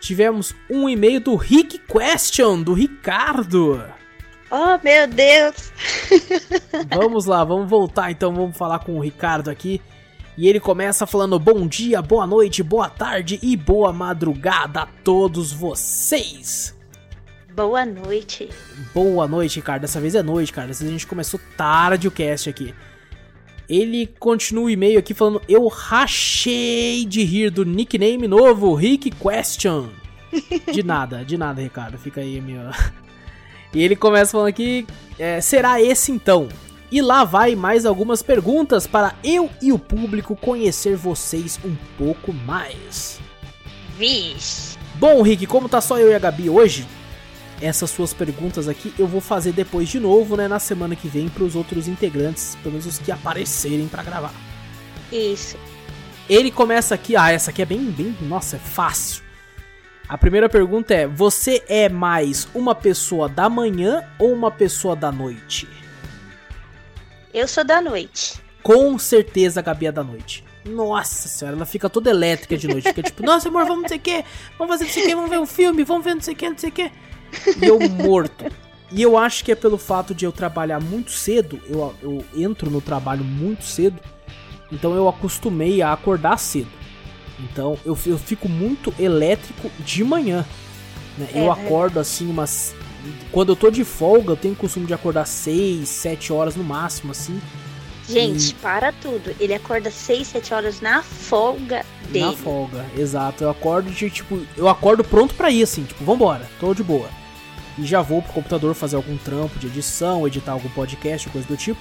A: Tivemos um e-mail do Rick Question, do Ricardo.
B: Oh, meu Deus.
A: Vamos lá, vamos voltar então, vamos falar com o Ricardo aqui. E ele começa falando bom dia, boa noite, boa tarde e boa madrugada a todos vocês.
B: Boa noite.
A: Boa noite, Ricardo. Dessa vez é noite, cara. Dessa vez a gente começou tarde o cast aqui. Ele continua o e-mail aqui falando: Eu rachei de rir do nickname novo, Rick Question. De nada, de nada, Ricardo. Fica aí, meu. E ele começa falando aqui: é, Será esse então? E lá vai mais algumas perguntas para eu e o público conhecer vocês um pouco mais.
B: Vixe.
A: Bom, Rick, como tá só eu e a Gabi hoje, essas suas perguntas aqui eu vou fazer depois de novo, né, na semana que vem para os outros integrantes, pelo menos os que aparecerem para gravar.
B: Isso.
A: Ele começa aqui, ah, essa aqui é bem, bem, nossa, é fácil. A primeira pergunta é: você é mais uma pessoa da manhã ou uma pessoa da noite?
B: Eu sou da noite.
A: Com certeza a Gabi é da noite. Nossa senhora, ela fica toda elétrica de noite. Fica tipo, nossa amor, vamos não sei o que, vamos fazer não sei o que, vamos ver um filme, vamos ver não sei o que, não sei o que. E eu morto. E eu acho que é pelo fato de eu trabalhar muito cedo, eu, eu entro no trabalho muito cedo, então eu acostumei a acordar cedo. Então eu, eu fico muito elétrico de manhã. né?
B: É
A: eu
B: verdade.
A: acordo assim umas. Quando eu tô de folga, eu tenho o costume de acordar 6, 7 horas no máximo, assim.
B: Gente, para tudo. Ele acorda 6, 7 horas na folga dele.
A: Na folga, exato. Eu acordo de tipo, eu acordo pronto pra ir assim, tipo, vambora, tô de boa. E já vou pro computador fazer algum trampo de edição, editar algum podcast, coisa do tipo.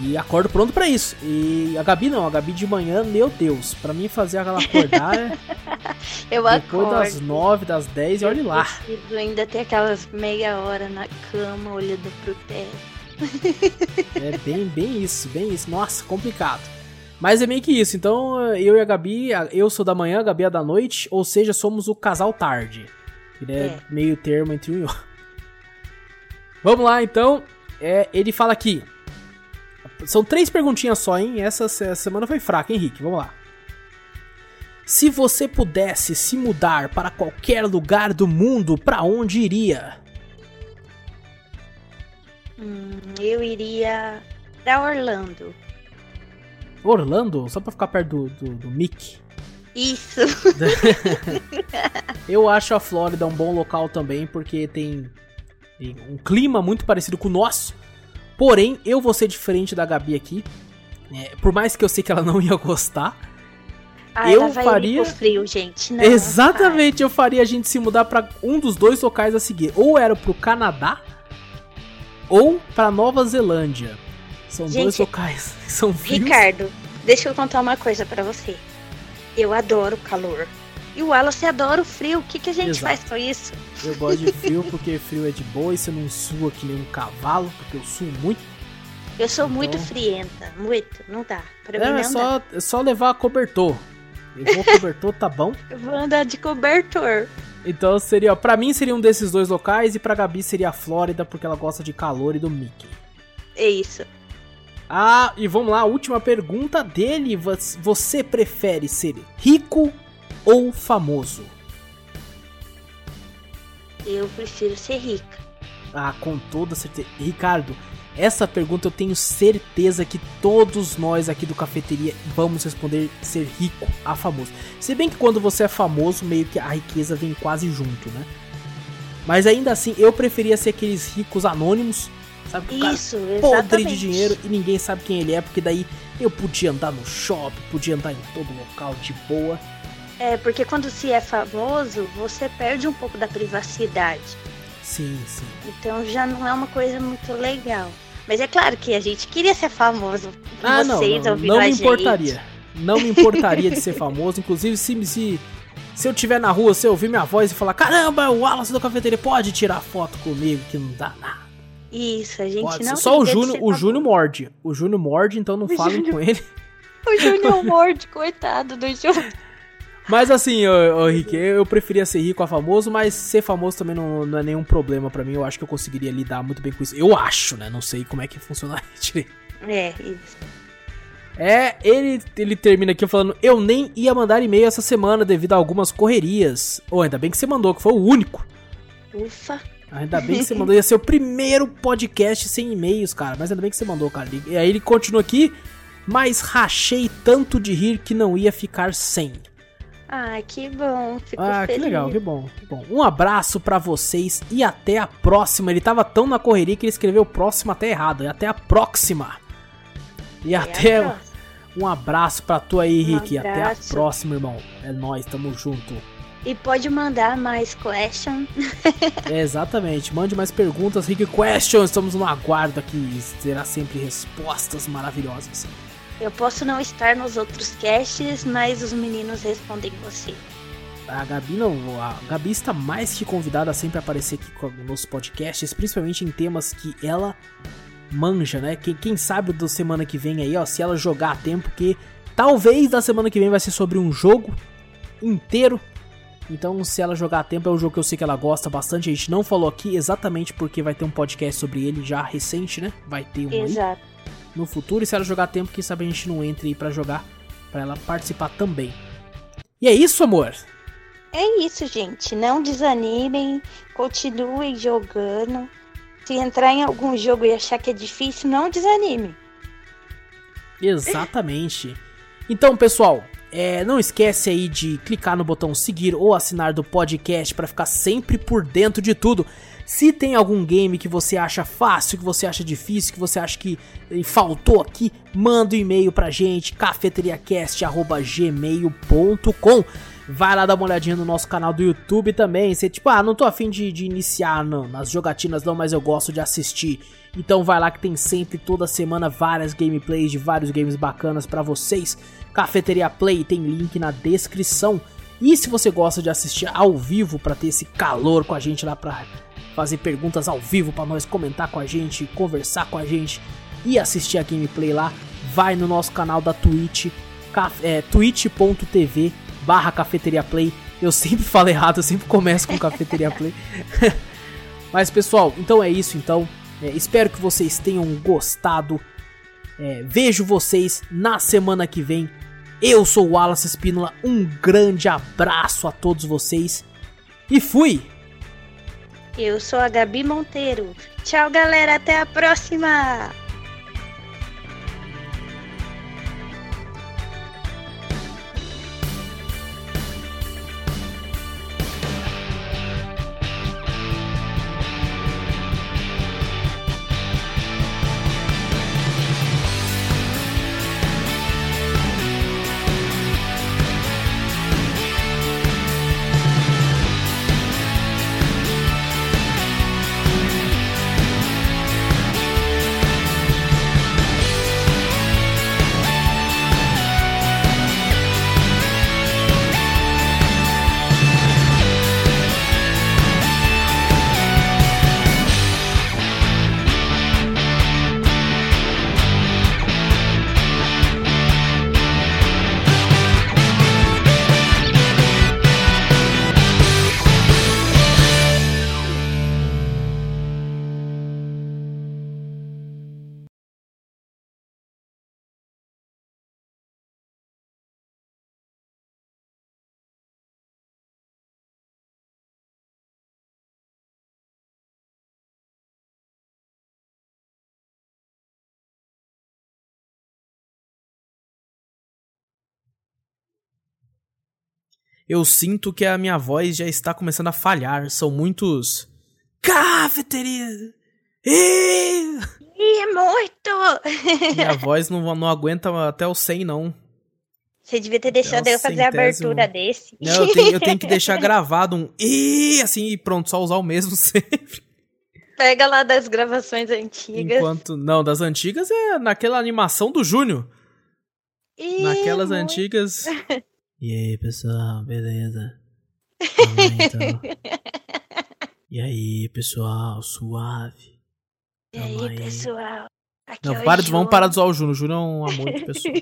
A: E acordo pronto para isso. E a Gabi não, a Gabi de manhã, meu Deus, para mim fazer ela acordar é
B: Eu
A: depois
B: acordo.
A: das 9, das 10 e olhe
B: Eu
A: lá.
B: preciso ainda ter aquelas meia hora na cama olhando pro teto.
A: É bem, bem isso, bem isso. Nossa, complicado. Mas é meio que isso. Então, eu e a Gabi, eu sou da manhã, a Gabi é da noite, ou seja, somos o casal tarde. Que é,
B: É.
A: meio termo entre um e outro. Vamos lá, então. É, ele fala aqui. São três perguntinhas só, hein? Essa, essa semana foi fraca, hein, Henrique? Vamos lá. Se você pudesse se mudar para qualquer lugar do mundo, pra onde iria?
B: Hum, eu iria pra Orlando.
A: Orlando? Só pra ficar perto do, do, do Mickey?
B: Isso.
A: Eu acho a Flórida um bom local também, porque tem, tem um clima muito parecido com o nosso. Porém, eu vou ser diferente da Gabi aqui. É, por mais que eu sei que ela não ia gostar.
B: Ah,
A: Eu faria-
B: frio, gente. Não,
A: exatamente, eu faria a gente se mudar pra um dos dois locais a seguir. Ou era pro Canadá, ou pra Nova Zelândia. São dois
B: Gente,
A: locais que são frios.
B: Ricardo, deixa eu contar uma coisa pra você. Eu adoro calor. E o Wallace adora o frio. O que, que a gente
A: Exato.
B: faz com isso?
A: Eu gosto de frio porque frio é de boa e você não sua que nem um cavalo, porque eu suo muito.
B: Eu sou
A: Então-
B: muito frienta. Muito. Não dá. Pra mim
A: É,
B: não
A: é
B: dá.
A: só, é só levar cobertor. Levou cobertor, tá bom.
B: Eu vou andar de cobertor.
A: Então seria, ó, pra mim seria um desses dois locais e pra Gabi seria a Flórida, porque ela gosta de calor e do Mickey.
B: É isso.
A: Ah, e vamos lá, última pergunta dele. Vo- Você prefere ser rico ou famoso?
B: Eu prefiro ser rica.
A: Ah, com toda certeza. Ricardo, essa pergunta eu tenho certeza que todos nós aqui do Cafeteria vamos responder ser rico a famoso. Se bem que quando você é famoso, meio que a riqueza vem quase junto, né? Mas ainda assim, eu preferia ser aqueles ricos anônimos, sabe? Que o cara
B: Isso,
A: podre
B: exatamente.
A: de dinheiro e ninguém sabe quem ele é, porque daí eu podia andar no shopping, podia andar em todo local de boa.
B: É, porque quando se é famoso, você perde um pouco da privacidade.
A: Sim, sim.
B: Então já não é uma coisa muito legal. Mas é claro que a gente queria ser famoso.
A: Ah, não,
B: Vocês
A: não, não
B: a
A: me importaria. Não me importaria de ser famoso. Inclusive, se, se, se eu tiver na rua, se eu ouvir minha voz e falar: Caramba, o Wallace da cafeteria pode tirar foto comigo, que não dá nada.
B: Isso, a gente
A: Pode.
B: não
A: Só o Júnior, o Júnior morde. O Júnior morde, então não
B: O
A: falem
B: Júnior-
A: com ele.
B: O Júnior morde, coitado do Júnior.
A: Mas assim, ô, ô, Henrique, eu preferia ser rico a famoso, mas ser famoso também não, não é nenhum problema pra mim. Eu acho que eu conseguiria lidar muito bem com isso. Eu acho, né? Não sei como é que funcionaria direito.
B: É, isso.
A: É, ele, ele termina aqui falando: Eu nem ia mandar e-mail essa semana devido a algumas correrias. Ou ainda bem que você mandou, que foi o único.
B: Ufa.
A: Ainda bem que você mandou, ia ser o primeiro podcast sem e-mails, cara. Mas ainda bem que você mandou, cara. E aí ele continua aqui, mas rachei tanto de rir que não ia ficar sem.
B: Ah, que bom. Fico
A: Ah, que
B: feliz.
A: legal, que bom, que bom. Um abraço pra vocês e até a próxima. Ele tava tão na correria que ele escreveu próxima até errado. E até a próxima. E até
B: a
A: um abraço pra tu aí,
B: Um
A: Henrique. Até a próxima, irmão. É nóis, tamo junto.
B: E pode mandar mais question.
A: É, exatamente. Mande mais perguntas, Rick Questions. Estamos no aguardo aqui. Terá sempre respostas maravilhosas.
B: Eu posso não estar nos outros casts, mas os meninos respondem você.
A: A Gabi não. A Gabi está mais que convidada a sempre aparecer aqui com- nos podcasts, principalmente em temas que ela manja, né? Quem, quem sabe do semana que vem aí, ó, se ela jogar a tempo, que talvez da semana que vem vai ser sobre um jogo inteiro. Então, se ela jogar a tempo, é um jogo que eu sei que ela gosta bastante. A gente não falou aqui exatamente porque vai ter um podcast sobre ele já recente, né? Vai ter um aí
B: Exato.
A: No futuro. E se ela jogar tempo, quem sabe a gente não entre aí pra jogar, pra ela participar também. E é isso, amor.
B: É isso, gente. Não desanimem. Continuem jogando. Se entrar em algum jogo e achar que é difícil, não desanime.
A: Exatamente. Então, pessoal, é, não esquece aí de clicar no botão seguir ou assinar do podcast para ficar sempre por dentro de tudo. Se tem algum game que você acha fácil, que você acha difícil, que você acha que eh, faltou aqui, manda um e-mail pra gente, cafeteriacast.gmail.com. Vai lá dar uma olhadinha no nosso canal do YouTube também. Você, tipo, ah, não tô afim de, de iniciar não, nas jogatinas não, mas eu gosto de assistir. Então vai lá que tem sempre, toda semana, várias gameplays de vários games bacanas para vocês. Cafeteria Play tem link na descrição. E se você gosta de assistir ao vivo para ter esse calor com a gente lá pra fazer perguntas ao vivo para nós comentar com a gente, conversar com a gente e assistir a gameplay lá, vai no nosso canal da Twitch, é, twitch.tv barra Cafeteria Play. Eu sempre falo errado, eu sempre começo com Cafeteria Play. Mas pessoal, então é isso então. É, espero que vocês tenham gostado. É, vejo vocês na semana que vem. Eu sou o Wallace Espínola. Um grande abraço a todos vocês. E fui!
B: Eu sou a Gabi Monteiro. Tchau, galera. Até a próxima!
A: Eu sinto que a minha voz já está começando a falhar. São muitos. Cafeteria!
B: Ih, é muito!
A: minha voz não, não aguenta até o 100, não.
B: Você devia ter deixado eu fazer a abertura desse.
A: Não, eu tenho, eu tenho que deixar gravado um e assim e pronto, só usar o mesmo sempre.
B: Pega lá das gravações antigas.
A: Enquanto. Não, das antigas é naquela animação do Júnior. Naquelas muito... antigas. E aí, pessoal, beleza? então. E aí, pessoal, suave.
B: E aí, aí, pessoal?
A: Aqui Não, é para de, vamos parar de zoar o Júnior. O Júnior é um amor de pessoa.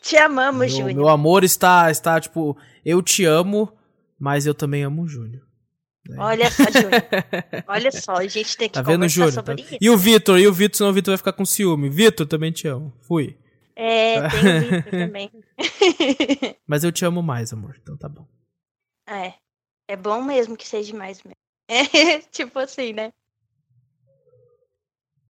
B: te amamos, Júnior.
A: Meu amor está, está, tipo, eu te amo, mas eu também amo o Júnior.
B: É. Olha só, Júnior. Olha só, a gente tem que tá vendo, Júnior? sobre tá... isso.
A: E o Vitor, e o Vitor, senão o Vitor vai ficar com ciúme. Vitor, também te amo. Fui.
B: É, tem o Victor também.
A: Mas eu te amo mais, amor, então tá bom.
B: É. É bom mesmo que seja mais mesmo. É, tipo assim, né?